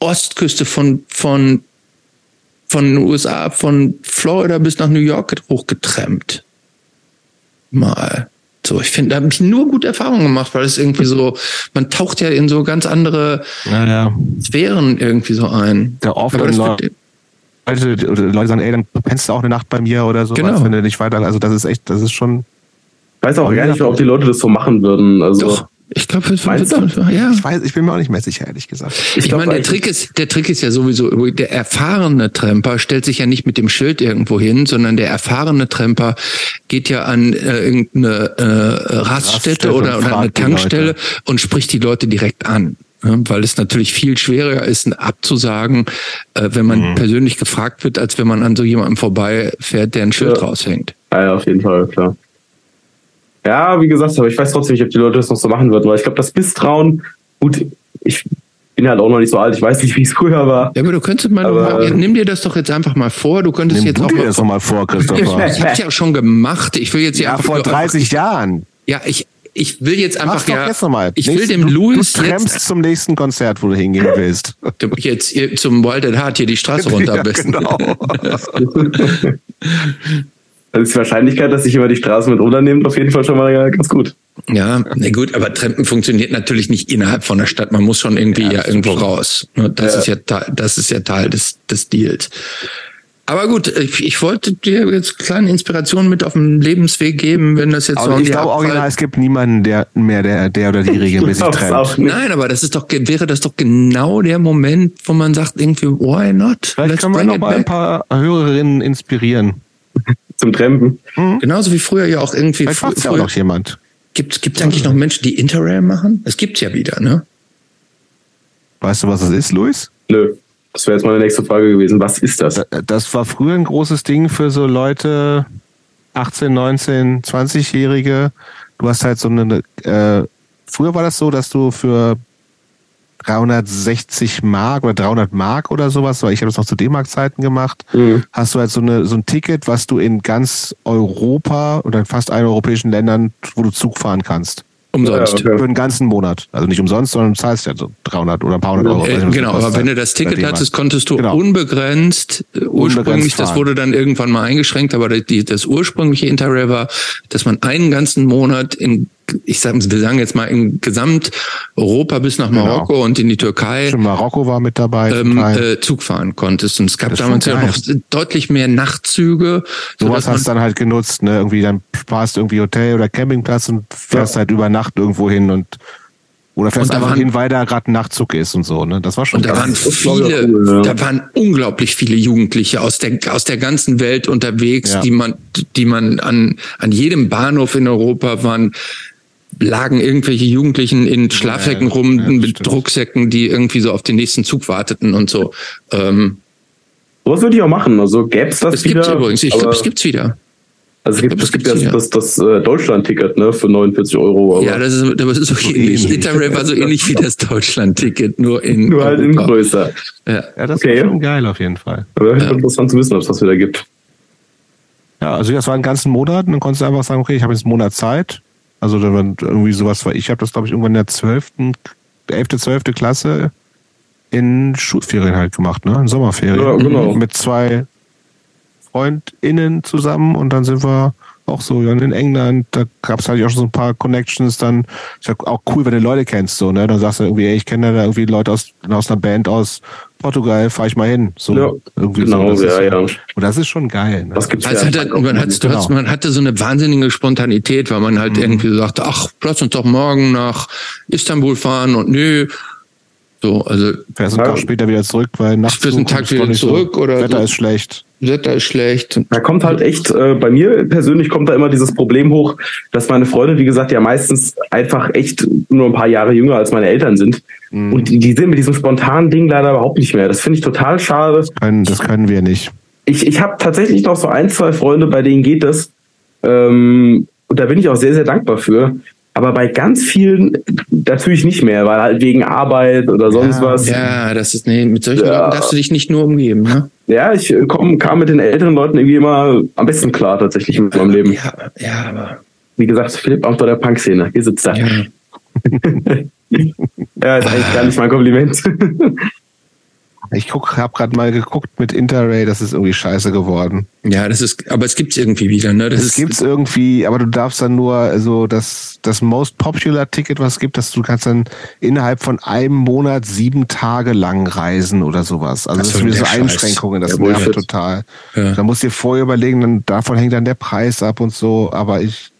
Ostküste von, von von den USA, von Florida bis nach New York hochgetrennt. mal. So, ich finde, da habe ich nur gute Erfahrungen gemacht, weil es irgendwie so, man taucht ja in so ganz andere Ja, ja. Sphären irgendwie so ein. Der oft Aber das Leute, wird- Leute, oder Leute sagen, ey, dann pennst du auch eine Nacht bei mir oder so, Genau. wenn du nicht weiter. Also das ist echt, das ist schon. Ich weiß auch gar nicht, ob die Leute das so machen würden. Also Doch, ich glaube, Meinst wird, ja. Ich weiß, ich bin mir auch nicht mehr sicher, ehrlich gesagt. Ich, glaub meine, der Trick ist, der Trick ist ja sowieso, der erfahrene Tramper stellt sich ja nicht mit dem Schild irgendwo hin, sondern der erfahrene Tramper geht ja an äh, irgendeine äh, Raststätte Raststätte oder, oder eine Tankstelle und spricht die Leute direkt an. Ja, weil es natürlich viel schwerer ist, abzusagen, äh, wenn man Mhm. persönlich gefragt wird, als wenn man an so jemandem vorbeifährt, der ein Schild Ja. raushängt. Ja, auf jeden Fall, klar. Ja, wie gesagt, aber ich weiß trotzdem nicht, ob die Leute das noch so machen würden, weil ich glaube, das Misstrauen, gut, ich bin halt auch noch nicht so alt, ich weiß nicht, wie es früher war. Ja, aber du könntest mal, Aber- mal, nimm dir das doch jetzt einfach mal vor, du könntest Nimm jetzt du auch dir mal, das nochmal vor, *laughs* Christopher. ich hab's ja schon gemacht, ich will jetzt ja, einfach vor nur- 30 Jahren. Ja, ich, ich will jetzt einfach Mach's doch ja, jetzt nochmal. ich will dem du, Louis du jetzt, zum nächsten Konzert, wo du hingehen willst. *laughs* jetzt hier zum Wild at Heart hier die Straße *laughs* runter am ja, genau. Also ist die Wahrscheinlichkeit, dass sich immer die Straße mit runternimmt, auf jeden Fall schon mal ganz gut. Ja, na gut, aber Trampen funktioniert natürlich nicht innerhalb von der Stadt. Man muss schon irgendwie ja, das irgendwo raus. Ne, Das Ja. ist ja Teil, das ist ja Teil des, des Deals. Aber gut, ich, ich wollte dir jetzt kleine Inspirationen mit auf den Lebensweg geben, wenn das jetzt so Aber um ich glaube original, es gibt niemanden der mehr, der, der oder die regelmäßig trennt. Nein, aber das ist doch, wäre das doch genau der Moment, wo man sagt irgendwie, why not? Vielleicht Let's können wir noch mal ein paar Hörerinnen inspirieren. *laughs* Zum Trampen. Genauso wie früher ja auch irgendwie. Vielleicht Frü macht's ja auch früher, noch jemand. Gibt es eigentlich noch Menschen, die Interrail machen? Es gibt's ja wieder, ne? Weißt du, was das ist, Luis? Nö. Das wäre jetzt meine nächste Frage gewesen. Was ist das? Da- Das war früher ein großes Ding für so Leute, 18, 19, 20-Jährige. Du hast halt so eine, äh, früher war das so, dass du für 360 Mark oder 300 Mark oder sowas, weil ich habe das noch zu D-Mark-Zeiten gemacht, Mhm. hast du halt so, eine, so ein Ticket, was du in ganz Europa oder in fast allen europäischen Ländern, wo du Zug fahren kannst. Umsonst. Ja, okay. Für den ganzen Monat. Also nicht umsonst, sondern du zahlst ja so 300 oder ein paar hundert Euro. Äh, genau, aber wenn du das Ticket hattest, konntest du Genau. unbegrenzt, äh, ursprünglich, das fahren. wurde dann irgendwann mal eingeschränkt, aber die, das ursprüngliche Interrail war, dass man einen ganzen Monat in, ich sag, wir sagen jetzt mal in Gesamteuropa bis nach Genau. Marokko und in die Türkei Schon Marokko war mit dabei. ähm, äh, Zug fahren konntest. Und es gab damals ja noch deutlich mehr Nachtzüge. Sowas hast du dann halt genutzt, ne? Irgendwie dann sparst irgendwie Hotel oder Campingplatz und fährst halt über Nacht irgendwo hin und oder fährst Und da einfach waren- hin, weil da gerade ein Nachtzug ist und so, ne? Das war schon Und da waren viele, cool, ja. da waren unglaublich viele Jugendliche aus der, aus der ganzen Welt unterwegs, Ja. die man, die man an, an jedem Bahnhof in Europa waren, lagen irgendwelche Jugendlichen in Schlafsäcken Ja, rum ja, das mit stimmt. Rucksäcken, die irgendwie so auf den nächsten Zug warteten und so. Ähm, Sowas würde ich auch machen. Also gäbe es das es wieder. gibt's übrigens, ich glaube, es gibt's wieder. Also es gibt, glaub, es das gibt ja wieder. das, das, das äh, Deutschland-Ticket ne, für 49 Euro. Aber Ja, das ist, das ist so *laughs* ähnlich. Interrail war so ähnlich wie das Deutschland-Ticket, nur in nur halt in größer. Ja. Ja, das Okay. war schon geil auf jeden Fall. Aber ja. interessant zu wissen, ob es das wieder gibt. Ja, also das war einen ganzen Monat und dann konntest du einfach sagen, okay, ich habe jetzt einen Monat Zeit. Also da war irgendwie sowas, weil ich habe das, glaube ich, irgendwann in der 12., 11., 12. Klasse in Schulferien halt gemacht, ne? In Sommerferien. Ja, genau. Mit zwei FreundInnen zusammen und dann sind wir auch so dann in England, da gab es halt auch schon so ein paar Connections, dann ist ja auch cool, wenn du Leute kennst, so, ne? Dann sagst du irgendwie, ey, ich kenne da irgendwie Leute aus, aus einer Band aus Portugal, fahr ich mal hin. So, Ja, irgendwie genau, so. Das ja, ist, ja. Und das ist schon geil. Ne? Das gibt's Also ja. hatte, man, hat, genau. man hatte so eine wahnsinnige Spontanität, weil man Mhm. halt irgendwie so sagte, ach, lass uns doch morgen nach Istanbul fahren und nö. So, also Fährst einen. Tag später wieder zurück, weil nachts Fährst einen Tag wieder zurück oder Wetter so. ist schlecht. Wetter ist schlecht. Da kommt halt echt, äh, bei mir persönlich kommt da immer dieses Problem hoch, dass meine Freunde, wie gesagt, ja meistens einfach echt nur ein paar Jahre jünger als meine Eltern sind. Und die, die sind mit diesem spontanen Ding leider überhaupt nicht mehr. Das finde ich total schade. Können, das können wir nicht. Ich, ich habe tatsächlich noch so ein, zwei Freunde, bei denen geht das. Ähm, und da bin ich auch sehr, sehr dankbar für. Aber bei ganz vielen natürlich nicht mehr, weil halt wegen Arbeit oder sonst Ja, was. Ja, das ist, nee, mit solchen Ja. Leuten darfst du dich nicht nur umgeben, ne? Ja, ich äh, komm, kam mit den älteren Leuten irgendwie immer am besten klar, tatsächlich mit meinem Leben. Ja, ja, aber, Wie gesagt, Philipp Amthor der Punk-Szene. Hier sitzt er. ja. *laughs* Ja, ist eigentlich gar nicht mein Kompliment. *laughs* Ich guck, hab gerade mal geguckt mit Interray, das ist irgendwie scheiße geworden. Ja, das ist, aber es gibt's irgendwie wieder, ne? Das, Das ist, gibt's irgendwie, aber du darfst dann nur, also das, das Most Popular Ticket, was es gibt, dass du kannst dann innerhalb von einem Monat sieben Tage lang reisen oder sowas. Also das so, ist wieder so Scheiß. Einschränkungen, das Ja, nervt total. Ja. Da musst du dir vorher überlegen, dann davon hängt dann der Preis ab und so, aber ich,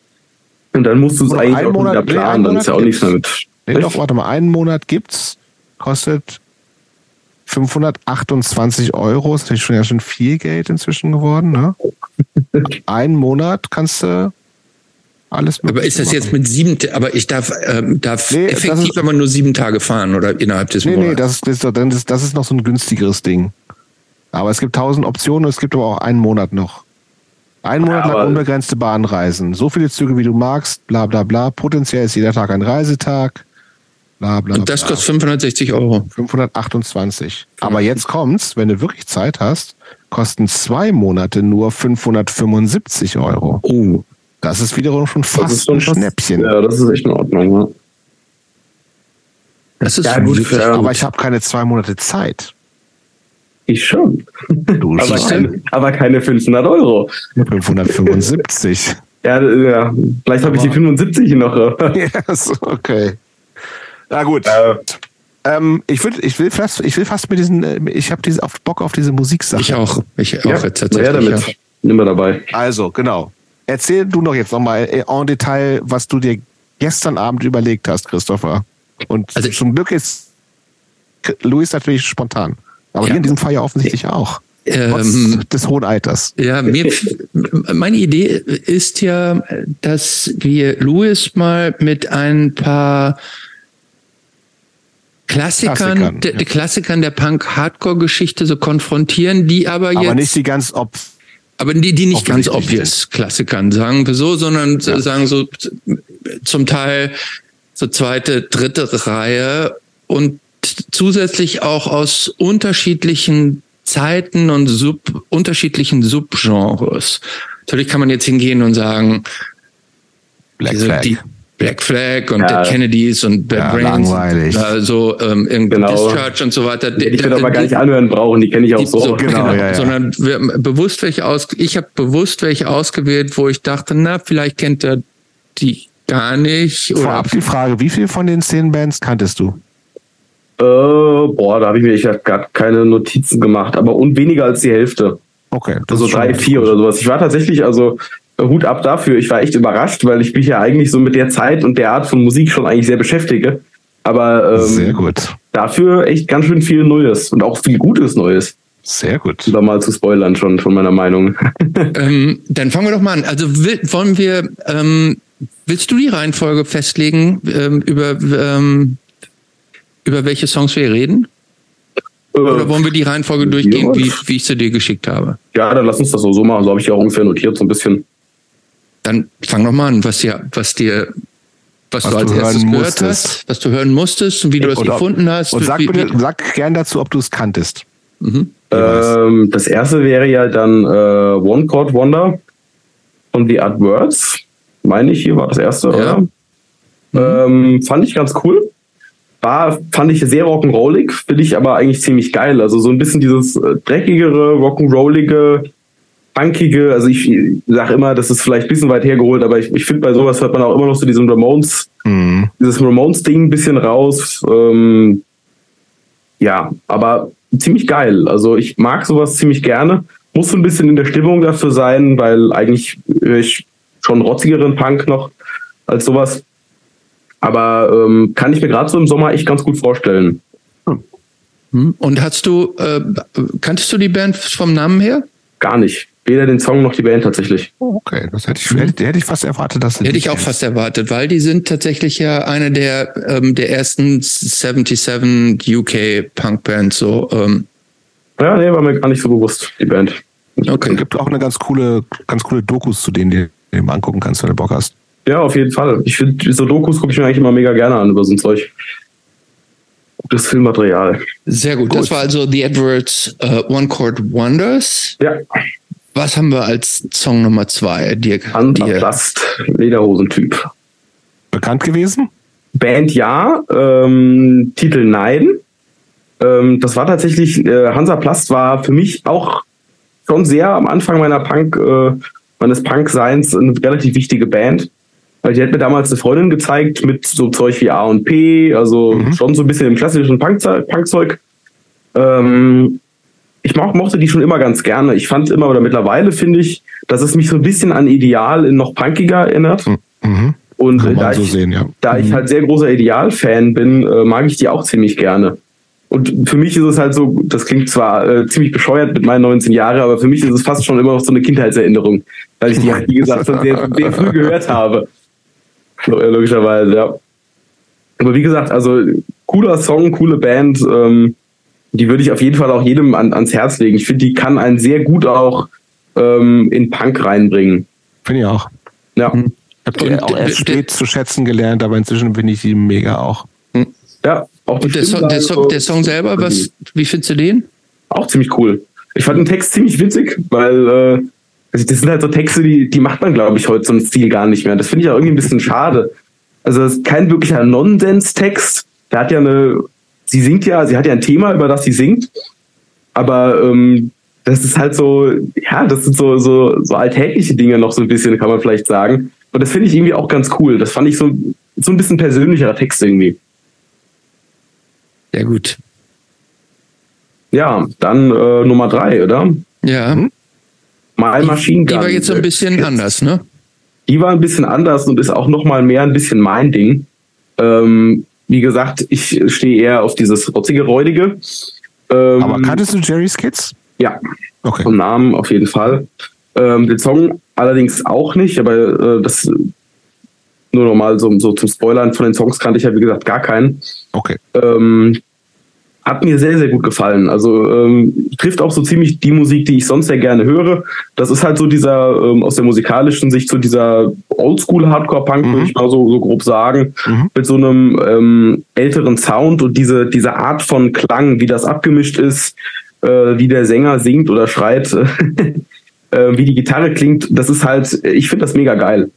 Und dann musst du es eigentlich einen auch Monat- wieder nee, planen, einen dann ist ja auch nichts mehr mit. nee, doch, warte mal, einen Monat gibt's, kostet 528 Euro, ist natürlich schon ja schon viel Geld inzwischen geworden, ne? *laughs* Einen Monat kannst du alles aber ist das jetzt mit sieben, aber ich darf, ähm, darf Nee, effektiv ist- aber nur sieben Tage fahren oder innerhalb des Nee, nee, Monats? das ist, das, ist, doch- das, ist, das ist noch so ein günstigeres Ding. Aber es gibt tausend Optionen und es gibt aber auch einen Monat noch. Einen Monat lang unbegrenzte Bahnreisen. So viele Züge, wie du magst, bla bla bla. Potenziell ist jeder Tag ein Reisetag. Bla bla Und das bla. kostet 560 Euro. 528. Aber jetzt kommt's, wenn du wirklich Zeit hast, kosten zwei Monate nur 575 Euro. Oh. Das ist wiederum schon Das fast ist schon ein Schnäppchen. Ja, das ist echt in Ordnung. Ja. Das ist Ja, gut, wirklich, ja. Aber ich habe keine zwei Monate Zeit. Ich schon. Du Aber schon. keine, aber keine 500 Euro. 575. Ja, ja vielleicht habe ich die 75 noch. *laughs* ja, ist okay. Na gut. Äh, Ähm, ich, würd, ich, will fast, ich will fast mit diesen, äh, ich habe diese, auf Bock auf diese Musiksache. ich auch. Ich auch ja, jetzt ja, tatsächlich. damit. Ja. Nimm mal dabei. Also, genau. Erzähl du doch jetzt nochmal en Detail, was du dir gestern Abend überlegt hast, Christopher. Und Also- zum Glück ist Luis natürlich spontan. Aber Ja. hier in diesem Fall ja offensichtlich auch. Ähm, des hohen Alters. Ja, mir, meine Idee ist ja, dass wir Louis mal mit ein paar Klassikern, Klassikern, der, ja. Klassikern der Punk-Hardcore-Geschichte so konfrontieren, die aber, Aber jetzt, nicht die ganz ob. aber die, die nicht ganz obvious Klassikern, sagen wir so, sondern sagen so zum Teil so zweite, dritte Reihe und zusätzlich auch aus unterschiedlichen Zeiten und sub, unterschiedlichen Subgenres. Natürlich kann man jetzt hingehen und sagen, Black Flag. die Black Flag und Ja. Kennedys und Bad Ja, Brains, langweilig. also ähm, irgendwie Genau. Discharge und so weiter. Die ich würde aber gar nicht anhören brauchen, die kenne ich auch Die- so. so, genau, genau, ja, ja. sondern wir bewusst welche aus, ich habe bewusst welche ausgewählt, wo ich dachte, na, vielleicht kennt er die gar nicht. Oder Vorab die Frage, wie viel von den zehn Bands kanntest du? Äh, boah, da habe ich mir echt gar keine Notizen gemacht, aber und weniger als die Hälfte. Okay. Also drei, vier gut. oder sowas. Ich war tatsächlich, also äh, Hut ab dafür. Ich war echt überrascht, weil ich mich ja eigentlich so mit der Zeit und der Art von Musik schon eigentlich sehr beschäftige. Aber Sehr ähm, gut. dafür echt ganz schön viel Neues und auch viel Gutes Neues. Sehr gut. Um da mal zu spoilern schon von meiner Meinung. *laughs* Ähm, dann fangen wir doch mal an. Also will, wollen wir, ähm, willst du die Reihenfolge festlegen, ähm, über, ähm, über welche Songs wir reden? Oder wollen wir die Reihenfolge durchgehen, ja. wie, wie ich sie dir geschickt habe? ja, dann lass uns das so, so machen. So habe ich ja auch ungefähr notiert, so ein bisschen. Dann fang doch mal an, was dir, was dir, was, Was du als du erstes hören gehört musstest. hast, was du hören musstest und wie du das Und gefunden hast. Und sag, wie, bitte, sag gern dazu, ob du es kanntest. mhm. Ähm, das erste wäre ja dann äh, One Chord Wonder von The Art Words. Meine ich, hier war das erste, Ja. oder? Ähm, fand ich ganz cool. War, fand ich sehr rock'n'rollig, finde ich aber eigentlich ziemlich geil. Also so ein bisschen dieses äh, dreckigere, rock'n'rollige, punkige. Also ich sag immer, das ist vielleicht ein bisschen weit hergeholt, aber ich, ich finde bei sowas hört man auch immer noch so diesen Ramones, Mhm. dieses Ramones-Ding ein bisschen raus. Ähm, ja, aber ziemlich geil. Also ich mag sowas ziemlich gerne. Muss so ein bisschen in der Stimmung dafür sein, weil eigentlich höre ich schon rotzigeren Punk noch als sowas. Aber ähm, kann ich mir gerade so im Sommer echt ganz gut vorstellen. Hm? Und hast du, äh, kanntest du die Band vom Namen her? Gar nicht. Weder den Song noch die Band tatsächlich. Oh, okay, das hätte ich, hätte, hätte ich fast erwartet, dass Hätte ich auch fast erwartet, weil die sind tatsächlich ja eine der, ähm, der ersten 77 UK Punk-Bands. So, ähm, Ja, nee, war mir gar nicht so bewusst, die Band. Es okay. gibt auch eine ganz coole, ganz coole Dokus, zu denen du dir mal angucken kannst, wenn du Bock hast. Ja, auf jeden Fall. Ich finde, so Dokus gucke ich mir eigentlich immer mega gerne an über so ein Zeug. Gutes Filmmaterial. Sehr gut. Gut. Das war also The Edwards äh, One Chord Wonders. Ja, Was haben wir als Song Nummer zwei? Dir, dir. Antaplast, Lederhosentyp. Bekannt gewesen? Band ja, ähm, Titel Nein. Ähm, das war tatsächlich, äh, Hansa Plast war für mich auch schon sehr am Anfang meiner Punk, äh, meines Punk-Seins eine relativ wichtige Band. Weil die hat mir damals eine Freundin gezeigt mit so Zeug wie A und P, also mhm. schon so ein bisschen im klassischen Punkzeug. Punk ähm, ich mochte die schon immer ganz gerne. Ich fand immer oder mittlerweile finde ich, dass es mich so ein bisschen an Ideal in noch punkiger erinnert. Mhm. Und Kann da, so ich, sehen, ja. da mhm. ich halt sehr großer Ideal-Fan bin, äh, mag ich die auch ziemlich gerne. Und für mich ist es halt so, das klingt zwar äh, ziemlich bescheuert mit meinen 19 Jahren, aber für mich ist es fast schon immer noch so eine Kindheitserinnerung, weil ich die, wie gesagt, schon sehr, sehr früh gehört habe. Logischerweise, ja. Aber wie gesagt, also cooler Song, coole Band, ähm, die würde ich auf jeden Fall auch jedem an, ans Herz legen. Ich finde, die kann einen sehr gut auch ähm, in Punk reinbringen. Finde ich auch. Ja. Mhm. Ich habe die auch erst spät zu schätzen gelernt, aber inzwischen bin ich die mega auch. Ja, auch die Und der Song, der, Song, der Song selber, was, wie findest du den? Auch ziemlich cool. Ich fand den Text ziemlich witzig, weil äh, also das sind halt so Texte, die, die macht man, glaube ich, heute so ein Stil gar nicht mehr. Das finde ich auch irgendwie ein bisschen schade. Also das ist kein wirklicher Nonsens-Text. Der hat ja eine, sie singt ja, sie hat ja ein Thema, über das sie singt. Aber ähm, das ist halt so, ja, das sind so, so, so alltägliche Dinge noch so ein bisschen, kann man vielleicht sagen. Und das finde ich irgendwie auch ganz cool. Das fand ich so, so ein bisschen persönlicherer Text irgendwie. Ja, gut. Ja, dann äh, Nummer drei, oder? Ja. Hm? My Machine Gun. Die war jetzt ein bisschen jetzt. anders, ne? Die war ein bisschen anders und ist auch noch mal mehr ein bisschen mein Ding. Ähm, wie gesagt, ich stehe eher auf dieses rotzige, räudige. Ähm, Aber kanntest du Jerry's Kids? Ja. Okay. Vom Namen auf jeden Fall. Ähm, den Song allerdings auch nicht, aber äh, das nur nochmal so, so zum Spoilern von den Songs kannte ich ja wie gesagt gar keinen. Okay. Ähm, hat mir sehr, sehr gut gefallen. Also ähm, trifft auch so ziemlich die Musik, die ich sonst sehr gerne höre. Das ist halt so dieser, ähm, aus der musikalischen Sicht, so dieser Oldschool-Hardcore-Punk, mhm. würde ich mal so, so grob sagen, mhm. mit so einem ähm, älteren Sound und diese, diese Art von Klang, wie das abgemischt ist, äh, wie der Sänger singt oder schreit, *laughs* äh, wie die Gitarre klingt, das ist halt, ich finde das mega geil.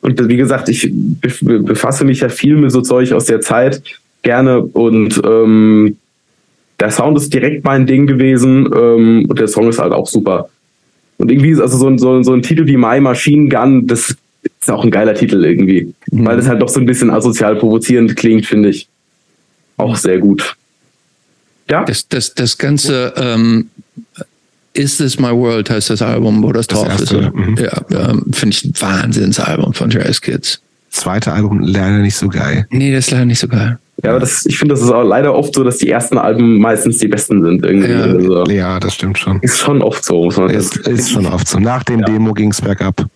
Und wie gesagt, ich befasse mich ja viel mit so Zeug aus der Zeit gerne und ähm, der Sound ist direkt mein Ding gewesen ähm, und der Song ist halt auch super. Und irgendwie ist also so ein, so, so ein Titel wie My Machine Gun, das ist auch ein geiler Titel irgendwie, mhm. weil das halt doch so ein bisschen asozial provozierend klingt, finde ich. Auch sehr gut. Ja. Das, das, das Ganze ähm, Is This My World heißt das Album, wo das, das drauf erste, ist. Mhm. Ja, ähm, finde ich ein Wahnsinnsalbum von Jazz Kids. Zweite Album leider nicht so geil. Nee, das ist leider nicht so geil. Ja, aber das, ich finde, das ist auch leider oft so, dass die ersten Alben meistens die besten sind. Irgendwie. Ja, also, ja das stimmt schon. Ist schon oft so. Muss man ist, ist schon oft so. Nach dem ja. Demo ging es bergab.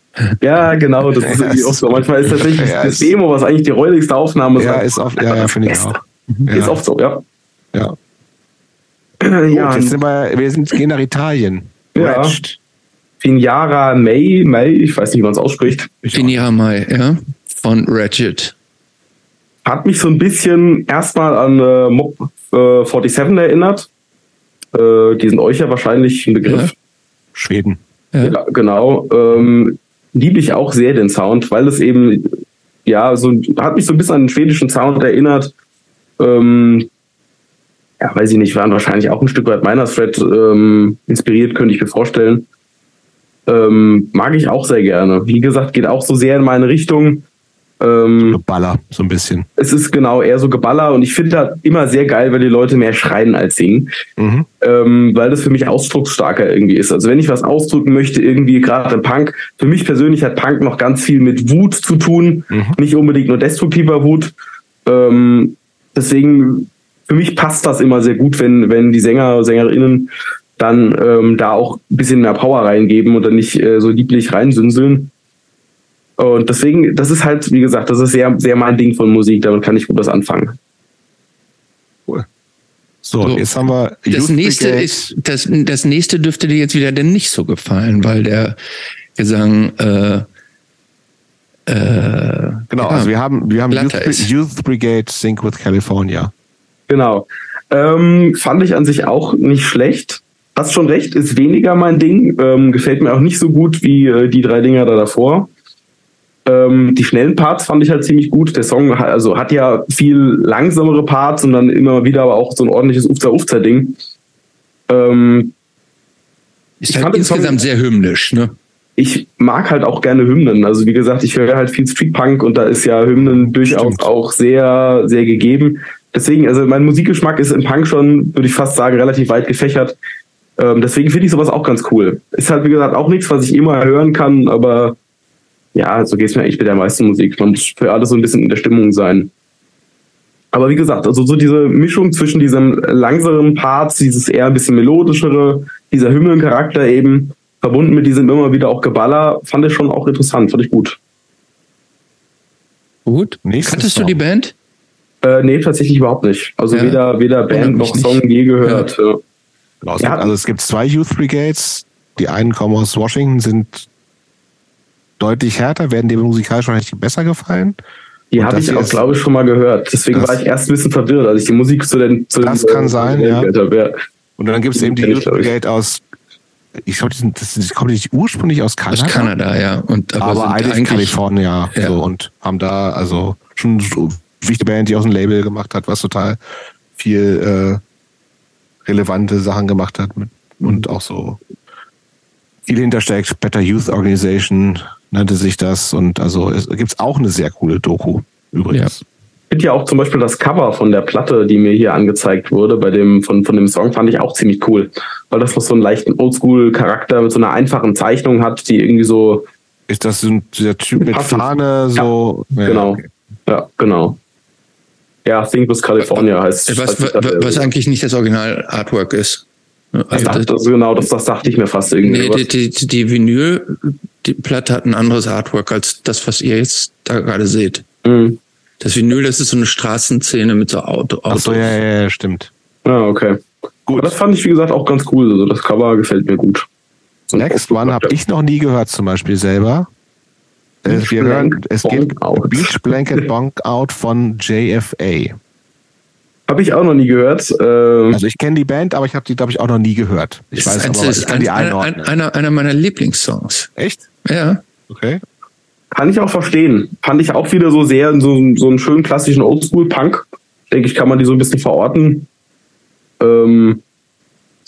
Ja, genau, das ist irgendwie oft so. Manchmal ist tatsächlich ja, das Demo, was eigentlich die räudigste Aufnahme ist. Ja, ist oft, ja, ja finde ich auch. Ja. Ist oft so, ja. Ja. ja Gut, jetzt sind wir, wir sind, gehen nach Italien. Ja. Finjara May, May, ich weiß nicht, wie man es ausspricht. Finjara May, ja. Von Ratchet. Hat mich so ein bisschen erstmal an äh, Mob äh, 47 erinnert. Äh, die sind euch ja wahrscheinlich ein Begriff. Ja. Schweden. Ja. ja genau. Ähm, liebe ich auch sehr den Sound, weil es eben, ja, so hat mich so ein bisschen an den schwedischen Sound erinnert. Ähm, ja, weiß ich nicht, waren wahrscheinlich auch ein Stück weit meiner Thread ähm, inspiriert, könnte ich mir vorstellen. Ähm, mag ich auch sehr gerne. Wie gesagt, geht auch so sehr in meine Richtung. Ähm, Geballer, so ein bisschen. Es ist genau eher so Geballer und ich finde das immer sehr geil, wenn die Leute mehr schreien als singen, mhm. ähm, weil das für mich ausdrucksstarker irgendwie ist. Also wenn ich was ausdrücken möchte, irgendwie gerade im Punk, für mich persönlich hat Punk noch ganz viel mit Wut zu tun, mhm. nicht unbedingt nur destruktiver Wut. Ähm, deswegen, für mich passt das immer sehr gut, wenn, wenn die Sänger, Sängerinnen dann ähm, da auch ein bisschen mehr Power reingeben und dann nicht äh, so lieblich reinsünseln. Und deswegen, das ist halt, wie gesagt, das ist sehr, sehr mein Ding von Musik, damit kann ich gut was anfangen. Cool. So, so jetzt haben wir. Das nächste ist, das, das nächste dürfte dir jetzt wieder denn nicht so gefallen, weil der Gesang äh, äh, genau, ja, also wir haben, wir haben Youth, Youth, Brigade Sync with California. Genau. Ähm, fand ich an sich auch nicht schlecht. Hast schon recht, ist weniger mein Ding. Ähm, gefällt mir auch nicht so gut wie äh, die drei Dinger da davor. Ähm, die schnellen Parts fand ich halt ziemlich gut. Der Song hat, also hat ja viel langsamere Parts und dann immer wieder aber auch so ein ordentliches Ufzer-Ufzer-Ding. Ähm, ist halt insgesamt sehr hymnisch, ne? Ich mag halt auch gerne Hymnen. Also wie gesagt, ich höre halt viel Street Punk und da ist ja Hymnen durchaus Stimmt. auch sehr, sehr gegeben. Deswegen, also mein Musikgeschmack ist im Punk schon, würde ich fast sagen, relativ weit gefächert. Ähm, deswegen finde ich sowas auch ganz cool. Ist halt, wie gesagt, auch nichts, was ich immer hören kann, aber ja, so geht es mir eigentlich mit der meisten Musik. Man muss für alles so ein bisschen in der Stimmung sein. Aber wie gesagt, also so diese Mischung zwischen diesem langsamen Part, dieses eher ein bisschen melodischere, dieser Hymnencharakter eben, verbunden mit diesem immer wieder auch Geballer, fand ich schon auch interessant, fand ich gut. Gut. Nächstes Kanntest Song. du die Band? Äh, nee, tatsächlich überhaupt nicht. Also ja. weder, weder Band noch Song nicht. je gehört. Ja. Genau, ja. Also es gibt zwei Youth Brigades. Die einen kommen aus Washington, sind deutlich härter, werden dir musikalisch wahrscheinlich besser gefallen. Die habe ich auch, glaube ich, schon mal gehört. Deswegen war ich erst ein bisschen verwirrt, als ich die Musik zu den zu Das den, kann sein, ja. Und dann gibt es eben die Youth Brigade aus ich glaube, die, die kommen nicht ursprünglich aus Kanada. Aus Kanada, ja. Und, aber, aber eigentlich Kalifornien, ja. So, und haben da also schon so wichtige Band, die aus dem Label gemacht hat, was total viel äh, relevante Sachen gemacht hat mit, und auch so viel hintersteckt. Better Youth Organization nannte sich das und also es gibt auch eine sehr coole Doku übrigens. Ja. Ich finde ja auch zum Beispiel das Cover von der Platte, die mir hier angezeigt wurde, bei dem, von, von dem Song, fand ich auch ziemlich cool. Weil das noch so einen leichten Oldschool-Charakter mit so einer einfachen Zeichnung hat, die irgendwie so. Ist das so ein, der Typ mit Fahne, so. Ja, genau. Okay. Ja, genau. Ja, Think with California heißt. Was, heißt was, was eigentlich nicht das Original-Artwork ist. Also dachte, das, genau, das, das dachte ich mir fast irgendwie. Nee, die, die, die Vinyl, die Platte hat ein anderes Artwork als das, was ihr jetzt da gerade seht. Mhm. Das Vinyl, das ist so eine Straßenszene mit so Auto. Autos. Ach so, ja, ja, ja, stimmt. Ah, okay. Gut. Aber das fand ich, wie gesagt, auch ganz cool. Also das Cover gefällt mir gut. Und Next One habe ich noch nie gehört, zum Beispiel selber. Beach Wir hören, es geht out. Beach Blanket *laughs* Bonk Out von JFA. Habe ich auch noch nie gehört. Ähm also ich kenne die Band, aber ich habe die, glaube ich, auch noch nie gehört. Ich weiß aber, ich kann die einordnen. Einer, einer, einer meiner Lieblingssongs. Echt? Ja. Okay. Kann ich auch verstehen. Fand ich auch wieder so sehr so, so einen schönen klassischen Oldschool-Punk. Denke ich, kann man die so ein bisschen verorten. Ähm,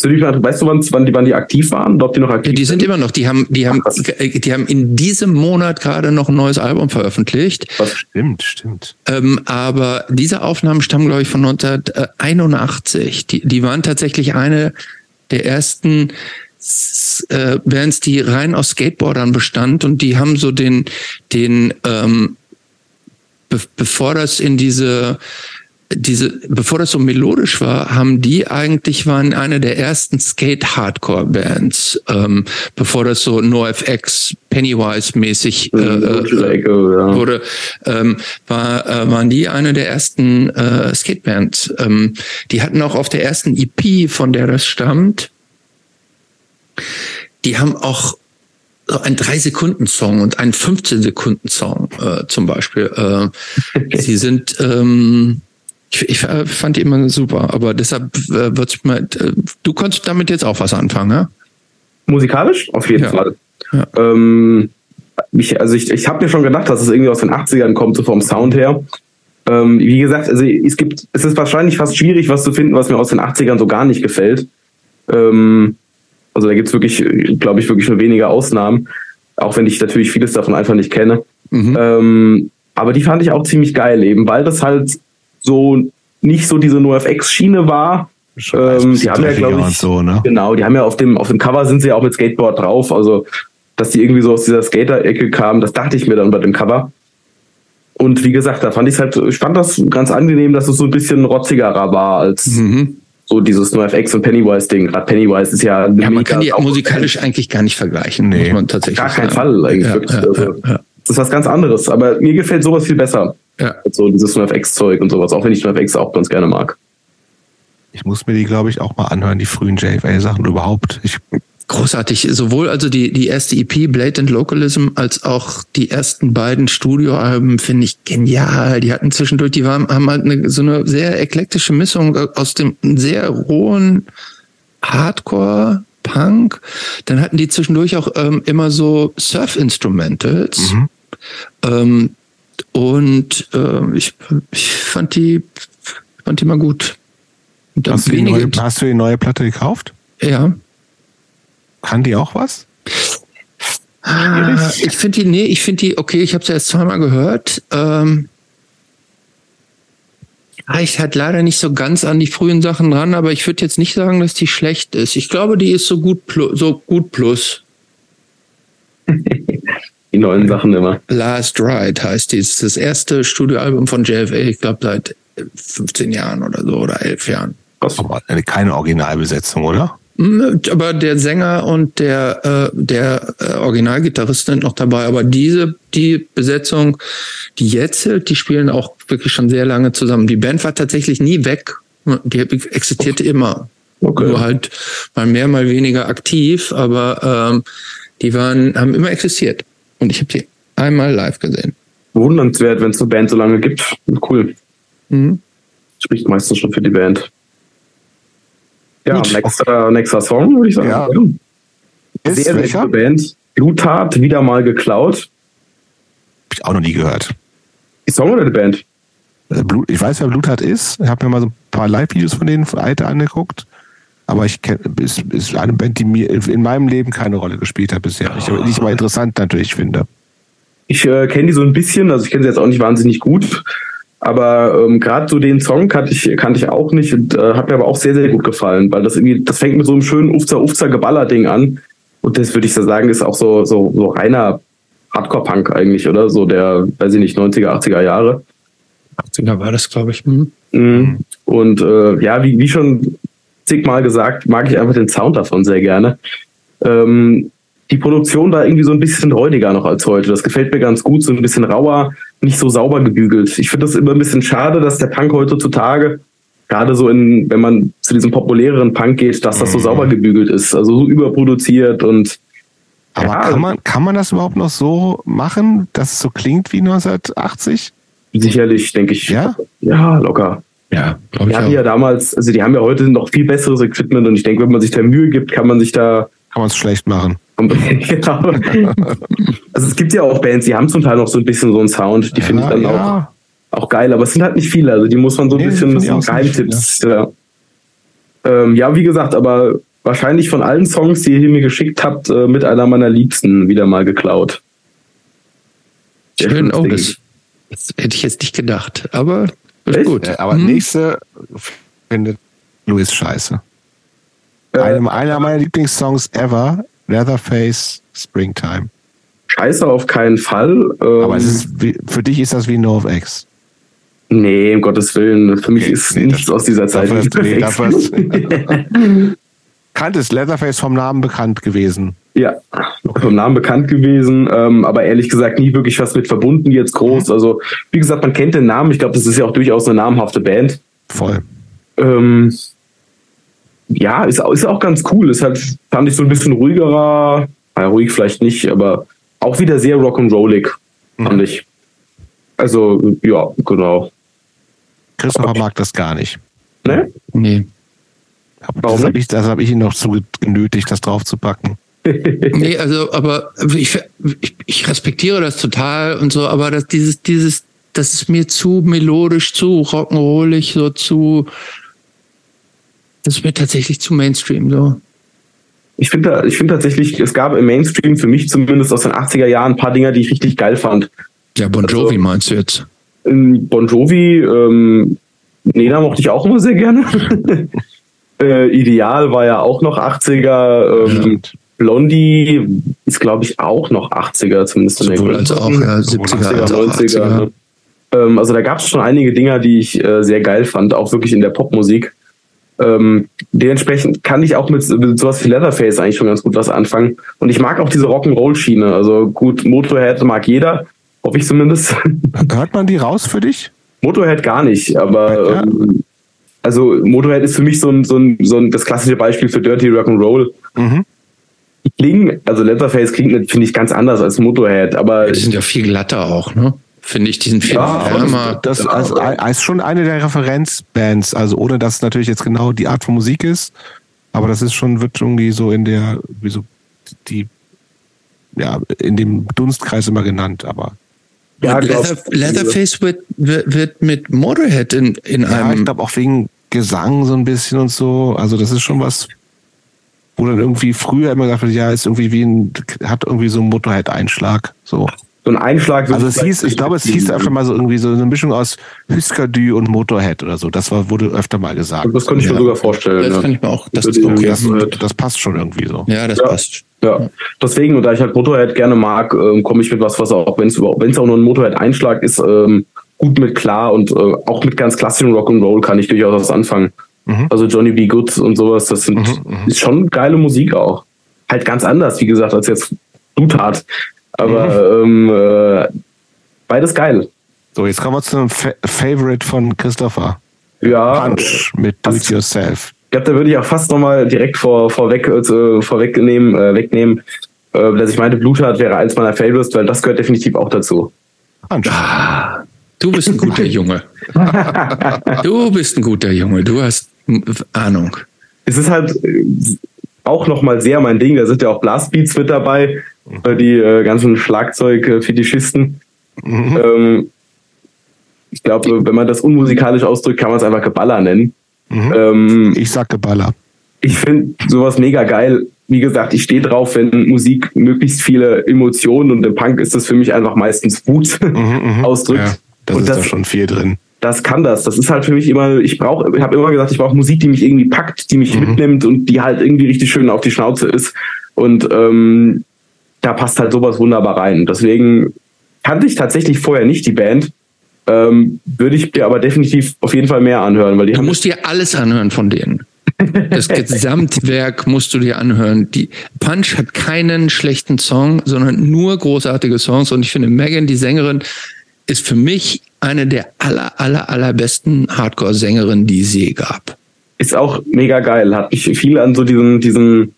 weißt du, wann, wann, die, wann die aktiv waren? Ob die noch aktiv ja, die sind, sind immer noch. Die haben, die, haben, die haben in diesem Monat gerade noch ein neues Album veröffentlicht. Das stimmt, stimmt. Ähm, aber diese Aufnahmen stammen, glaube ich, von 1981. Die, die waren tatsächlich eine der ersten äh, Bands, die rein aus Skateboardern bestand und die haben so den, den ähm, be bevor das in diese diese, bevor das so melodisch war, haben die eigentlich waren eine der ersten Skate-Hardcore-Bands, ähm, bevor das so NoFX Pennywise-mäßig äh, äh, wurde, ähm, war, äh, waren die eine der ersten äh, Skate-Bands. Ähm, die hatten auch auf der ersten EP, von der das stammt, die haben auch so einen 3-Sekunden-Song und einen 15-Sekunden-Song äh, zum Beispiel. Äh, sie sind, ähm, ich, ich fand die immer super, aber deshalb äh, wird's mal, äh, du konntest damit jetzt auch was anfangen, ne? Musikalisch? Auf jeden ja. Fall. Ja. Ähm, ich, also ich, ich habe mir schon gedacht, dass es irgendwie aus den 80ern kommt, so vom Sound her. Ähm, wie gesagt, also es gibt, es ist wahrscheinlich fast schwierig, was zu finden, was mir aus den 80ern so gar nicht gefällt. Ähm, also da gibt es wirklich, glaube ich, wirklich nur wenige Ausnahmen, auch wenn ich natürlich vieles davon einfach nicht kenne. Mhm. Ähm, aber die fand ich auch ziemlich geil, eben weil das halt so nicht so diese NoFX-Schiene war. Ähm, die haben ja, glaube ich, so, ne? genau, die haben ja auf dem, auf dem Cover sind sie ja auch mit Skateboard drauf. Also, dass die irgendwie so aus dieser Skater-Ecke kamen, das dachte ich mir dann bei dem Cover. Und wie gesagt, da fand ich halt, ich fand das ganz angenehm, dass es so ein bisschen rotzigerer war als, mhm so dieses NoFX und Pennywise-Ding. Gerade Pennywise ist ja. Ja, man kann die musikalisch eigentlich gar nicht vergleichen, nee. muss man tatsächlich Gar keinen Fall eigentlich. Ja, wirklich. Ja, also, ja, das ist was ganz anderes. Aber mir gefällt sowas viel besser. Ja. So dieses NoFX-Zeug und sowas, auch wenn ich NoFX auch ganz gerne mag. Ich muss mir die, glaube ich, auch mal anhören, die frühen JFA-Sachen überhaupt. Ich Großartig. Sowohl also die, die erste EP Blatant Localism als auch die ersten beiden Studioalben finde ich genial. Die hatten zwischendurch, die waren, haben halt eine, so eine sehr eklektische Mischung aus dem sehr rohen Hardcore Punk. Dann hatten die zwischendurch auch ähm, immer so Surf-Instrumentals. Mhm. Ähm, und äh, ich, ich fand die fand die mal gut. Hast du, die neue, hast du die neue Platte gekauft? Ja. Kann die auch was? Ah, ich finde die, nee, ich finde die, okay, ich habe sie erst zweimal gehört. Ähm, reicht halt leider nicht so ganz an die frühen Sachen ran, aber ich würde jetzt nicht sagen, dass die schlecht ist. Ich glaube, die ist so gut plus, so gut plus. *laughs* die neuen Sachen immer. Last Ride heißt die. Das ist das erste Studioalbum von JFA, ich glaube seit 15 Jahren oder so oder 11 Jahren. Das war keine Originalbesetzung, oder? Hm, aber der Sänger und der, äh, der äh, Originalgitarrist sind noch dabei. Aber diese, die Besetzung, die jetzt die spielen auch wirklich schon sehr lange zusammen. Die Band war tatsächlich nie weg. Die existierte immer. Okay. Nur halt mal mehr, mal weniger aktiv, aber ähm, die waren, haben immer existiert. Und ich habe sie einmal live gesehen. Wundernswert, wenn es eine Band so lange gibt. Cool. Mhm. Spricht meistens schon für die Band. Ja, nächster, nächster Song, würde ich sagen. Ja. Ist sehr, sehr gute Band. Blutat, wieder mal geklaut. Hab ich auch noch nie gehört. Die Song oder die Band? Äh, ich weiß, wer Blutat ist. Ich habe mir mal so ein paar Live-Videos von denen von Alte angeguckt. Aber ich kenne, ist, ist eine Band, die mir in meinem Leben keine Rolle gespielt hat bisher. Ich, die ich aber interessant natürlich finde. Ich äh, kenne die so ein bisschen, also ich kenne sie jetzt auch nicht wahnsinnig gut. Aber ähm, gerade so den Song kannte ich, kannte ich auch nicht und äh, hat mir aber auch sehr, sehr gut gefallen, weil das irgendwie, das fängt mit so einem schönen Ufzer, Ufzer Geballer-Ding an. Und das würde ich so sagen, ist auch so, so, so reiner Hardcore-Punk eigentlich, oder? So der, weiß ich nicht, 90er, 80er Jahre. 80er war das, glaube ich. Mhm. mhm. Und äh, ja, wie, wie schon zigmal gesagt, mag ich einfach den Sound davon sehr gerne. Ähm, die Produktion war irgendwie so ein bisschen räudiger noch als heute. Das gefällt mir ganz gut, so ein bisschen rauer, nicht so sauber gebügelt. Ich finde das immer ein bisschen schade, dass der Punk heutzutage, gerade so in, wenn man zu diesem populäreren Punk geht, dass das so mhm. sauber gebügelt ist, also so überproduziert und aber ja, kann man, kann man das überhaupt noch so machen, dass es so klingt wie 1980? Sicherlich, denke ich. Ja? Ja, locker. Ja, glaube ich. Die hatten ja damals, also die haben ja heute noch viel besseres Equipment und ich denke, wenn man sich da Mühe gibt, kann man sich da. Kann man es schlecht machen. *laughs* genau. also es gibt ja auch Bands, die haben zum Teil noch so ein bisschen so einen Sound, die ja, finde ich dann ja. auch, auch geil, aber es sind halt nicht viele, also die muss man so ein nee, bisschen, sind Geheimtipps. Ja. Ähm, ja, wie gesagt, aber wahrscheinlich von allen Songs, die ihr mir geschickt habt, äh, mit einer meiner Liebsten wieder mal geklaut. Schön, oh, das, das, hätte ich jetzt nicht gedacht, aber ist gut. Äh, aber hm. nächste findet Louis scheiße. Äh, einer, einer meiner Lieblingssongs ever, Leatherface Springtime. Scheiße auf keinen Fall. Ähm, Aber wie, für dich ist das wie No of X. Nee, um Gottes Willen. Für mich okay, ist nee, nichts aus dieser Zeit. Dafür, nee, dafür *laughs* *laughs* ist Leatherface vom Namen bekannt gewesen. Ja, vom Namen bekannt gewesen, ähm, aber ehrlich gesagt nie wirklich was mit verbunden jetzt groß. Mhm. Also, wie gesagt, man kennt den Namen. Ich glaube, das ist ja auch durchaus eine namhafte Band. Voll. Ähm, ja, ist, ist auch ganz cool. Ist halt, fand ich so ein bisschen ruhigerer, ja, ruhig vielleicht nicht, aber auch wieder sehr rock'n'rollig, mhm. fand ich. Also, ja, genau. Christopher okay. mag das gar nicht. Ne? Nee. Warum das habe ich, hab ich ihn noch zu genötigt, das draufzupacken. *laughs* nee, also, aber ich, ich, ich, respektiere das total und so, aber das, dieses, dieses, das ist mir zu melodisch, zu rock'n'rollig, so zu, das ist mir tatsächlich zu Mainstream so. Ich finde ich finde tatsächlich, es gab im Mainstream für mich zumindest aus den 80er Jahren ein paar Dinger, die ich richtig geil fand. Ja, Bon Jovi also, meinst du jetzt? Bon Jovi, ähm, Nena mochte ich auch immer sehr gerne. *laughs* äh, Ideal war ja auch noch 80er. Ähm, ja. Blondie ist, glaube ich, auch noch 80er, zumindest in der Sowohl als auch ja, 70er, 80er, 90er. 80er. Ne? Ähm, also da gab es schon einige Dinger, die ich äh, sehr geil fand, auch wirklich in der Popmusik. Ähm, dementsprechend kann ich auch mit, mit sowas wie Leatherface eigentlich schon ganz gut was anfangen. Und ich mag auch diese Rock'n'Roll-Schiene. Also gut, Motorhead mag jeder, hoffe ich zumindest. *laughs* Hört man die raus für dich? Motorhead gar nicht, aber ja. ähm, also Motorhead ist für mich so ein, so ein, so ein das klassische Beispiel für Dirty Rock'n'Roll. Mhm. Die klingen, also Leatherface klingt, finde ich, ganz anders als Motorhead, aber. die sind ja viel glatter auch, ne? finde ich diesen Film ja, Das, das also, ist schon eine der Referenzbands, also ohne dass es natürlich jetzt genau die Art von Musik ist, aber das ist schon, wird irgendwie so in der, wie so die, ja, in dem Dunstkreis immer genannt, aber Ja, Leather, Leatherface wird, wird mit Motorhead in, in ja, einem. ich glaube auch wegen Gesang so ein bisschen und so. Also das ist schon was, wo dann irgendwie früher immer gesagt wird, ja, ist irgendwie wie ein, hat irgendwie so einen Motorhead-Einschlag. So. So ein Einschlag. Also es hieß, ich glaube, es hieß einfach mal so irgendwie so eine Mischung aus Huskadü und Motorhead oder so. Das war, wurde öfter mal gesagt. Das könnte ich mir sogar vorstellen. Das ja. kann ich mir auch. Das, Das, okay, das, das passt schon irgendwie so. ja, das Ja. passt. Ja, deswegen, und da ich halt Motorhead gerne mag, ähm, komme ich mit was, was auch, wenn es wenn es auch nur ein Motorhead-Einschlag ist, ähm, gut mit klar und äh, auch mit ganz klassischem Rock'n'Roll kann ich durchaus was anfangen. Mhm. Also Johnny B. Good und sowas, das sind, Mhm, ist schon geile Musik auch. Halt ganz anders, wie gesagt, als jetzt Blutart. Aber Mhm. ähm, äh, beides geil. So, jetzt kommen wir zu einem Fa Favorite von Christopher. Ja, Punch mit Do It Yourself. Ich glaube, da würde ich auch fast nochmal direkt vor, vorweg, äh, vorwegnehmen, äh, wegnehmen, äh, dass ich meinte, Blutart wäre eins meiner Favorites, weil das gehört definitiv auch dazu. Punch. Ah, du bist ein guter *laughs* Junge. Du bist ein guter Junge. Du hast Ahnung. Es ist halt äh, auch nochmal sehr mein Ding, da sind ja auch Blastbeats mit dabei, äh, die äh, ganzen Schlagzeug-Fetischisten. Mhm. Ähm, ich glaube, wenn man das unmusikalisch ausdrückt, kann man es einfach Geballer nennen. Mhm. Ähm, Ich sag Geballer. ich finde sowas mega geil. Wie gesagt, ich stehe drauf, wenn Musik möglichst viele Emotionen und im Punk ist das für mich einfach meistens Wut *laughs* ausdrückt. Mhm, Ja, das und ist das, da schon viel drin. Das kann das. Das ist halt für mich immer, ich brauche, ich habe immer gesagt, ich brauche Musik, die mich irgendwie packt, die mich mitnimmt und die halt irgendwie richtig schön auf die Schnauze ist. Und ähm, da passt halt sowas wunderbar rein. Deswegen kannte ich tatsächlich vorher nicht die Band. Ähm, würde ich dir aber definitiv auf jeden Fall mehr anhören, weil die Du musst dir alles anhören von denen. Das *laughs* Gesamtwerk musst du dir anhören. Die Punch hat keinen schlechten Song, sondern nur großartige Songs. Und ich finde, Megan, die Sängerin, ist für mich eine der aller, aller, allerbesten Hardcore-Sängerinnen, die es je gab. ist auch mega geil. Hat mich viel an so diesen, diesen,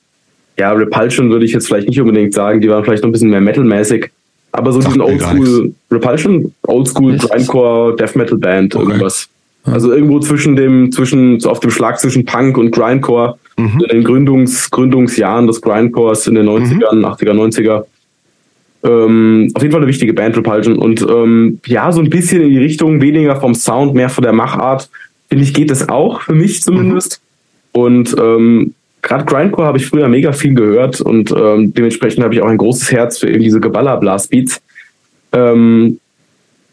ja, Repulsion würde ich jetzt vielleicht nicht unbedingt sagen, die waren vielleicht noch ein bisschen mehr metalmäßig. Aber so Sagt diesen Oldschool Repulsion, Oldschool. Grindcore Death Metal Band, Okay. irgendwas. Also irgendwo zwischen dem, zwischen, so auf dem Schlag zwischen Punk und Grindcore, Mhm. in den Gründungs, Gründungsjahren des Grindcores in den 90ern, 80er, 90er. Ähm, auf jeden Fall eine wichtige Band, Repulsion. Und ähm, ja, so ein bisschen in die Richtung, weniger vom Sound, mehr von der Machart, finde ich, geht es auch, für mich zumindest. Und ähm, gerade Grindcore habe ich früher mega viel gehört und ähm, dementsprechend habe ich auch ein großes Herz für eben diese Geballer-Blast-Beats. Ähm,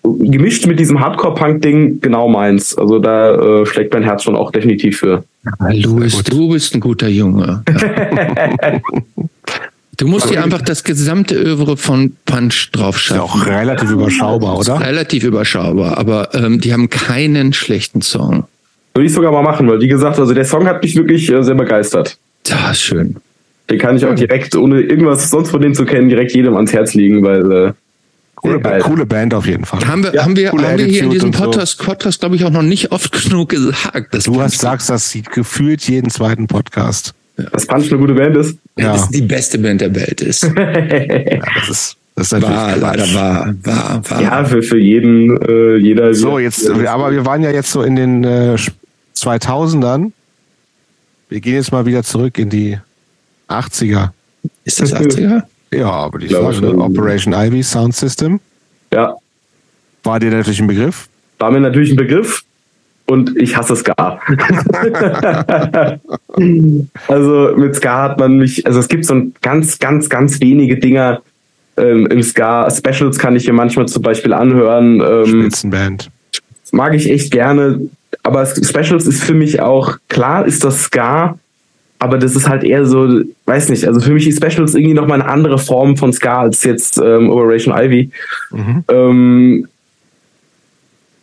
gemischt mit diesem Hardcore-Punk-Ding genau meins. Also da äh, schlägt mein Herz schon auch definitiv für. Louis, du bist ein guter Junge. Ja. *laughs* *laughs* Du musst dir einfach das gesamte Övre von Punch Ist ja draufschaffen. auch relativ überschaubar, oder? Relativ überschaubar, aber ähm, die haben keinen schlechten Song. Würde ich sogar mal machen, weil wie gesagt, also der Song hat mich wirklich äh, sehr begeistert. Das ist schön. Den kann ich auch direkt, ohne irgendwas sonst von dem zu kennen, direkt jedem ans Herz legen, weil äh, Coole, geil. coole Band auf jeden Fall. Haben wir, Ja, haben wir, haben wir hier in diesem und so. Podcast, Podcast glaube ich, auch noch nicht oft *laughs* genug gesagt. Du hast, sagst das gefühlt jeden zweiten Podcast. dass Punch eine gute Band ist. Ja, das die beste Band der Welt ist. *laughs* ja das ist, das ist natürlich War, leider war, war, war. Ja, für, für jeden, äh, jeder. So, jetzt, aber wir waren ja jetzt so in den äh, 2000ern. Wir gehen jetzt mal wieder zurück in die 80er. Ist das 80er? Ja, würde ich Glaube sagen. Ne? schon. Operation Ivy Sound System. Ja, War dir natürlich ein Begriff? war mir natürlich ein Begriff und ich hasse Ska. *laughs* also mit Ska hat man mich, also es gibt so ganz, ganz, ganz wenige Dinger ähm, im Ska. Specials kann ich mir manchmal zum Beispiel anhören. Ähm, Spitzenband. mag ich echt gerne. Aber Specials ist für mich auch, klar ist das Ska, aber das ist halt eher so, weiß nicht, also für mich ist Specials irgendwie nochmal eine andere Form von Ska als jetzt ähm, Operation Ivy. Mhm. Ähm,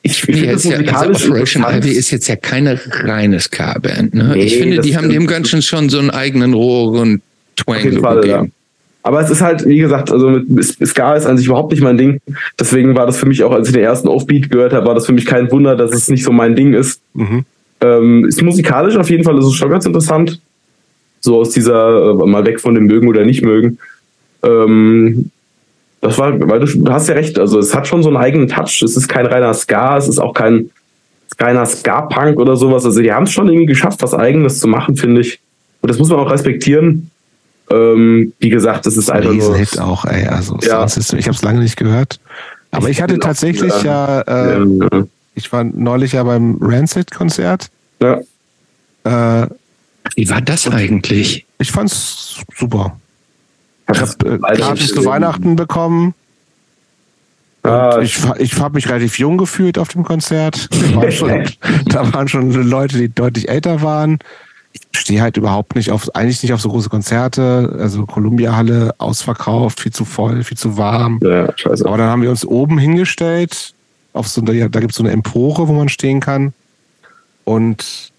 ich, ich finde das jetzt ja, also Operation. Ivy ist jetzt ja keine reine Ska-Band. Ne? Nee, ich finde, die haben dem. Ganzen schon so einen eigenen Rohr und Twang Auf jeden Fall, ja. gegeben. Aber es ist halt, wie gesagt, also mit Ska ist an sich überhaupt nicht mein Ding. Deswegen war das für mich auch, als ich den ersten Offbeat gehört habe, war das für mich kein Wunder, dass es nicht so mein Ding ist. Mhm. Ähm, ist musikalisch auf jeden Fall, ist es schon ganz interessant. So aus dieser, äh, mal weg von dem Mögen oder nicht mögen. Ähm, das war, weil du, du hast ja recht, also es hat schon so einen eigenen Touch. Es ist kein reiner Ska, es ist auch kein reiner Ska-Punk oder sowas. Also die haben es schon irgendwie geschafft, was Eigenes zu machen, finde ich. Und das muss man auch respektieren. Ähm, wie gesagt, das ist einfach nur. Riesenhit auch, ey. Also Ja. System. Ich habe es lange nicht gehört. Aber ich hatte tatsächlich ja, äh, ja, ich war neulich ja beim Rancid-Konzert. Ja. Äh, Wie war das eigentlich? Ich fand's super. Ich habe äh, Karten zu Weihnachten bekommen. Ah, ich ich habe mich relativ jung gefühlt auf dem Konzert. *laughs* War schon, da waren schon Leute, die deutlich älter waren. Ich stehe halt überhaupt nicht auf, eigentlich nicht auf so große Konzerte. Also Columbia Halle ausverkauft, viel zu voll, viel zu warm. Ja, scheiße. Aber dann haben wir uns oben hingestellt. Auf so da gibt es so eine Empore, wo man stehen kann. Und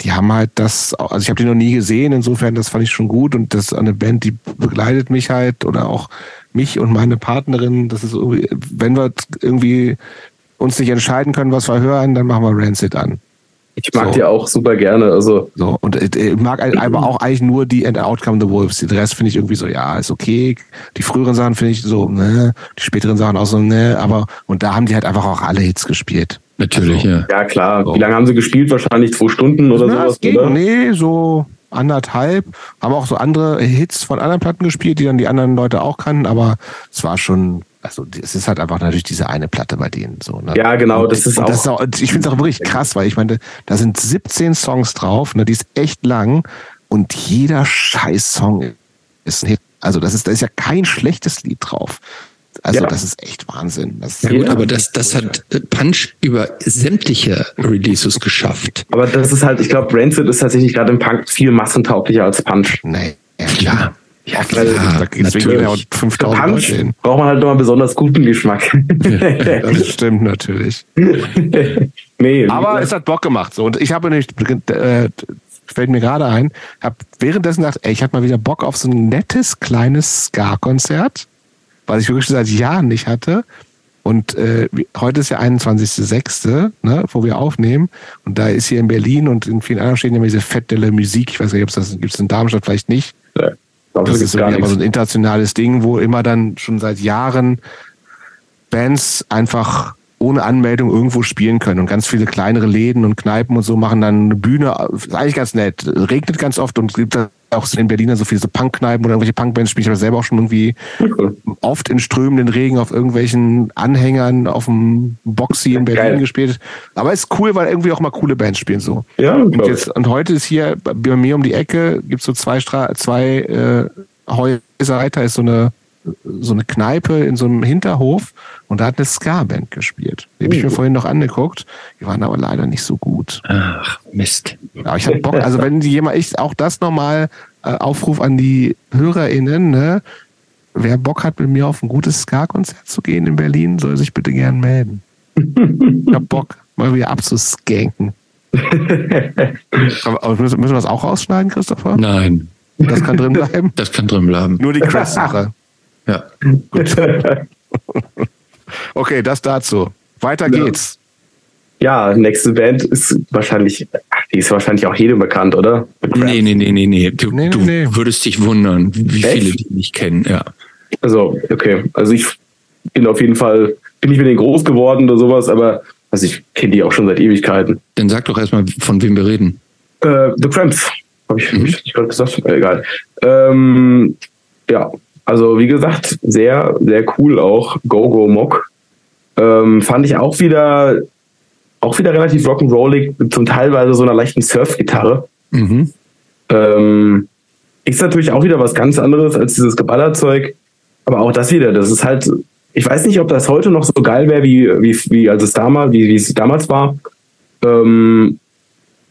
die haben halt das, also ich habe die noch nie gesehen, insofern, das fand ich schon gut. Und das ist eine Band, die begleitet mich halt oder auch mich und meine Partnerin. Das ist irgendwie, wenn wir irgendwie uns nicht entscheiden können, was wir hören, dann machen wir Rancid an. Ich mag so. die auch super gerne. Also so und ich mag *clears throat* aber auch eigentlich nur die And Outcome the Wolves. Den Rest finde ich irgendwie so, ja, ist okay. Die früheren Sachen finde ich so, ne, die späteren Sachen auch so, ne, aber und da haben die halt einfach auch alle Hits gespielt. Natürlich, also, ja. Ja, klar. So. Wie lange haben sie gespielt? Wahrscheinlich zwei Stunden oder Na, sowas, ging, oder? Nee, so anderthalb. Haben auch so andere Hits von anderen Platten gespielt, die dann die anderen Leute auch kannten, aber es war schon, also es ist halt einfach natürlich diese eine Platte bei denen so. Ne? Ja, genau, das ist, auch, das ist auch. Ich finde es auch wirklich krass, weil ich meine, da sind 17 Songs drauf, ne, die ist echt lang und jeder scheiß Song ist ein Hit. Also das ist, da ist ja kein schlechtes Lied drauf. Also ja. das ist echt Wahnsinn. Das ja gut, aber das, das hat Punch über sämtliche Releases geschafft. Aber das ist halt, ich glaube, Rancid ist tatsächlich gerade im Punk viel massentauglicher als Punch. Nee, ja, klar. Ja, klar, da deswegen ja 5000 Punch Leute hin. braucht man halt nochmal besonders guten Geschmack. das stimmt natürlich. *laughs* nee, aber es hat Bock gemacht. So. Und ich habe nicht, äh, fällt mir gerade ein, habe währenddessen gedacht, ey, ich hatte mal wieder Bock auf so ein nettes kleines Ska-Konzert was ich wirklich seit Jahren nicht hatte. Und äh, heute ist ja 21.06., ne, wo wir aufnehmen. Und da ist hier in Berlin und in vielen anderen Städten immer diese Fête de la Musique. Ich weiß nicht, ob es das gibt es in Darmstadt vielleicht nicht. Ja, das, ist irgendwie aber so ein internationales Ding, wo immer dann schon seit Jahren Bands einfach ohne Anmeldung irgendwo spielen können. Und ganz viele kleinere Läden und Kneipen und so machen dann eine Bühne. Ist eigentlich ganz nett. Regnet ganz oft und es gibt auch in Berlin so viele so Punkkneipen oder irgendwelche Punkbands spiele ich aber selber auch schon irgendwie okay. oft in strömenden Regen auf irgendwelchen Anhängern auf dem Boxy in Berlin Geil. gespielt. Aber ist cool, weil irgendwie auch mal coole Bands spielen so. Ja, und, jetzt, und heute ist hier bei mir um die Ecke gibt es so zwei Stra zwei äh, Häuser weiter ist so eine so eine Kneipe in so einem Hinterhof und da hat eine Ska-Band gespielt. Die habe ich mir oh. vorhin noch angeguckt. Die waren aber leider nicht so gut. Ach, Mist. Aber ich habe Bock, also wenn jemand, ich auch das nochmal äh, Aufruf an die HörerInnen, ne? Wer Bock hat, mit mir auf ein gutes Ska-Konzert zu gehen in Berlin, soll sich bitte gern melden. ich hab Bock, mal wieder abzuskanken. aber müssen wir das auch rausschneiden, Christopher? Nein. Das kann drin bleiben? Das kann drin bleiben. Nur die Chris-Sache. Ja. Gut. *laughs* okay, das dazu. Weiter ja. geht's. Ja, nächste Band ist wahrscheinlich, die ist wahrscheinlich auch jedem bekannt, oder? Nee, nee, nee, nee, nee. Du, nee, du nee. würdest dich wundern, wie Echt? viele die nicht kennen, ja. Also, okay. Also ich bin auf jeden Fall, bin ich mit denen groß geworden oder sowas, aber also ich kenne die auch schon seit Ewigkeiten. Dann sag doch erstmal, von wem wir reden. Äh, The Cramps. Habe ich mhm. nicht gerade gesagt? Egal. Ähm, ja, also wie gesagt, sehr, sehr cool auch. Go Go Mock. Ähm, fand ich auch wieder, auch wieder relativ rock'n'rollig, zum teilweise so einer leichten Surf-Gitarre. Mhm. Ähm, ist natürlich auch wieder was ganz anderes als dieses Geballerzeug. Aber auch das wieder, das ist halt, ich weiß nicht, ob das heute noch so geil wäre, wie, wie, wie als es damals, wie, wie es damals war. Ähm,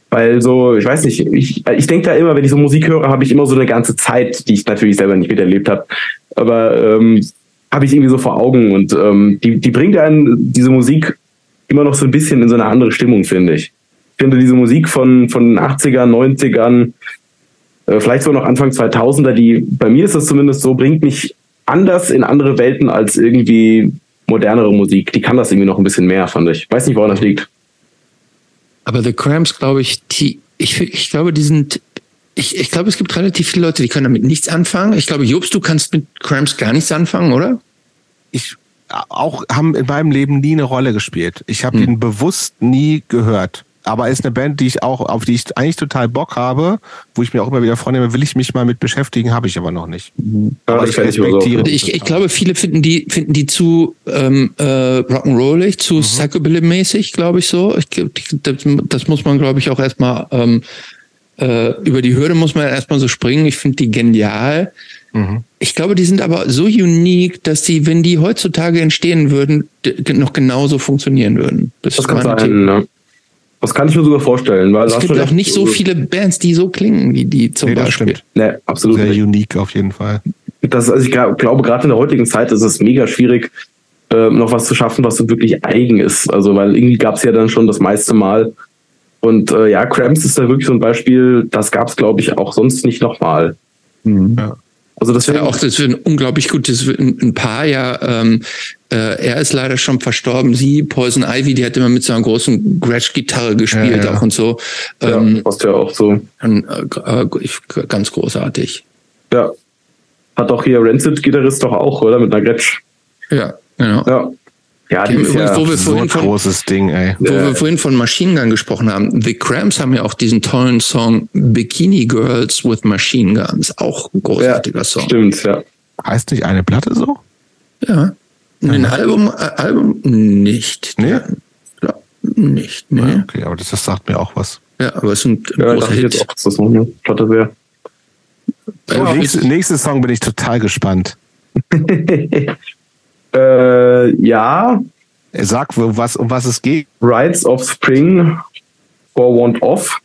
weil so, ich weiß nicht, ich, ich denke da immer, wenn ich so Musik höre, habe ich immer so eine ganze Zeit, die ich natürlich selber nicht miterlebt habe. Aber ähm, habe ich irgendwie so vor Augen und ähm, die, die bringt einen diese Musik immer noch so ein bisschen in so eine andere Stimmung, finde ich. Ich finde diese Musik von, von den 80ern, 90ern, äh, vielleicht so noch Anfang 2000er, die, bei mir ist das zumindest so, bringt mich anders in andere Welten als irgendwie modernere Musik. Die kann das irgendwie noch ein bisschen mehr, fand ich. Weiß nicht, woran das liegt. Aber The Cramps, glaube ich, die, ich, ich glaube, die sind, ich, ich glaube, es gibt relativ viele Leute, die können damit nichts anfangen. Ich glaube, Jobst, du kannst mit Cramps gar nichts anfangen, oder? Ich auch haben in meinem Leben nie eine Rolle gespielt. Ich habe hm. ihn bewusst nie gehört. Aber ist eine Band, die ich auch, auf die ich eigentlich total Bock habe, wo ich mir auch immer wieder vornehme, will ich mich mal mit beschäftigen, habe ich aber noch nicht. Ja, aber das ich so. respektiere die Ich, ich glaube, viele finden die, finden die zu ähm, äh, rock'n'rollig, zu Mhm. Psychobilly-mäßig, glaube ich so. Ich, das, das muss man, glaube ich, auch erstmal ähm, äh, über die Hürde muss man erstmal so springen. Ich finde die genial. Mhm. Ich glaube, die sind aber so unique, dass die, wenn die heutzutage entstehen würden, noch genauso funktionieren würden. Das ist kann sein, ne? Das kann ich mir sogar vorstellen, weil Es gibt auch nicht so viele Bands, die so klingen wie die zum Nee, das Beispiel. stimmt. Ne, absolut Sehr nicht. unique auf jeden Fall. Das, also ich glaube, gerade in der heutigen Zeit ist es mega schwierig, äh, noch was zu schaffen, was so wirklich eigen ist. Also, weil irgendwie gab es ja dann schon das meiste Mal. Und äh, ja, Cramps ist da wirklich so ein Beispiel, das gab es, glaube ich, auch sonst nicht nochmal. Ja. Also das Ja, auch das wird ein unglaublich gut, das wird ein, ein Paar ja, ähm, äh, er ist leider schon verstorben, sie, Poison Ivy, die hat immer mit so einer großen Gretsch-Gitarre gespielt Ja, ja. auch und so. ja, Ähm, passt ja auch so. und, äh, ganz großartig. Ja. Hat doch hier Rancid-Gitarrist doch auch, oder? Mit einer Gretsch. Ja, genau. Ja. Ja, Die die haben ist übrigens, ja, wo wir So ein vorhin von, großes Ding, ey. wo Ja. wir vorhin von Machine Gun gesprochen haben, The Cramps haben ja auch diesen tollen Song Bikini Girls with Machine Guns. Auch ein großartiger Song. stimmt, ja. Heißt nicht eine Platte so? Ja. Ein Album, äh, Album nicht. Nee? Ja, glaub, nicht, nee. Ja, okay, aber das, das sagt mir auch was. Ja, aber es ist ein Ja, dachte ich jetzt auch, dass das noch eine Platte wäre. So, Ja, nächste, nächste Song bin ich total gespannt. *laughs* Äh, ja, Sag, wo- was, um was es geht. Rides of Spring for Want Off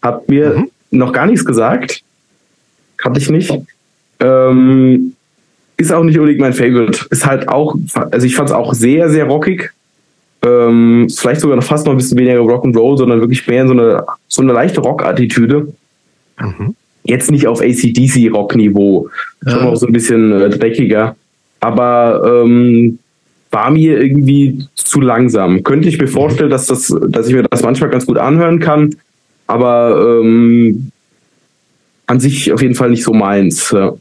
hat mir Mhm. noch gar nichts gesagt. Kannte ich nicht. Ähm, ist auch nicht unbedingt mein Favorite. Ist halt auch, also ich fand es auch sehr, sehr rockig. Ähm, vielleicht sogar noch fast noch ein bisschen weniger Rock'n'Roll, sondern wirklich mehr in so eine, so eine leichte Rock-Attitüde. Mhm. Jetzt nicht auf ACDC-Rock-Niveau, schon Ja. noch so ein bisschen äh, dreckiger. Aber ähm, war mir irgendwie zu langsam. Könnte ich mir vorstellen, dass, das, dass ich mir das manchmal ganz gut anhören kann, aber ähm, an sich auf jeden Fall nicht so meins. Ja.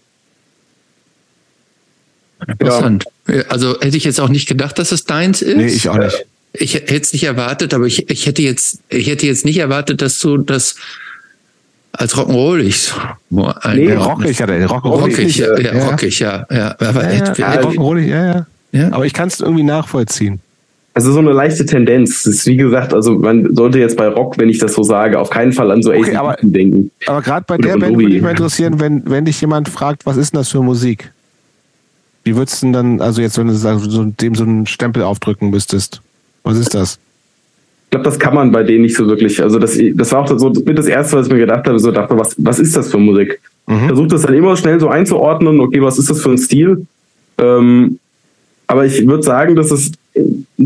Interessant. Also hätte ich jetzt auch nicht gedacht, dass es deins ist. Nee, ich auch nicht. Ich hätte es nicht erwartet, aber ich, ich hätte jetzt, ich hätte jetzt nicht erwartet, dass du das als Rock'n'Rollig Nee, Der rockig, ja, der rock rockig, ja, ja, ja. rockig, ja, ja. Aber Ja, ja, hätte, rock'n'rollig, ja, ja. ja. Aber ich kann es irgendwie nachvollziehen. Also so eine leichte Tendenz. Das ist wie gesagt, also man sollte jetzt bei Rock, wenn ich das so sage, auf keinen Fall an so Okay, aber- denken. Aber gerade bei Oder der Band würde mich mal interessieren, wenn, wenn dich jemand fragt, was ist denn das für Musik? Wie würdest du denn dann, also jetzt, wenn du so, dem so einen Stempel aufdrücken müsstest? Was ist das? Ich glaube, das kann man bei denen nicht so wirklich. Also das, das war auch so mit das Erste, was ich mir gedacht habe, so dachte, was, was ist das für Musik? Mhm. Versucht das dann immer schnell so einzuordnen, okay, was ist das für ein Stil? Ähm, aber ich würde sagen, das ist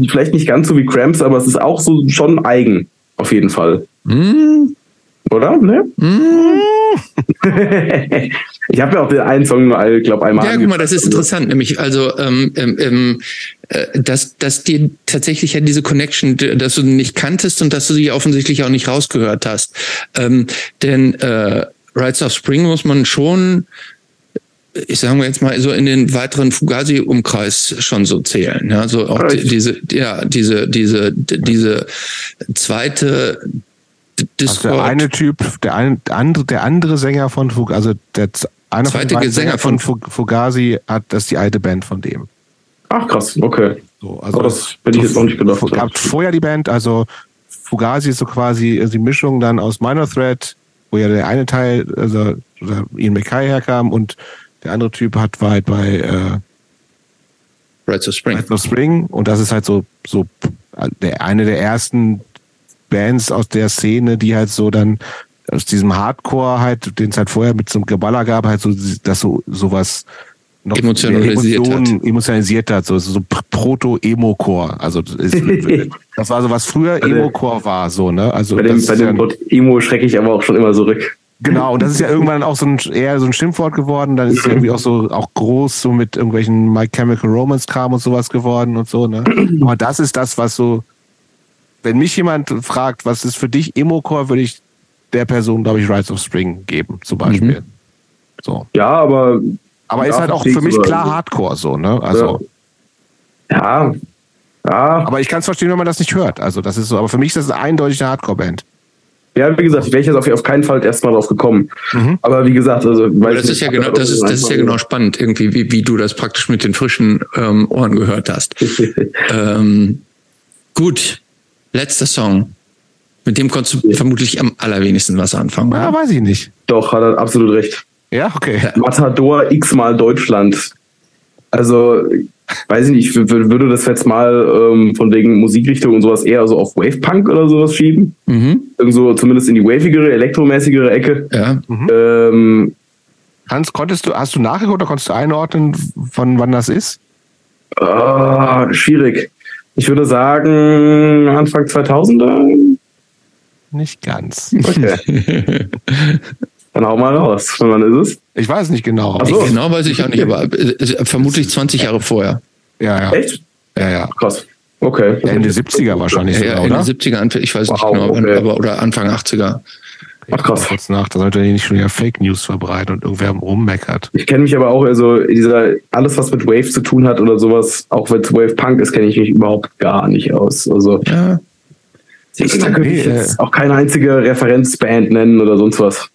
vielleicht nicht ganz so wie Cramps, aber es ist auch so schon eigen, auf jeden Fall. Hm, Oder? Ne? hm. *laughs* ich habe ja auch den einen Song nur, glaube einmal. Ja, guck mal, das ist interessant, nämlich also, ähm, ähm, ähm, äh, dass, dass dir tatsächlich ja diese Connection, dass du nicht kanntest und dass du sie offensichtlich auch nicht rausgehört hast. Ähm, denn äh, Rides of Spring muss man schon, ich sage mal jetzt mal, so in den weiteren Fugazi-Umkreis schon so zählen. Ja, so auch die, diese, ja, diese, diese, diese zweite D- Also der Discord. eine Typ, der, ein, der andere, der andere Sänger von Fugazi, also der von Zweite beiden Sänger von Fug- Fugazi hat das ist die alte Band von dem. Ach krass, okay. So, also Oh, das hätte ich jetzt auch nicht gedacht. Es gab vorher die Band, also Fugazi ist so quasi also die Mischung dann aus Minor Threat, wo ja der eine Teil, also oder Ian McKay herkam und der andere Typ hat war halt bei äh, Rides of Spring. Night of Spring und das ist halt so so der eine der ersten Bands aus der Szene, die halt so dann aus diesem Hardcore halt, den es halt vorher mit so einem Geballer gab, halt so das so sowas noch Emotionalisiert Emotionen hat. emotionalisiert hat, so, so Proto-Emo-Core. Also das, ist, *laughs* das war so, was früher Emo-Core war, so, ne? Also Bei dem, bei dem Wort Emo schrecke ich aber auch schon immer zurück. genau, und das ist ja *laughs* irgendwann auch so ein eher so ein Schimpfwort geworden. Dann ist es irgendwie auch so auch groß so mit irgendwelchen My Chemical Romance Kram und sowas geworden und so, ne? *clears throat* Aber das ist das, was so, wenn mich jemand fragt, was ist für dich Emo-Core, würde ich der Person, glaube ich, Rise of Spring geben, zum Beispiel. So. Ja, aber Aber ist halt auch für ich mich klar Hardcore so, ne? Also, ja, Ja, Aber ich kann es verstehen, wenn man das nicht hört. Also das ist so. Aber für mich ist das eine eindeutige Hardcore-Band. ja, wie gesagt, wäre ich jetzt auf, auf keinen Fall erstmal drauf gekommen. Mhm. Aber wie gesagt, also weiß das nicht, ist ja genau, das ist, das ist ja genau spannend, irgendwie, wie, wie du das praktisch mit den frischen ähm, Ohren gehört hast. *laughs* ähm, gut, letzter Song. Mit dem konntest du vermutlich am allerwenigsten was anfangen. Ja, oder? weiß ich nicht. Doch, hat er absolut recht. Ja, okay. Matador x-mal Deutschland. Also, weiß ich nicht, würde das jetzt mal ähm, von wegen Musikrichtung und sowas eher so auf Wave-Punk oder sowas schieben? Mhm. Irgendso zumindest in die wavigere, elektromäßigere Ecke. Ja. Ähm, Hans, konntest du, hast du nachgeguckt oder konntest du einordnen, von wann das ist? ah, schwierig. Ich würde sagen, Anfang 2000er. Nicht ganz. Okay. *laughs* Dann hau mal raus. Wann ist es? Ich weiß nicht genau. Ach so. Genau weiß ich auch nicht, aber äh, äh, vermutlich 20 Jahre vorher. Ja, ja. Echt? Ja, ja. Krass. Okay. Ende 70er wahrscheinlich Ja, ja, sogar, in den oder? 70er, Anf- ich weiß nicht Wow, genau, okay. aber oder Anfang 80er. Ach, krass. Kurz nach, da sollte er nicht schon wieder Fake News verbreiten und irgendwer rummeckert. Ich kenne mich aber auch, also dieser, alles was mit Wave zu tun hat oder sowas, auch wenn es Wave Punk ist, kenne ich mich überhaupt gar nicht aus. Also Ja. da könnte ich jetzt auch keine einzige Referenzband nennen oder sonst was.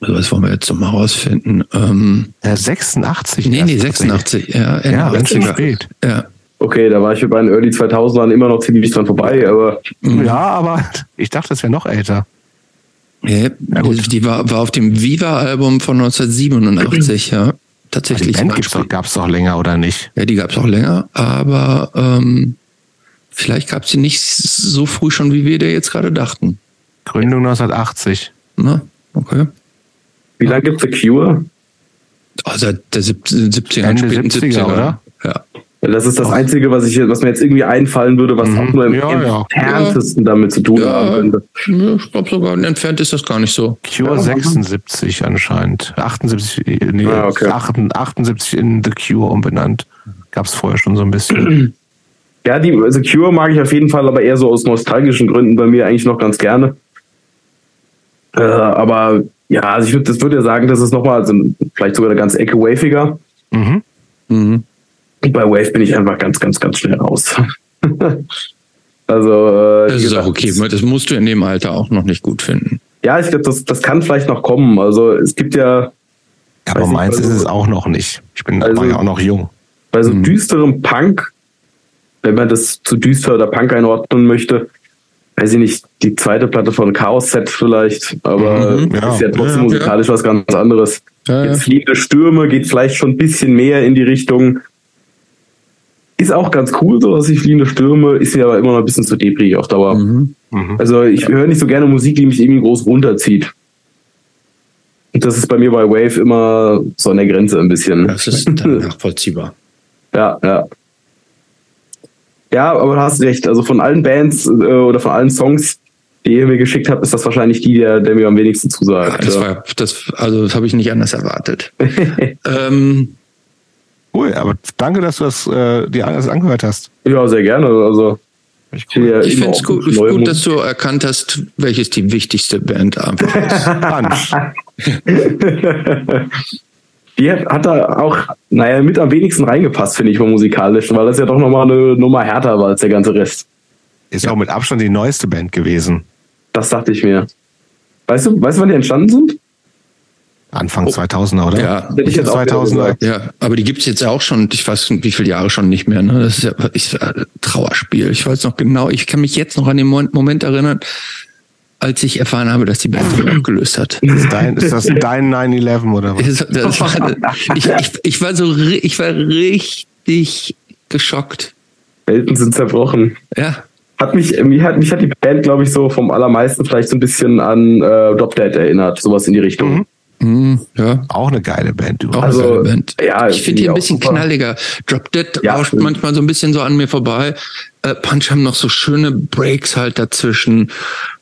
Also was wollen wir jetzt noch mal rausfinden? Ähm, Ja, 86. nee, nee, tatsächlich. 86. Ja, Ende Ja, ganz schön 80er. spät. Ja. Okay, da war ich bei den Early 2000ern immer noch ziemlich dran vorbei, aber Mhm. Ja, aber ich dachte, das wäre noch älter. Ja, die, die war, war auf dem Viva-Album von 1987, ja. Die Tatsächlich. Band gibt's doch, gab's doch länger, oder nicht? Ja, die gab es auch länger, aber ähm, vielleicht gab es die nicht so früh schon, wie wir da jetzt gerade dachten. Gründung 1980. Na, okay. wie lange gibt's The Cure? Oh, seit der sieb- 70er, Ende späten 70er, oder? Ja. Das ist das Einzige, was ich, was mir jetzt irgendwie einfallen würde, was Mhm. auch nur im Ja, ja. entferntesten damit zu tun Ja. haben könnte. Ja, Ich glaube sogar entfernt ist das gar nicht so. Cure Ja. 76 anscheinend. 78, äh, nee, Ah, okay. 78 in The Cure umbenannt. Gab's vorher schon so ein bisschen. *clears throat* Ja, die also Cure mag ich auf jeden Fall, aber eher so aus nostalgischen Gründen bei mir eigentlich noch ganz gerne. Äh, aber ja, also ich würde das würde ja sagen, das ist nochmal also vielleicht sogar eine ganze Ecke waviger. mhm. Mhm. Und bei Wave bin ich einfach ganz, ganz, ganz schnell raus. *laughs* also äh, Das ist gesagt, auch okay. Das musst du in dem Alter auch noch nicht gut finden. Ja, ich glaube, das, das kann vielleicht noch kommen. Also es gibt ja Aber Weiß nicht, meins ist also- es auch noch nicht. Ich bin Also- ja auch noch jung. bei so Mhm. düsterem Punk, wenn man das zu düster oder Punk einordnen möchte, weiß ich nicht, die zweite Platte von Chaos Set vielleicht, aber Mhm, ja. ist ja trotzdem Ja, musikalisch was ganz anderes. Ja, ja. Jetzt fliegende Stürme geht vielleicht schon ein bisschen mehr in die Richtung. Ist auch ganz cool, so dass ich fliegende Stürme, ist mir aber immer noch ein bisschen zu depri auf Dauer. Mhm. Mhm. Also ich höre nicht so gerne Musik, die mich irgendwie groß runterzieht. Und das ist bei mir bei Wave immer so an der Grenze ein bisschen. Das ist dann nachvollziehbar. *laughs* Ja, ja. Ja, aber du hast recht. Also von allen Bands äh, oder von allen Songs, die ihr mir geschickt habt, ist das wahrscheinlich die, der, der mir am wenigsten Ja, zusagt. das Ja. war, das, also das habe ich nicht anders erwartet. *laughs* ähm, Cool, aber danke, dass du das äh, dir alles angehört hast. ja, sehr gerne. Also ich, ja ich finde es gut, gut, dass du erkannt hast, welches die wichtigste Band einfach *laughs* ist. Punch. *laughs* Die hat, hat da auch, naja, mit am wenigsten reingepasst, finde ich, vom musikalischen, weil das ja doch nochmal eine Nummer härter war als der ganze Rest. Ist auch mit Abstand die neueste Band gewesen. Das dachte ich mir. Weißt du, weißt du, wann die entstanden sind? Anfang 2000er, oder? Ja. Hätte ich jetzt auch wieder 2000er. gesagt. Ja, aber die gibt's jetzt auch schon, ich weiß nicht, wie viele Jahre schon nicht mehr. Ne? Das ist ja ich, äh, Trauerspiel. Ich weiß noch genau, ich kann mich jetzt noch an den Moment, erinnern, als ich erfahren habe, dass die Band sich aufgelöst hat. Ist, dein, ist das dein 9-11 oder was? Das, das war, ich, ich, ich war so, ich war richtig geschockt. Welten sind zerbrochen. Ja, Hat mich, mich hat, mich hat die Band, glaube ich, so vom allermeisten vielleicht so ein bisschen an äh, Drop Dead erinnert, sowas in die Richtung. Mhm. Hm, ja. Auch eine geile Band. Du. Auch Also, eine geile Band. ja, ich finde die ein bisschen super. knalliger. Drop Dead Ja, rauscht stimmt. manchmal so ein bisschen so an mir vorbei. Äh, Punch haben noch so schöne Breaks halt dazwischen.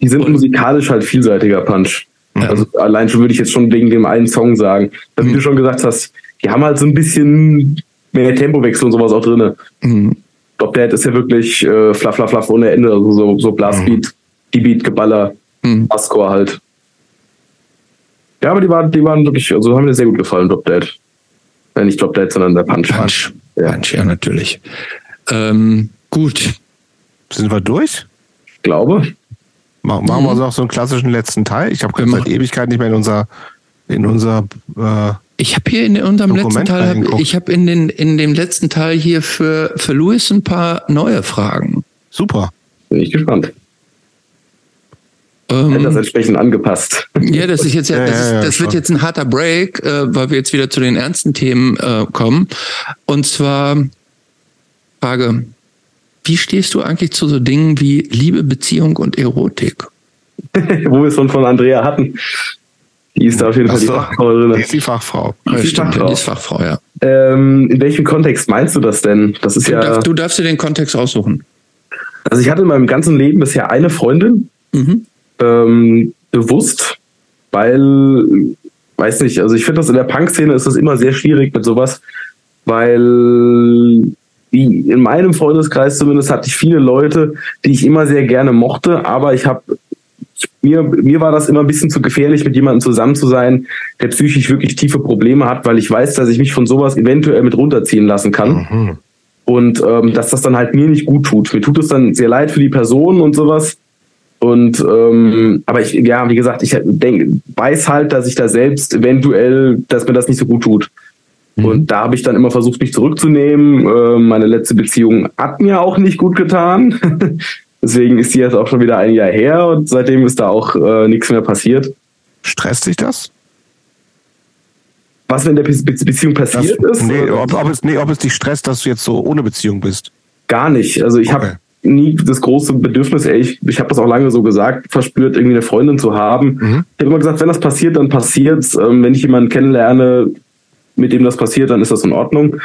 Die sind Und- musikalisch halt vielseitiger Punch. Ja. Also allein schon würde ich jetzt schon wegen dem einen Song sagen. Wie Mhm. du schon gesagt hast, die haben halt so ein bisschen mehr Tempowechsel und sowas auch drin. Hm, Drop Dead ist ja wirklich äh, flaff, flaff, flaff ohne Ende. Also so, so Blastbeat, die Beat, Geballer, hm. Basscore halt. Ja, aber die waren, die waren wirklich, also haben mir sehr gut gefallen, Drop Dead. Äh, nicht Drop Dead, sondern der Punch. Punch. Ja, Punch, ja natürlich. Ähm, gut. Sind wir durch? Ich glaube. Machen wir mhm. noch so einen klassischen letzten Teil. Ich habe seit Ewigkeit nicht mehr in unser in unser äh, ich habe hier in unserem Dokument letzten Teil, hab, ich habe in, den, in dem letzten Teil hier für, für Louis ein paar neue Fragen. Super. Bin ich gespannt. Ähm, das entsprechend angepasst. Ja, das ist jetzt ja, das, ist, das wird jetzt ein harter Break, äh, weil wir jetzt wieder zu den ernsten Themen äh, kommen. Und zwar Frage, wie stehst du eigentlich zu so Dingen wie Liebe, Beziehung und Erotik? *laughs* Wo wir es schon von Andrea hatten. Die ist da auf jeden Fall die Fachfrau drin. Die ist die Fachfrau. Die ist, die Fachfrau. Die ist Fachfrau, ja. Ähm, in welchem Kontext meinst du das denn? Das ist du, ja. Darf, du darfst dir den Kontext aussuchen. Also ich hatte in meinem ganzen Leben bisher eine Freundin, mhm. Ähm, bewusst, weil, weiß nicht, also ich finde das in der Punk-Szene ist das immer sehr schwierig mit sowas, weil in meinem Freundeskreis zumindest hatte ich viele Leute, die ich immer sehr gerne mochte, aber ich habe mir, mir war das immer ein bisschen zu gefährlich, mit jemandem zusammen zu sein, der psychisch wirklich tiefe Probleme hat, weil ich weiß, dass ich mich von sowas eventuell mit runterziehen lassen kann. Mhm. Und ähm, dass das dann halt mir nicht gut tut. Mir tut es dann sehr leid für die Person und sowas. Und ähm, aber ich, ja, wie gesagt, ich denk, weiß halt, dass ich da selbst eventuell, dass mir das nicht so gut tut. Mhm. Und da habe ich dann immer versucht, mich zurückzunehmen. Äh, meine letzte Beziehung hat mir auch nicht gut getan. *laughs* Deswegen ist die jetzt auch schon wieder ein Jahr her und seitdem ist da auch äh, nichts mehr passiert. Stresst dich das? Was in der Be Beziehung passiert das, ist? Nee ob, ob, es, nee, ob es dich stresst, dass du jetzt so ohne Beziehung bist? Gar nicht. Also ich okay. habe nie das große Bedürfnis, ey, ich, ich habe das auch lange so gesagt, verspürt, irgendwie eine Freundin zu haben. Mhm. Ich habe immer gesagt, wenn das passiert, dann passiert's. Ähm, wenn ich jemanden kennenlerne, mit dem das passiert, dann ist das in Ordnung.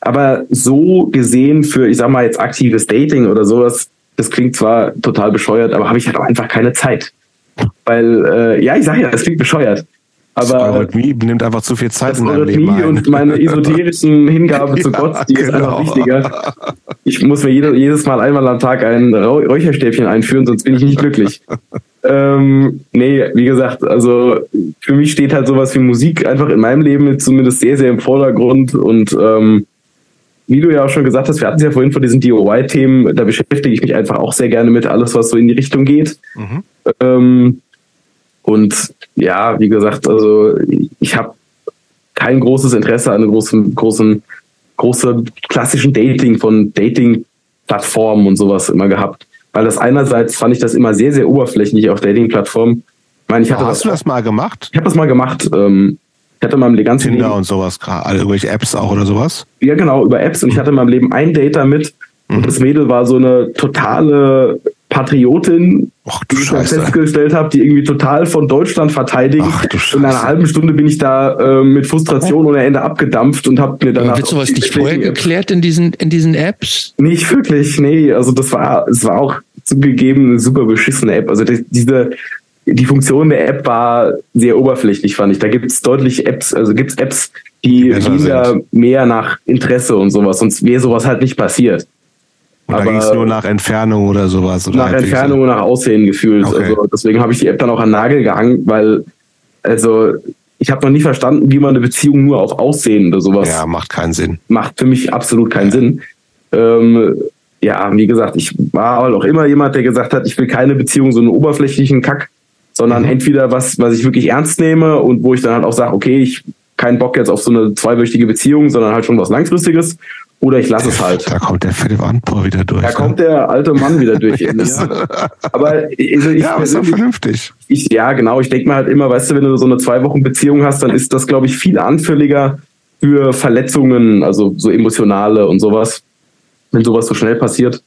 Aber so gesehen für, ich sag mal, jetzt aktives Dating oder sowas, das klingt zwar total bescheuert, aber habe ich halt auch einfach keine Zeit. Weil, äh, ja, ich sage ja, es klingt bescheuert. Aber Eurythmie nimmt einfach zu viel Zeit in meinem Leben ein. und meine *laughs* esoterischen Hingabe zu Gott, die genau. ist einfach genau. wichtiger. Ich muss mir jede, jedes Mal einmal am Tag ein Räucherstäbchen einführen, sonst bin ich nicht glücklich. *laughs* ähm, nee, wie gesagt, also für mich steht halt sowas wie Musik einfach in meinem Leben zumindest sehr, sehr im Vordergrund und ähm, wie du ja auch schon gesagt hast, wir hatten es ja vorhin von diesen DOY-Themen, da beschäftige ich mich einfach auch sehr gerne mit alles, was so in die Richtung geht. Mhm. Ähm, und ja, wie gesagt, also ich habe kein großes Interesse an einem großen, großen, großen klassischen Dating von Dating-Plattformen und sowas immer gehabt. Weil das einerseits fand ich das immer sehr, sehr oberflächlich auf Dating-Plattformen. Ich meine, ich hatte Hast das, du das mal gemacht? Ich habe das mal gemacht. Ähm, ich hatte in meinem ganzen Tinder Leben, und sowas, alle irgendwelche Apps auch oder sowas? Ja, genau, über Apps. Und ich hatte in meinem Leben ein Date damit. Mhm. Und das Mädel war so eine totale Patriotin, Ach, die ich dann festgestellt habe, die irgendwie total von Deutschland verteidigt. Ach, in einer halben Stunde bin ich da äh, mit Frustration ohne Ende abgedämpft und habe mir dann. Wird sowas nicht vorher geklärt in diesen, in diesen Apps? Nicht wirklich, nee. Also das war, es war auch zugegeben eine super beschissene App. Also die, diese die Funktion der App war sehr oberflächlich, fand ich. Da gibt es deutlich Apps, also gibt es Apps, die gehen da mehr nach Interesse und sowas, sonst wäre sowas halt nicht passiert. Und da ging es nur nach Entfernung oder sowas? Oder nach Entfernung und nach Aussehen gefühlt. Okay. Also deswegen habe ich die App dann auch an Nagel gehangen, weil, also ich habe noch nie verstanden, wie man eine Beziehung nur auf Aussehen oder sowas. Ja, macht keinen Sinn. Macht für mich absolut keinen ja. Sinn. Ähm, ja, wie gesagt, ich war halt auch immer jemand, der gesagt hat, ich will keine Beziehung, so einen oberflächlichen Kack sondern mhm. entweder was, was ich wirklich ernst nehme und wo ich dann halt auch sage, okay, ich keinen Bock jetzt auf so eine zweiwöchige Beziehung, sondern halt schon was Langfristiges. Oder ich lasse es halt. Da kommt der Philipp Anpor wieder durch. Da ne? kommt der alte Mann wieder durch. ja. *laughs* Aber also ich, ja, aber ist doch vernünftig. Ich, ja, genau. Ich denke mir halt immer, weißt du, wenn du so eine zwei Wochen Beziehung hast, dann ist das, glaube ich, viel anfälliger für Verletzungen, also so emotionale und sowas, wenn sowas so schnell passiert.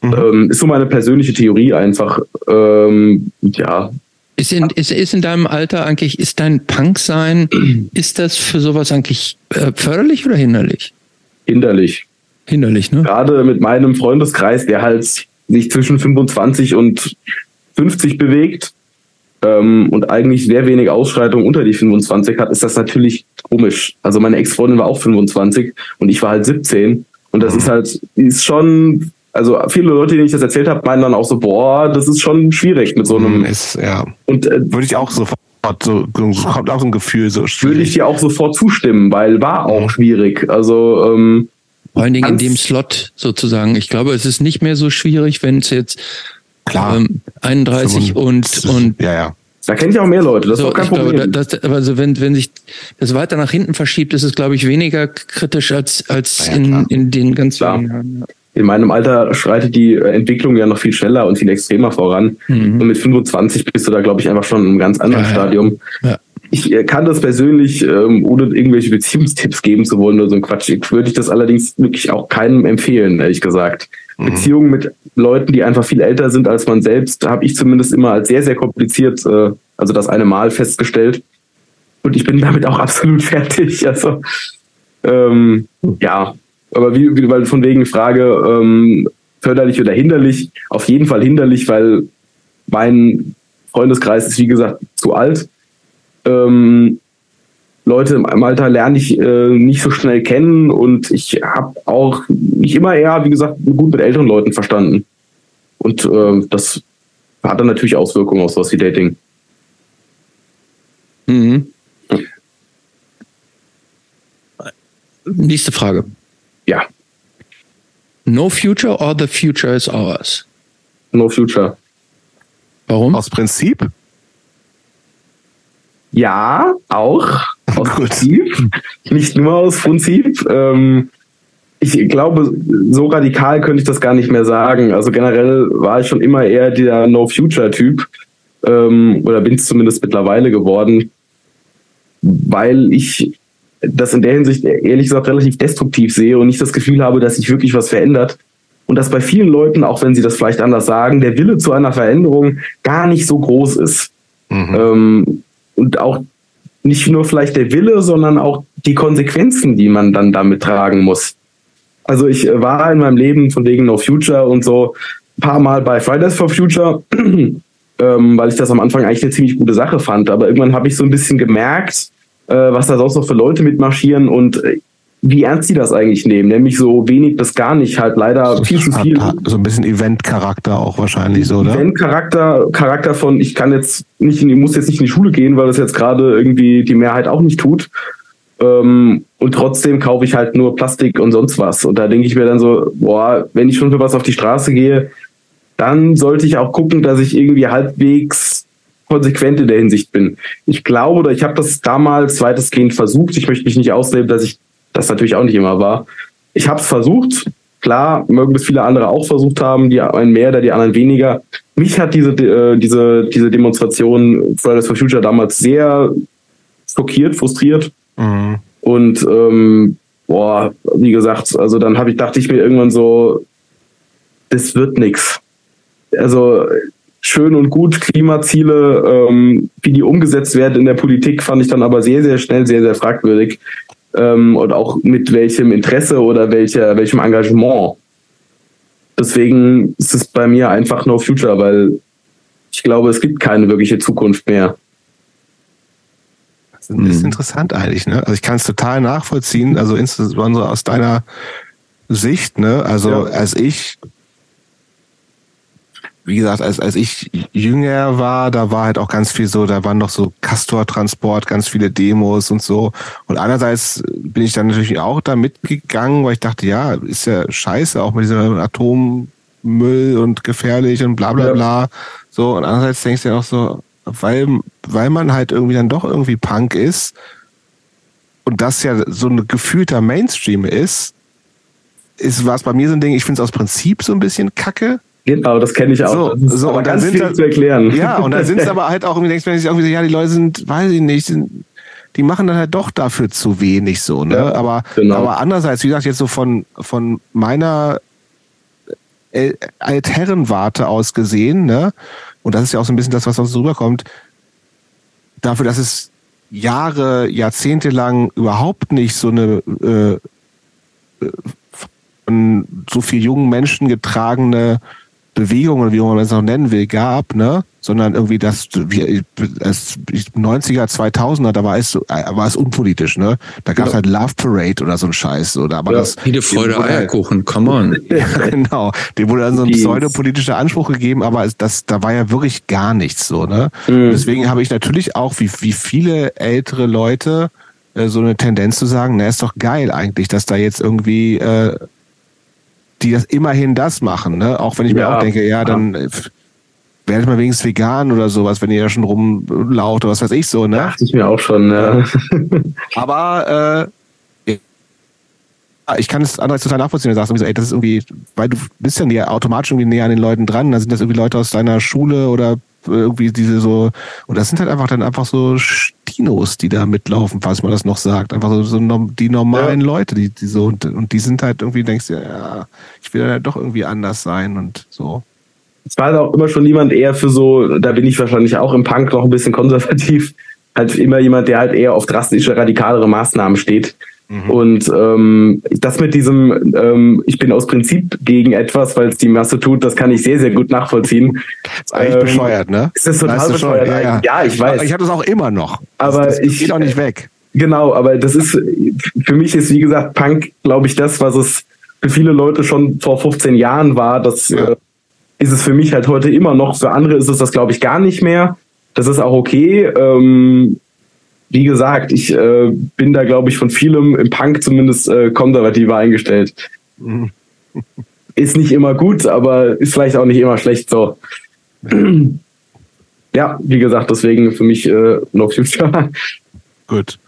Mhm. Ähm, ist so meine persönliche Theorie einfach. Ähm, ja. Ist in, ist, ist in deinem Alter eigentlich, ist dein Punk-Sein, *clears throat* ist das für sowas eigentlich äh, förderlich oder hinderlich? Hinderlich. Hinderlich, ne? Gerade mit meinem Freundeskreis, der halt sich zwischen 25 und 50 bewegt ähm, und eigentlich sehr wenig Ausschreitung unter die 25 hat, ist das natürlich komisch. Also meine Ex-Freundin war auch 25 und ich war halt 17 und das mhm. ist halt, ist schon also viele Leute, denen ich das erzählt habe, meinen dann auch so, boah, das ist schon schwierig mit so einem. Ist, ja. Und äh, würde ich auch so so, kommt auch so ein Gefühl so schwierig. Würde ich dir auch sofort zustimmen, weil war auch mhm. schwierig. Also ähm, vor allen Dingen in dem Slot sozusagen. Ich glaube, es ist nicht mehr so schwierig, wenn es jetzt Klar. Ähm, 31 und, und ja, ja. Da kenne ich auch mehr Leute, das so, ist auch kein Problem. Glaube, das, also wenn, wenn sich das weiter nach hinten verschiebt, ist es, glaube ich, weniger kritisch als, als ja, in, in den ganz klar. Jahren. In meinem Alter schreitet die Entwicklung ja noch viel schneller und viel extremer voran. Mhm. Und mit 25 bist du da, glaube ich, einfach schon in einem ganz anderen ja, Stadium. Ja. Ich äh, kann das persönlich, ähm, ohne irgendwelche Beziehungstipps geben zu wollen oder so ein Quatsch, würde ich das allerdings wirklich auch keinem empfehlen, ehrlich gesagt. Mhm. Beziehungen mit Leuten, die einfach viel älter sind als man selbst, habe ich zumindest immer als sehr, sehr kompliziert, äh, also das eine Mal festgestellt. Und ich bin damit auch *laughs* absolut fertig. Also ähm, ja, aber wie, weil von wegen Frage ähm, förderlich oder hinderlich, auf jeden Fall hinderlich, weil mein Freundeskreis ist wie gesagt zu alt. Ähm, Leute im Alter lerne ich äh, nicht so schnell kennen und ich habe auch mich immer eher, wie gesagt, gut mit älteren Leuten verstanden. Und äh, das hat dann natürlich Auswirkungen auf sowas wie Dating. Mhm. Nächste Frage. No future or the future is ours? No future. Warum? Aus Prinzip? Ja, auch. *laughs* Aus Prinzip. Nicht nur aus Prinzip. Ähm, ich glaube, so radikal könnte ich das gar nicht mehr sagen. Also generell war ich schon immer eher der No-Future-Typ. Ähm, oder bin es zumindest mittlerweile geworden. Weil ich das in der Hinsicht ehrlich gesagt relativ destruktiv sehe und nicht das Gefühl habe, dass sich wirklich was verändert. Und dass bei vielen Leuten, auch wenn sie das vielleicht anders sagen, der Wille zu einer Veränderung gar nicht so groß ist. Mhm. Ähm, und auch nicht nur vielleicht der Wille, sondern auch die Konsequenzen, die man dann damit tragen muss. Also ich äh, war in meinem Leben von wegen No Future und so ein paar Mal bei Fridays for Future, *clears throat* ähm, weil ich das am Anfang eigentlich eine ziemlich gute Sache fand. Aber irgendwann habe ich so ein bisschen gemerkt, was da sonst noch für Leute mitmarschieren und äh, wie ernst die das eigentlich nehmen, nämlich so wenig bis gar nicht, halt leider so viel zu viel. So ein bisschen Event-Charakter auch wahrscheinlich so, oder? Event-Charakter, Charakter von, ich kann jetzt nicht, in, muss jetzt nicht in die Schule gehen, weil das jetzt gerade irgendwie die Mehrheit auch nicht tut. Ähm, und trotzdem kaufe ich halt nur Plastik und sonst was. Und da denke ich mir dann so, boah, wenn ich schon für was auf die Straße gehe, dann sollte ich auch gucken, dass ich irgendwie halbwegs konsequent in der Hinsicht bin. Ich glaube, oder ich habe das damals weitestgehend versucht. Ich möchte mich nicht ausleben, dass ich das natürlich auch nicht immer war. Ich habe es versucht. Klar, mögen das viele andere auch versucht haben, die einen mehr oder die anderen weniger. Mich hat diese, äh, diese, diese Demonstration Fridays for Future damals sehr schockiert, frustriert. Mhm. Und ähm, boah, wie gesagt, also dann habe ich, dachte ich mir irgendwann so, das wird nix. Also schön und gut, Klimaziele, ähm, wie die umgesetzt werden in der Politik, fand ich dann aber sehr, sehr schnell, sehr, sehr fragwürdig ähm, und auch mit welchem Interesse oder welcher, welchem Engagement. Deswegen ist es bei mir einfach No Future, weil ich glaube, es gibt keine wirkliche Zukunft mehr. Das ist hm. interessant eigentlich, ne? Also ich kann es total nachvollziehen, also insbesondere aus deiner Sicht, ne? Also ja. als ich wie gesagt, als, als ich jünger war, da war halt auch ganz viel so, da waren noch so Castor-Transport, ganz viele Demos und so. Und einerseits bin ich dann natürlich auch da mitgegangen, weil ich dachte, ja, ist ja scheiße, auch mit diesem Atommüll und gefährlich und bla bla bla. Ja. So, und andererseits denkst du ja auch so, weil, weil man halt irgendwie dann doch irgendwie Punk ist und das ja so ein gefühlter Mainstream ist, ist war es bei mir so ein Ding, ich finde es aus Prinzip so ein bisschen kacke, Genau, das kenne ich auch. So, so und dann sind das, zu erklären. Ja, und dann sind es *laughs* aber halt auch irgendwie, denkst du irgendwie ja, die Leute sind, weiß ich nicht, sind, die machen dann halt doch dafür zu wenig so, ne? Ja, aber, genau. aber andererseits, wie gesagt, jetzt so von, von meiner Altherrenwarte aus gesehen, ne? Und das ist ja auch so ein bisschen das, was sonst rüberkommt, dafür, dass es Jahre, Jahrzehnte lang überhaupt nicht so eine äh, äh von so viel jungen Menschen getragene Bewegung oder wie man es auch nennen will, gab, ne? Sondern irgendwie das, wie, das 90er, 2000er, da war es, war es unpolitisch, ne? Da gab es ja. halt Love Parade oder so ein Scheiß, oder? Aber ja. das. Friede, Freude, Eierkuchen, come on. *laughs* ja, genau. Dem wurde dann so ein pseudopolitischer Anspruch gegeben, aber das, da war ja wirklich gar nichts so, ne? Mhm. Deswegen habe ich natürlich auch, wie, wie viele ältere Leute, äh, so eine Tendenz zu sagen, na, ist doch geil eigentlich, dass da jetzt irgendwie, äh, die das immerhin das machen, ne? Auch wenn ich ja, mir auch denke, ja, dann ja. Werdet mal wenigstens vegan oder sowas, wenn ihr da schon rumlaucht oder was weiß ich so, ne? Dachte ich mir auch schon, ja. Aber äh, ich kann es andererseits total nachvollziehen. Du sagst irgendwie so, ey, das ist irgendwie, weil du bist ja automatisch irgendwie näher an den Leuten dran. Dann sind das irgendwie Leute aus deiner Schule oder irgendwie diese so, und das sind halt einfach dann einfach so Stinos, die da mitlaufen, falls man das noch sagt. Einfach so, so die normalen ja. Leute, die, die so, und, und die sind halt irgendwie, denkst du, ja, ich will ja doch irgendwie anders sein und so. Es war auch immer schon jemand eher für so, da bin ich wahrscheinlich auch im Punk noch ein bisschen konservativ, halt immer jemand, der halt eher auf drastische, radikalere Maßnahmen steht. Mhm. Und ähm, das mit diesem, ähm, ich bin aus Prinzip gegen etwas, weil es die Masse tut, das kann ich sehr, sehr gut nachvollziehen. ist eigentlich ähm, bescheuert, ne? Ist das total bescheuert? Ja, ja. ja, ich weiß. Ich habe das auch immer noch. Aber das, das ich geht auch nicht weg. Genau, aber das ist für mich ist wie gesagt Punk, glaube ich, das, was es für viele Leute schon vor 15 Jahren war. Das ja. äh, ist es für mich halt heute immer noch. Für andere ist es das, glaube ich, gar nicht mehr. Das ist auch okay. Ähm, wie gesagt, ich äh, bin da, glaube ich, von vielem im Punk zumindest äh, konservativer eingestellt. *laughs* Ist nicht immer gut, aber ist vielleicht auch nicht immer schlecht so. *clears throat* ja, wie gesagt, deswegen für mich äh, No Future. *laughs* Gut.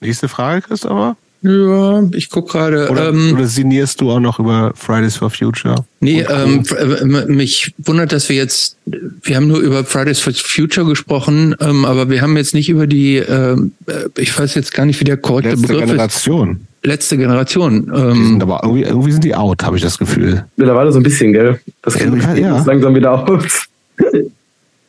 Nächste Frage, Christopher? Ja, ich gucke gerade. Oder, ähm, oder sinnierst du auch noch über Fridays for Future? Nee, ähm, äh, mich wundert, dass wir jetzt, wir haben nur über Fridays for Future gesprochen, ähm, aber wir haben jetzt nicht über die, ähm, äh, ich weiß jetzt gar nicht, wie der korrekte Letzte Begriff Generation. ist. Letzte Generation. Ähm, die sind aber irgendwie, irgendwie sind die out, habe ich das Gefühl. Mittlerweile so ein bisschen, gell? Das ja, ja. langsam wieder aus.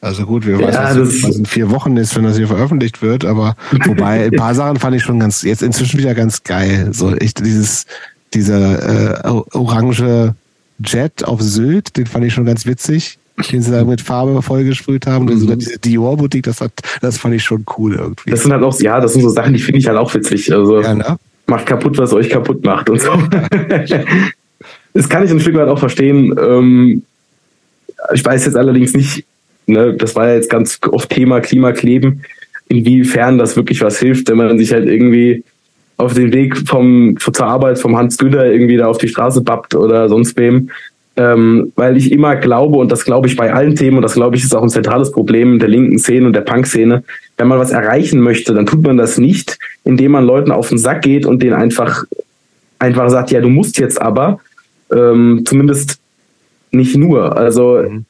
Also gut, wir ja, wissen, was, was in vier Wochen ist, wenn das hier veröffentlicht wird, aber *laughs* wobei ein paar Sachen fand ich schon ganz, jetzt inzwischen wieder ganz geil. So echt dieses, dieser äh, orange Jet auf Sylt, den fand ich schon ganz witzig, den sie da mit Farbe vollgesprüht haben. Mhm. Sogar diese Dior-Boutique, das, hat, das fand ich schon cool irgendwie. Das sind halt auch, ja, das sind so Sachen, die finde ich halt auch witzig. Also ja, ne? macht kaputt, was euch kaputt macht und so. *laughs* das kann ich ein Stück weit auch verstehen. Ähm, ich weiß jetzt allerdings nicht, ne, das war ja jetzt ganz oft Thema Klimakleben, inwiefern das wirklich was hilft, wenn man sich halt irgendwie auf den Weg vom, zur Arbeit vom Hans Günther irgendwie da auf die Straße bappt oder sonst wem. Ähm, weil ich immer glaube, und das glaube ich bei allen Themen, und das glaube ich ist auch ein zentrales Problem der linken Szene und der Punk-Szene, wenn man was erreichen möchte, dann tut man das nicht, indem man Leuten auf den Sack geht und denen einfach, einfach sagt, ja, du musst jetzt aber, ähm, zumindest nicht nur. Also mhm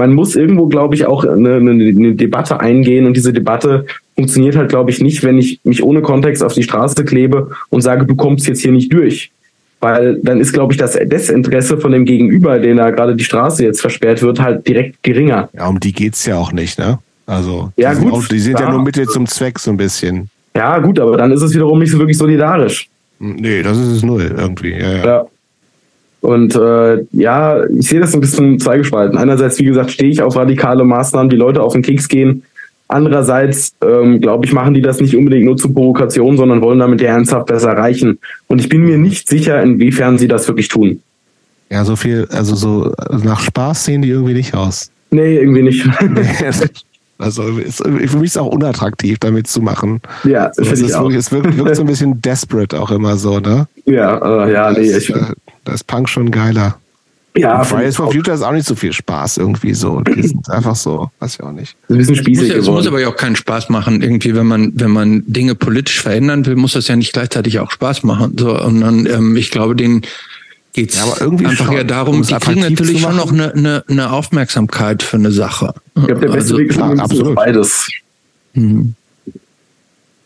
man muss irgendwo, glaube ich, auch eine, eine, eine, Debatte eingehen und diese Debatte funktioniert halt, glaube ich, nicht, wenn ich mich ohne Kontext auf die Straße klebe und sage, du kommst jetzt hier nicht durch. Weil dann ist, glaube ich, das Desinteresse von dem Gegenüber, den da gerade die Straße jetzt versperrt wird, halt direkt geringer. Ja, um die geht es ja auch nicht, ne? Also, ja, die gut, sind, auch, die sind ja. ja nur Mittel zum Zweck so ein bisschen. Ja, gut, aber dann ist es wiederum nicht so wirklich solidarisch. Nee, das ist es null irgendwie. Ja, ja. ja. Und äh, ja, ich sehe das ein bisschen zweigespalten. Einerseits, wie gesagt, stehe ich auf radikale Maßnahmen, die Leute auf den Keks gehen. Andererseits, ähm, glaube ich, machen die das nicht unbedingt nur zur Provokation, sondern wollen damit ja ernsthaft das erreichen. Und ich bin mir nicht sicher, inwiefern sie das wirklich tun. Ja, so viel, also so nach Spaß sehen die irgendwie nicht aus. Nee, irgendwie nicht. *laughs* also ist, für mich ist es auch unattraktiv, damit zu machen. Ja, so, es, ist wirklich, es wirkt, wirkt, so ein bisschen *laughs* desperate auch immer so, ne? Ja, äh, ja, nee, ich, äh, da ist Punk schon geiler. Ja, und Fridays for Future ist auch nicht so viel Spaß irgendwie so. Die *clears throat* sind einfach so, weiß ich auch nicht. Ein bisschen spießig es muss, muss aber ja auch keinen Spaß machen. Irgendwie, wenn man, wenn man Dinge politisch verändern will, muss das ja nicht gleichzeitig auch Spaß machen. So, und dann, ähm, ich glaube, den geht's ja, aber irgendwie einfach schon, ja darum, um die kriegen natürlich schon noch eine, eine, eine Aufmerksamkeit für eine Sache. Ich glaube, der beste also, Weg ist klar, absolut. beides. Mhm.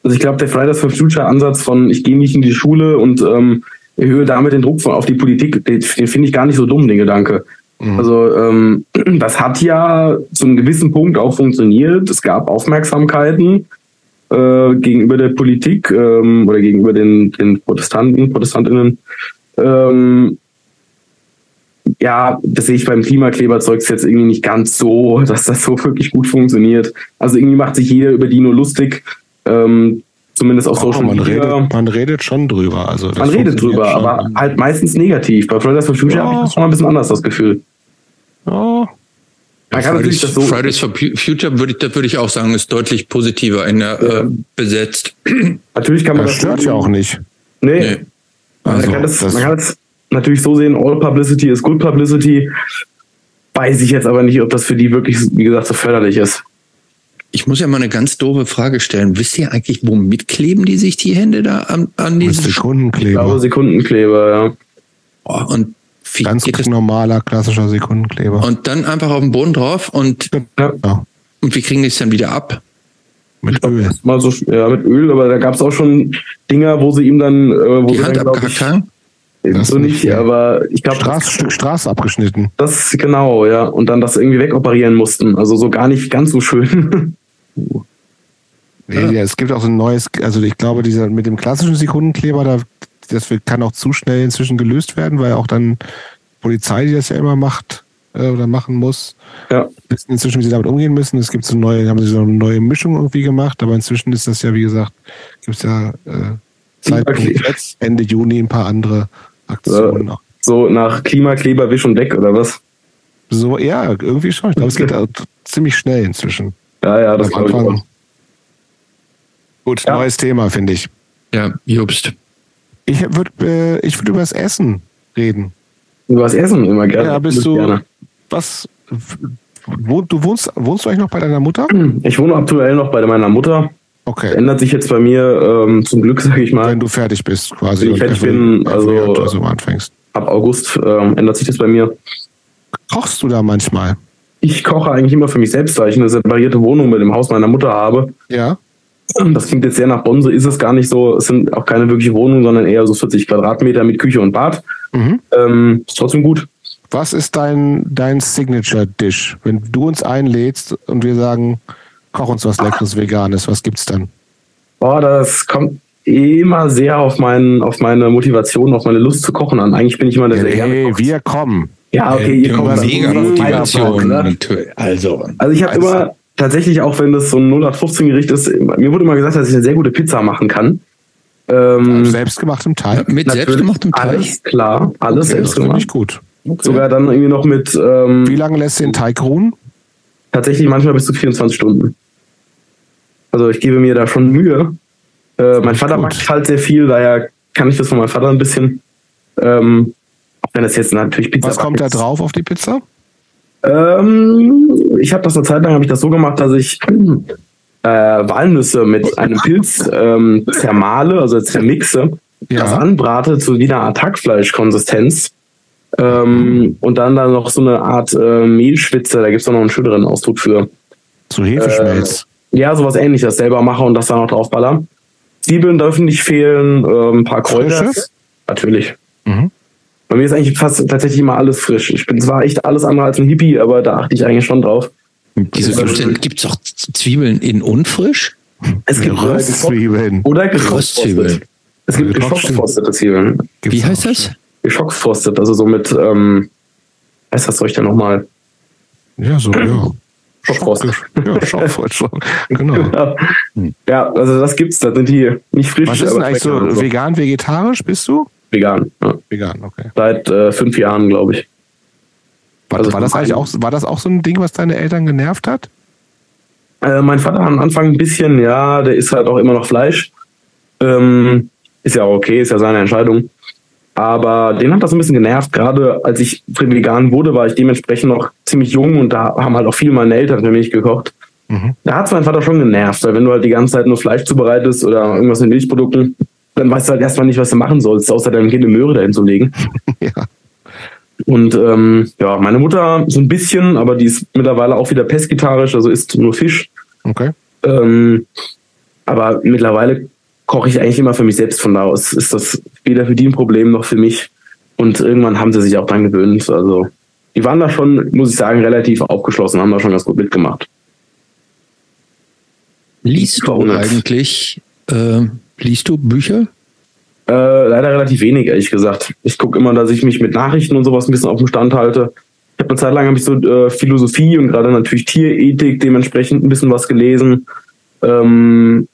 Also ich glaube, der Fridays for Future Ansatz von ich gehe nicht in die Schule und ähm, erhöhe damit den Druck auf die Politik, den, den finde ich gar nicht so dumm, den Gedanke. Mhm. Also ähm, *clears throat* das hat ja zu einem gewissen Punkt auch funktioniert. Es gab Aufmerksamkeiten äh, gegenüber der Politik ähm, oder gegenüber den, den Protestanten, Protestantinnen. Ähm, ja, das sehe ich beim Klimakleberzeug jetzt irgendwie nicht ganz so, *laughs* dass das so wirklich gut funktioniert. Also irgendwie macht sich jeder über die nur lustig. Ähm, zumindest auf Oh, Social man, Media. redet, man redet schon drüber. Also das man redet drüber, schon. aber halt meistens negativ. Bei Fridays for Future Ja. habe ich das schon mal ein bisschen anders, das Gefühl. Ja, Man kann natürlich Fridays, das so. Fridays for Future würde ich, das würde ich auch sagen, ist deutlich positiver in der, äh, besetzt. Natürlich kann man das das stört ja auch nicht. Nee, Nee. Man, Also, kann das, das- man kann das natürlich so sehen, all publicity is good publicity. Weiß ich jetzt aber nicht, ob das für die wirklich, wie gesagt, so förderlich ist. Ich muss ja mal eine ganz doofe Frage stellen. Wisst ihr eigentlich, womit kleben die sich die Hände da an, an diesen Ich glaube, Sekundenkleber. Sekundenkleber, ja. oh, und wie Ganz geht das? normaler, klassischer Sekundenkleber. Und dann einfach auf den Boden drauf und, ja, und wie kriegen die es dann wieder ab? Mit Öl. Mal so ja, mit Öl, aber da gab es auch schon Dinger, wo sie ihm dann, äh, wo Die sie Hand dann, abgehackt haben? Das so nicht, ja. aber ich glaube, Straße, Stück Straße abgeschnitten. das genau, ja. Und dann das irgendwie wegoperieren mussten. Also so gar nicht ganz so schön. *laughs* Nee, ja, es gibt auch so ein neues, also ich glaube, dieser mit dem klassischen Sekundenkleber, da, das kann auch zu schnell inzwischen gelöst werden, weil auch dann Polizei, die das ja immer macht äh, oder machen muss, ja. wissen inzwischen, wie sie damit umgehen müssen. Es gibt so neue, haben sie so eine neue Mischung irgendwie gemacht, aber inzwischen ist das ja, wie gesagt, gibt es ja äh, Zeitpunkt jetzt, Ende Juni, ein paar andere Aktionen. noch. So nach Klimakleber wisch und weg oder was? So, ja, irgendwie schon. Ich glaube, es geht auch ziemlich schnell inzwischen. Ja, ja, das glaube ich auch. Gut, Ja. neues Thema, finde ich. Ja, Jobst. Ich würde äh, ich würd über das Essen reden. Du was essen immer gerne. Ja, bist du. gerne. Was. Wo, du wohnst, wohnst du eigentlich noch bei deiner Mutter? *clears throat* Ich wohne aktuell noch bei meiner Mutter. Okay. Ändert sich jetzt bei mir ähm, zum Glück, *laughs* sage ich mal. Wenn du fertig bist, quasi. Wenn ich fertig bin, also- also anfängst. Ab August ähm, ändert sich das bei mir. Kochst du da manchmal? Ich koche eigentlich immer für mich selbst, weil ich eine separierte Wohnung mit dem Haus meiner Mutter habe. Ja. Das klingt jetzt sehr nach Bonse, ist es gar nicht so. Es sind auch keine wirkliche Wohnungen, sondern eher so 40 Quadratmeter mit Küche und Bad. Mhm. Ähm, ist trotzdem gut. Was ist dein, dein Signature-Dish? Wenn du uns einlädst und wir sagen, koch uns was Leckeres Veganes, was gibt's dann? Boah, das kommt immer sehr auf, meinen, auf meine Motivation, auf meine Lust zu kochen an. Eigentlich bin ich immer der sehr gerne Hey, wir kommen. Ja, okay, ihr kommt mega Motivation. ne? Also, Also ich habe immer tatsächlich, auch wenn das so ein 0815-Gericht ist, mir wurde immer gesagt, dass ich eine sehr gute Pizza machen kann. Ähm, Selbstgemachtem Teig? mit selbstgemachtem Teig? Alles klar, alles Okay, das selbst gut. Sogar dann irgendwie noch mit ähm, Wie lange lässt du den Teig ruhen? tatsächlich manchmal bis zu 24 Stunden. Also ich gebe mir da schon Mühe. Äh, mein Vater gut. macht halt sehr viel, daher kann ich das von meinem Vater ein bisschen. Ähm, auch wenn das jetzt natürlich Pizza Was kommt da drauf auf die Pizza? Ähm, ich habe das eine Zeit lang habe ich das so gemacht, dass ich äh, Walnüsse mit einem Pilz ähm, zermale, also zermixe, Ja. das anbrate zu wieder Art Hackfleischkonsistenz. Ähm, und dann da noch so eine Art äh, Mehlschwitze, da gibt's es noch einen schöneren Ausdruck für. Zu Hefeschmelz. Ja, sowas ähnliches, selber mache und das dann noch draufballer. Zwiebeln dürfen nicht fehlen, ähm, ein paar Kräuter. Natürlich. Mhm. Bei mir ist eigentlich fast tatsächlich immer alles frisch. Ich bin zwar echt alles andere als ein Hippie, aber da achte ich eigentlich schon drauf. Wieso gibt's denn, gibt's auch Zwiebeln in unfrisch? Es gibt äh, Röstzwiebeln. Oder Röstzwiebeln. Es gibt geschockfrostete Zwiebeln. Wie heißt das? Geschockfrostet, also so mit, ähm, heißt das Zeug denn nochmal? schon. Ja, so, ja. *clears throat* Schockfrost. Ja, Schockfrost. Schock- Genau. *laughs* Ja. also das gibt's, da sind die nicht frisch, Was ist denn eigentlich so also vegan, vegetarisch bist du? vegan. Ja. Vegan, okay. Seit äh, fünf Jahren, glaube ich. War, Also war, das eigentlich auch, war das auch so ein Ding, was deine Eltern genervt hat? Äh, mein Vater am Anfang ein bisschen, ja, der isst halt auch immer noch Fleisch. Ähm, ist ja auch okay, ist ja seine Entscheidung. Aber den hat das ein bisschen genervt. Gerade als ich vegan wurde, war ich dementsprechend noch ziemlich jung und da haben halt auch viele meine Eltern für mich gekocht. Mhm. Da hat es mein Vater schon genervt, weil wenn du halt die ganze Zeit nur Fleisch zubereitest oder irgendwas mit Milchprodukten, dann weißt du halt erstmal nicht, was du machen sollst, außer deinem Kind eine Möhre dahin zu legen. *laughs* ja. Und ähm, ja, meine Mutter so ein bisschen, aber die ist mittlerweile auch wieder pesketarisch, also isst nur Fisch. Okay. Ähm, aber mittlerweile koche ich eigentlich immer für mich selbst. Von da aus ist das weder für die ein Problem noch für mich. Und irgendwann haben sie sich auch dran gewöhnt. Also die waren da schon, muss ich sagen, relativ aufgeschlossen, haben da schon ganz gut mitgemacht. Liest du eigentlich, äh, liest du Bücher? Äh, leider relativ wenig, ehrlich gesagt. Ich gucke immer, dass ich mich mit Nachrichten und sowas ein bisschen auf dem Stand halte. Ich habe eine Zeit lang habe ich so äh, Philosophie und gerade natürlich Tierethik dementsprechend ein bisschen was gelesen. Ähm,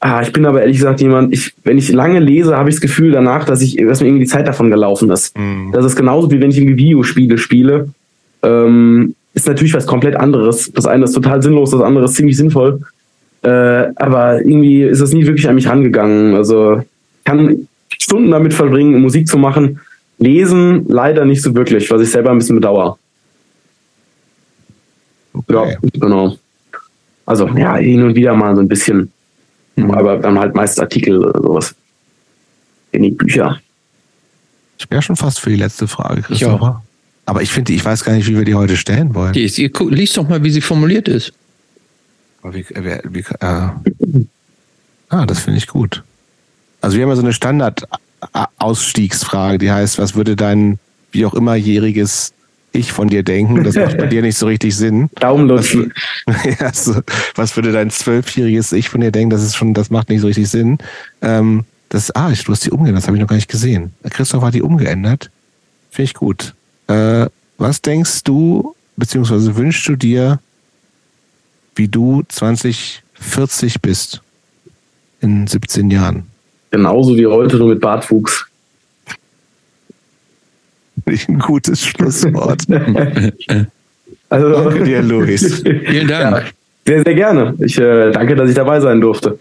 ah, ich bin aber ehrlich gesagt jemand, ich, wenn ich lange lese, habe ich das Gefühl danach, dass ich, dass mir irgendwie die Zeit davon gelaufen ist. Mhm. Das ist genauso wie wenn ich irgendwie Videospiele spiele. Ähm, ist natürlich was komplett anderes. Das eine ist total sinnlos, das andere ist ziemlich sinnvoll. Äh, aber irgendwie ist das nie wirklich an mich rangegangen. Also kann Stunden damit verbringen, Musik zu machen. Lesen leider nicht so wirklich, was ich selber ein bisschen bedauere. Okay. Ja, genau. Also ja, hin und wieder mal so ein bisschen. Mhm. Aber dann halt meist Artikel oder sowas. Wenig Bücher. Ich wäre schon fast für die letzte Frage, Christopher. Aber ich finde, ich weiß gar nicht, wie wir die heute stellen wollen. Die ist, ihr liest doch mal, wie sie formuliert ist. Wie, wie, äh, ah, das finde ich gut. Also wir haben ja so eine Standard-Ausstiegsfrage, die heißt, was würde dein wie auch immer jähriges Ich von dir denken? Das macht bei *laughs* dir nicht so richtig Sinn. Daumenlutschen. Was, *laughs* ja, so, was würde dein zwölfjähriges Ich von dir denken? Das ist schon, das macht nicht so richtig Sinn. Ähm, das, ah, du hast die umgeändert, das habe ich noch gar nicht gesehen. Christoph hat die umgeändert. Finde ich gut. Äh, was denkst du, beziehungsweise wünschst du dir, wie du 2040 bist? In 17 Jahren. Genauso wie heute, nur mit Bartwuchs. Ein gutes Schlusswort. *laughs* also, danke dir, Luis. *laughs* Vielen Dank. Ja, sehr, sehr gerne. Ich äh, danke, dass ich dabei sein durfte.